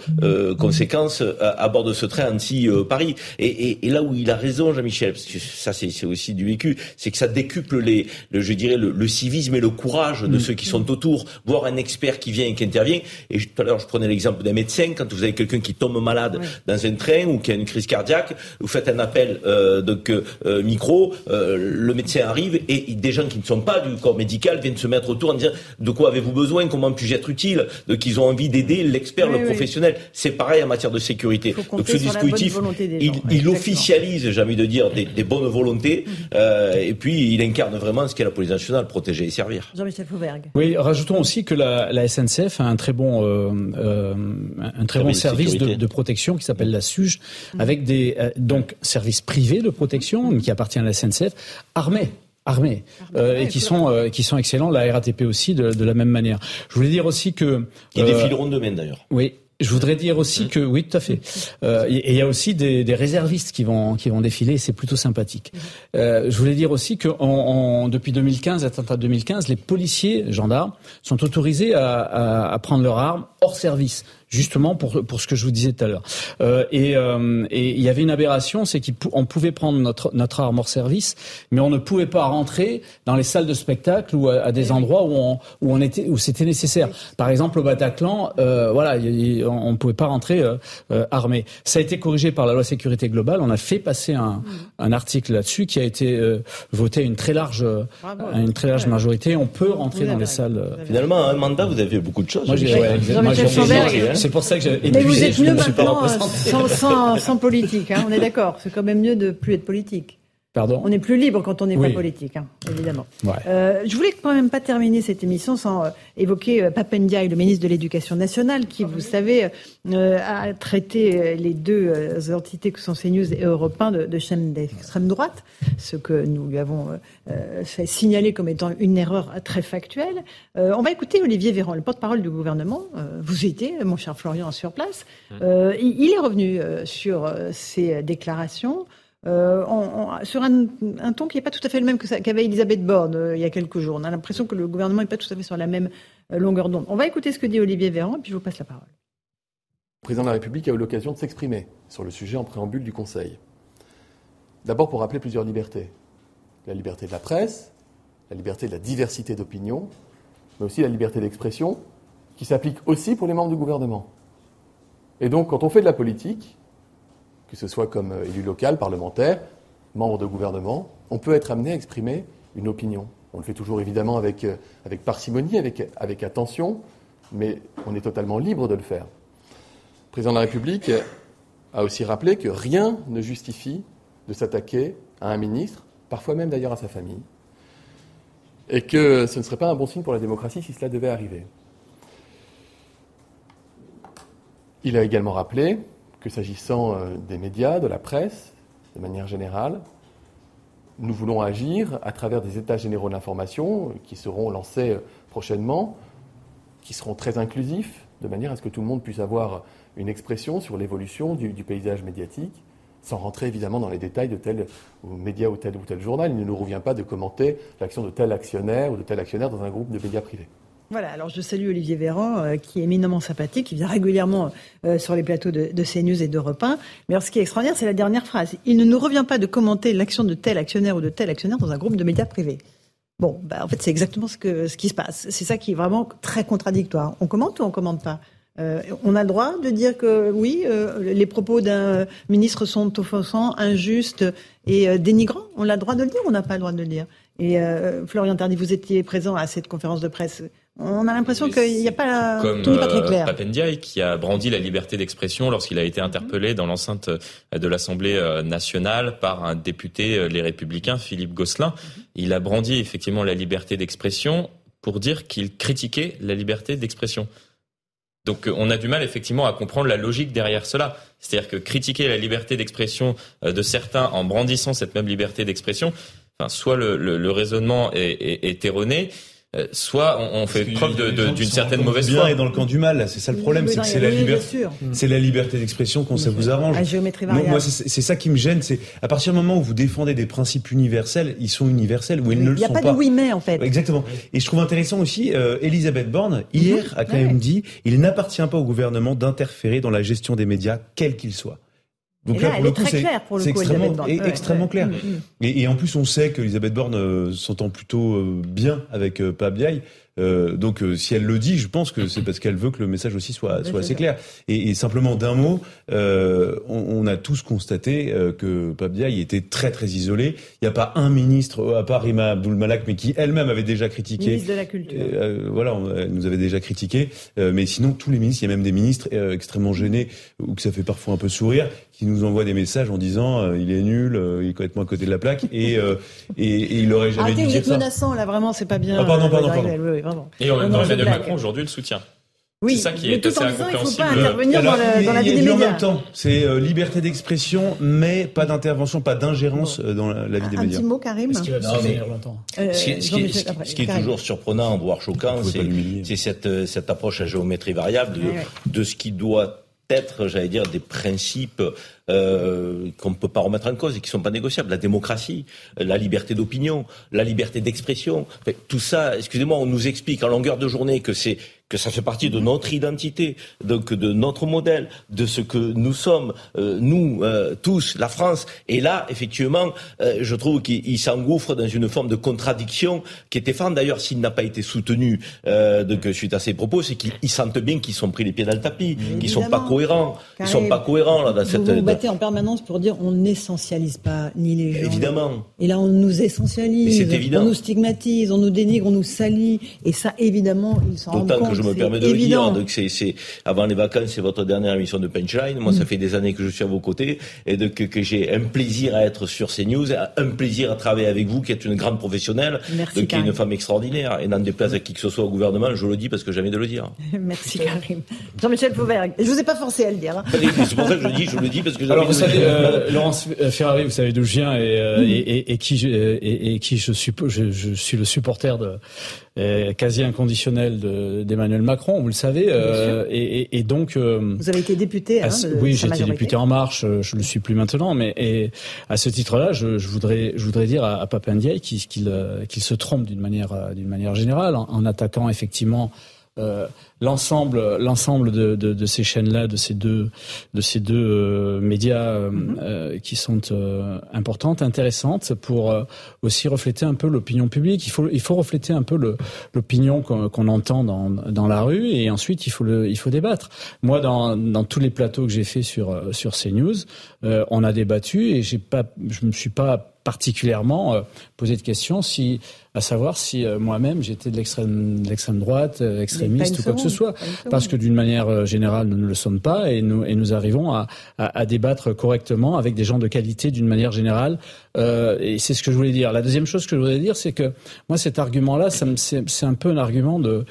S3: conséquence à, à, bord de ce train Annecy-Paris. Et, et, là où il a raison, Jean-Michel, parce que ça c'est aussi du vécu, c'est que ça décuple les, le, je dirais, le, le civisme et le courage de mmh. ceux qui sont autour, voir un expert qui vient et qui intervient. Et tout à l'heure, je prenais l'exemple d'un médecin. Quand vous avez quelqu'un qui tombe malade oui. dans un train ou qui a une crise cardiaque, vous faites un appel euh, donc euh, micro, euh, le médecin arrive et des gens qui ne sont pas du corps médical viennent se mettre autour en disant de quoi avez-vous besoin, comment puis-je être utile, donc ils ont envie d'aider l'expert, oui, le professionnel. C'est pareil en matière de sécurité.
S1: Donc
S23: ce dispositif,
S1: il,
S23: il officialise, j'ai envie de dire, des, des bonnes volontés, mmh. et puis il incarne vraiment ce qu'est la police nationale, protéger et servir.
S1: Jean-Michel Fauvergue.
S23: Oui, rajoutons aussi que la, la SNCF a un très bon, euh, euh, un très bon service de, de, protection qui s'appelle la SUGE, mmh. avec des euh, donc services privés de protection qui appartient à la SNCF, armés armés euh, et qui sont euh, qui sont excellents la RATP aussi de, de, la même manière. Je voulais dire aussi que
S3: ils euh, défileront demain d'ailleurs.
S23: Oui, je voudrais dire aussi que oui, tout à fait. Euh, il y a aussi des, réservistes qui vont qui vont défiler. C'est plutôt sympathique. Euh, je voulais dire aussi que en, en, depuis 2015, attentat 2015, les policiers gendarmes sont autorisés à, à, à prendre leurs armes hors service justement pour pour ce que je vous disais tout à l'heure. Euh, et euh, et il y avait une aberration, c'est qu'on pouvait prendre notre notre arme hors service, mais on ne pouvait pas rentrer dans les salles de spectacle ou à, à des endroits où on où on était où c'était nécessaire. Par exemple au Bataclan, euh, voilà, on ne pouvait pas rentrer euh, euh, armé. Ça a été corrigé par la loi sécurité globale. On a fait passer un, un article là-dessus qui a été euh, voté à une très large à une très large majorité. On peut rentrer dans les salles.
S3: Finalement, un mandat, vous avez beaucoup de choses.
S23: Moi, j'ai ouais, c'est pour ça que j'ai
S1: Mais vous êtes mieux maintenant sans, sans, sans, politique, hein, on est d'accord. C'est quand même mieux de plus être politique.
S23: Pardon
S1: on est plus libre quand on n'est oui. pas politique, hein, évidemment.
S23: Ouais.
S1: Euh, je voulais quand même pas terminer cette émission sans euh, évoquer euh, Papendiaï, le ministre de l'Éducation nationale, qui, vous savez, euh, a traité euh, les deux euh, entités que sont CNews et Europe 1 de, de chaînes d'extrême droite, ce que nous lui avons fait signaler comme étant une erreur très factuelle. on va écouter Olivier Véran, le porte-parole du gouvernement. vous étiez, mon cher Florian, sur place. il, il, est revenu sur ces déclarations. Euh, on, sur un, ton qui n'est pas tout à fait le même qu'avait qu Elisabeth Borne euh, il y a quelques jours. On a l'impression que le gouvernement n'est pas tout à fait sur la même euh, longueur d'onde. On va écouter ce que dit Olivier Véran, et puis je vous passe la parole.
S28: Le président de la République a eu l'occasion de s'exprimer sur le sujet en préambule du Conseil. D'abord pour rappeler plusieurs libertés. La liberté de la presse, la liberté de la diversité d'opinion, mais aussi la liberté d'expression, qui s'applique aussi pour les membres du gouvernement. Et donc, quand on fait de la politique, que ce soit comme élu local, parlementaire, membre de gouvernement, on peut être amené à exprimer une opinion. On le fait toujours évidemment avec, euh, avec parcimonie, avec, avec attention, mais on est totalement libre de le faire. Le président de la République a aussi rappelé que rien ne justifie de s'attaquer à un ministre, parfois même d'ailleurs à sa famille, et que ce ne serait pas un bon signe pour la démocratie si cela devait arriver. Il a également rappelé que s'agissant euh, des médias, de la presse, de manière générale, nous voulons agir à travers des états généraux d'information qui seront lancés prochainement, qui seront très inclusifs, de manière à ce que tout le monde puisse avoir une expression sur l'évolution du, paysage médiatique, sans rentrer évidemment dans les détails de tel média ou tel ou tel journal. Il ne nous revient pas de commenter l'action de tel actionnaire ou de tel actionnaire dans un groupe de médias privés.
S1: Voilà, alors je salue Olivier Véran, euh, qui est éminemment sympathique, qui vient régulièrement euh, sur les plateaux de, de, CNews et d'Europe 1. Mais alors ce qui est extraordinaire, c'est la dernière phrase. Il ne nous revient pas de commenter l'action de tel actionnaire ou de tel actionnaire dans un groupe de médias privés. Bon, bah, en fait, c'est exactement ce, que, qui se passe. C'est ça qui est vraiment très contradictoire. On commente ou on commente pas? Euh, on a le droit de dire que oui, les propos d'un ministre sont offensants, injustes et dénigrants? On a le droit de le dire ou on n'a pas le droit de le dire? Et Florian Tardy, vous étiez présent à cette conférence de presse. On a l'impression qu'il n'y a pas
S24: comme
S1: tout n'est pas très
S24: euh,
S1: clair.
S24: Papendiaï qui a brandi la liberté d'expression lorsqu'il a été interpellé dans l'enceinte euh, de l'Assemblée euh, nationale par un député Les Républicains, Philippe Gosselin. Il a brandi effectivement la liberté d'expression pour dire qu'il critiquait la liberté d'expression. Donc on a du mal effectivement à comprendre la logique derrière cela. C'est-à-dire que critiquer la liberté d'expression de certains en brandissant cette même liberté d'expression, enfin, soit le, le, raisonnement est, est, est erroné, soit on, fait preuve d'une certaine mauvaise foi.
S14: et dans le camp du mal, c'est ça le problème, c'est que c'est la liberté, c'est la liberté d'expression quand ça vous arrange. Moi, c'est ça qui me gêne, c'est à partir du moment où vous défendez des principes universels, ils sont universels ou ils ne le sont pas.
S1: Il n'y a pas de oui mais en fait.
S14: Exactement. Et je trouve intéressant aussi, euh, Elisabeth Borne hier mhm. a quand même dit, il n'appartient pas au gouvernement d'interférer dans la gestion des médias, quels qu'ils soient.
S1: Donc là, pour le coup, c'est
S14: extrêmement, extrêmement clair. Mm, mm. Et, et, en plus, on sait qu'Elisabeth Borne euh, s'entend plutôt euh, bien avec euh, Pape euh, donc euh, si elle le dit, je pense que c'est parce qu'elle veut que le message aussi soit, soit assez clair. Et, et simplement d'un mot, on, on, a tous constaté que Diaye était très très isolé. Il n'y a pas un ministre, à part Rima Abdul Malak, mais qui elle-même avait déjà critiqué.
S1: Ministre de la Culture.
S14: voilà, elle nous avait déjà critiqué. mais sinon, tous les ministres, il y a même des ministres extrêmement gênés, ou que ça fait parfois un peu sourire, qui nous envoient des messages en disant il est nul, il est complètement à côté de la plaque, et, et, et, il aurait jamais dû dire ça.
S1: menaçant là, vraiment, c'est pas bien.
S14: Ah, pardon, pardon, pardon.
S24: Et en même temps, Emmanuel Macron aujourd'hui le soutient.
S1: Oui,
S24: c'est ça qui est
S1: tout
S24: assez
S1: en disant, il ne faut pas intervenir dans, la, dans la vie des
S14: mais en
S1: médias.
S14: même temps, c'est euh, liberté d'expression, mais pas d'intervention, pas d'ingérence euh, dans la, la vie des
S1: Un
S14: médias.
S1: petit mot, Karim
S23: Est-ce qu'il va
S3: Non, mais-
S1: Euh,
S3: Ce qui, est- ce qui ce qui-
S1: après,
S3: ce qui est toujours surprenant, voire choquant, c'est cette, euh, cette approche à géométrie variable de,
S1: Ouais, ouais.
S3: de ce qui doit être, j'allais dire, des principes euh, qu'on ne peut pas remettre en cause et qui ne sont pas négociables. La démocratie, la liberté d'opinion, la liberté d'expression. Tout ça, excusez-moi, on nous explique en longueur de journée que c'est que ça fait partie de notre identité, donc de notre modèle, de ce que nous sommes, euh, nous euh, tous, la France. Et là, effectivement, euh, je trouve qu'il il s'engouffre dans une forme de contradiction qui était forte. D'ailleurs, s'il n'a pas été soutenu euh, donc, suite à ces propos, c'est qu'ils sentent bien qu'ils sont pris les pieds dans le tapis, qu'ils sont pas cohérents, ils sont pas cohérents là dans cette.
S1: En permanence pour dire on n'essentialise pas ni les gens.
S3: Évidemment.
S1: Et là, on nous essentialise,
S3: c'est évident.
S1: on nous stigmatise, on nous dénigre, on nous salit. Et ça, évidemment, ils s'en rendent
S3: D'autant
S1: compte.
S3: que je me permets de
S1: évident.
S3: le dire, donc c'est, c'est avant les vacances, c'est votre dernière émission de Punchline. Moi, ça
S1: Mm.
S3: fait des années que je suis à vos côtés et de, que, que j'ai un plaisir à être sur CNews, un plaisir à travailler avec vous, qui êtes une grande professionnelle,
S1: Merci,
S3: donc, qui est une femme extraordinaire. Et n'en déplaise à qui que ce soit au gouvernement, je le dis parce que jamais de le dire.
S1: Merci, Karim. Jean-Michel Fauvert, je vous ai pas forcé à le dire. hein.
S3: C'est pour ça que je le dis, je le dis parce que
S23: Alors vous savez, euh, Laurence Ferrari, vous savez d'où je viens et, euh, et, et, et qui je, et, et qui je suis, je, je suis le supporter de euh, quasi inconditionnel de- d'Emmanuel Macron, vous le savez, euh, et, et, et donc. euh,
S1: Vous avez été député. Hein,
S23: à ce- oui, j'étais député En Marche, euh, je le suis plus maintenant, mais et à ce titre-là, je, je voudrais, je voudrais dire à, à Pape Ndiaye qu'il qu'il, qu'il se trompe d'une manière, d'une manière générale, en, en attaquant effectivement euh, l'ensemble, l'ensemble de, de, de ces chaînes-là, de ces deux, de ces deux euh, médias euh, euh, qui sont euh, importantes, intéressantes, pour euh, aussi refléter un peu l'opinion publique. Il faut, il faut refléter un peu le- l'opinion qu'on qu'on entend dans, dans la rue, et ensuite il faut le, il faut débattre. Moi, dans, dans tous les plateaux que j'ai fait sur sur CNews, euh, on a débattu et j'ai pas, je me suis pas particulièrement euh, posé de questions si, à savoir si euh, moi-même j'étais de l'extrême, de l'extrême droite, euh, extrémiste ou quoi que ce soit, parce que d'une manière euh, générale nous ne le sommes pas et nous et nous arrivons à, à, à débattre correctement avec des gens de qualité d'une manière générale. Euh, et c'est ce que je voulais dire. La deuxième chose que je voulais dire, c'est que moi cet argument-là, ça me- c'est, c'est un peu un argument de,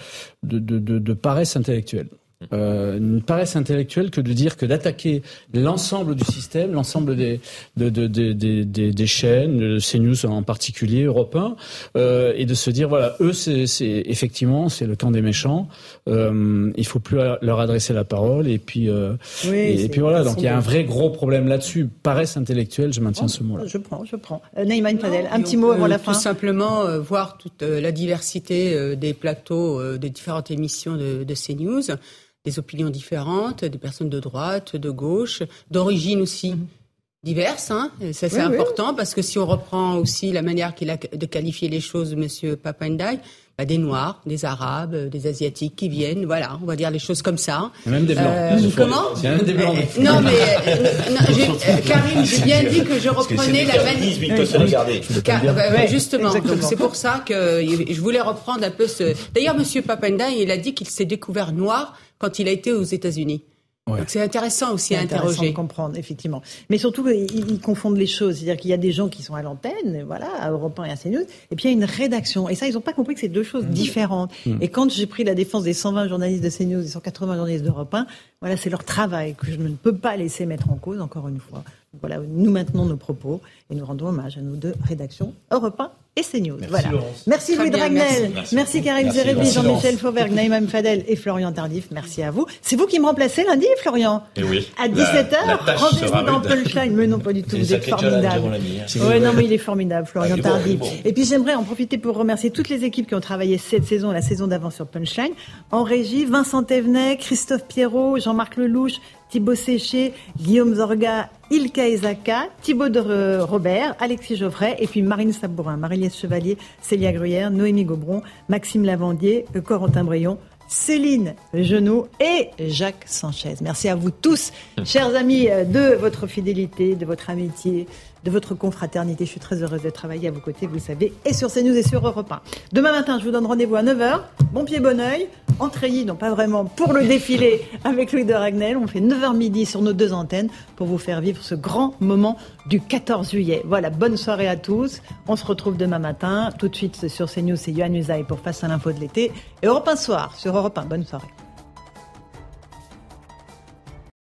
S23: de, de, de paresse intellectuelle. Euh, une paresse intellectuelle que de dire que d'attaquer l'ensemble du système, l'ensemble des, de, de, de, des, des chaînes, de CNews en particulier, européens, euh, et de se dire voilà, eux, c'est effectivement c'est le camp des méchants. Euh, il faut plus leur adresser la parole, et puis euh, et, puis voilà. Donc il y a un vrai gros problème là-dessus. Paresse intellectuelle, je maintiens ce mot-là.
S1: Je prends, je prends. Euh, Neyman Fadel, un petit mot avant la fin.
S12: Tout simplement euh, voir toute la diversité des plateaux des différentes émissions de, de CNews des opinions différentes, des personnes de droite, de gauche, d'origine aussi. Mhm. diverses. Hein. Ça, c'est important parce que si on reprend aussi la manière qu'il a de qualifier les choses, Monsieur Papandai, bah, des Noirs, des Arabes, des Asiatiques qui viennent, voilà, on va dire les choses comme ça.
S23: même des Blancs. Euh,
S12: comment
S23: Il y a même des Blancs.
S12: Euh, non, mais euh, Karim, j'ai bien dit que je reprenais la
S3: manière. Il peut se regarder.
S12: Bah, justement, c'est pour ça que je voulais reprendre un peu ce. D'ailleurs, Monsieur Papanda, il a dit qu'il s'est découvert noir quand il a été aux États-Unis. Donc c'est intéressant aussi à interroger.
S1: de comprendre, effectivement. Mais surtout, ils, confondent les choses. C'est-à-dire qu'il y a des gens qui sont à l'antenne, voilà, à Europe 1 et à CNews, et puis il y a une rédaction. Et ça, ils n'ont pas compris que c'est deux choses mmh. différentes. Mmh. Et quand j'ai pris la défense des 120 journalistes de CNews et 180 journalistes d'Europe 1, voilà, c'est leur travail que je ne peux pas laisser mettre en cause, encore une fois. Voilà, nous maintenons nos propos et nous rendons hommage à nos deux rédactions, Europe 1 et CNews.
S23: Merci
S1: voilà. Merci Louis Dragnel, merci, Karim Zerebi, Jean-Michel Fauvergue, Naïm Fadel et Florian Tardif. Merci à vous. C'est vous qui me remplacez lundi, Florian
S3: et eh oui.
S1: À 17h, rendez-vous dans Punchline. Mais non, pas du tout, vous êtes formidable. Oui, non, mais il est formidable, Florian ah, Tardif. Et puis j'aimerais en profiter pour remercier toutes les équipes qui ont travaillé cette saison, la saison d'avant sur Punchline. En régie, Vincent Thévenet, Christophe Pierrot, Jean-Marc Lelouch, Thibaut Séché, Guillaume Zorga, Ilka Ezaka, Thibaut de Robert, Alexis Geoffrey et puis Marine Sabourin, marie Chevalier, Célia Gruyère, Noémie Gobron, Maxime Lavandier, Corentin Brayon, Céline Genot et Jacques Sanchez. Merci à vous tous, chers amis, euh, de votre fidélité, de votre amitié, de votre confraternité. Je suis très heureuse de travailler à vos côtés, vous le savez, et sur CNews et sur Europe 1. Demain matin, je vous donne rendez-vous à 9h. Bon pied, bon oeil. Entrez, non pas vraiment, pour le défilé avec Louis de Ragnel. On fait 9h midi sur nos deux antennes pour vous faire vivre ce grand moment du 14 juillet. Voilà, bonne soirée à tous. On se retrouve demain matin. Tout de suite sur CNews, c'est Yohann Usaï pour Face à l'info de l'été. Et Europe 1 soir sur Europe 1. Bonne soirée.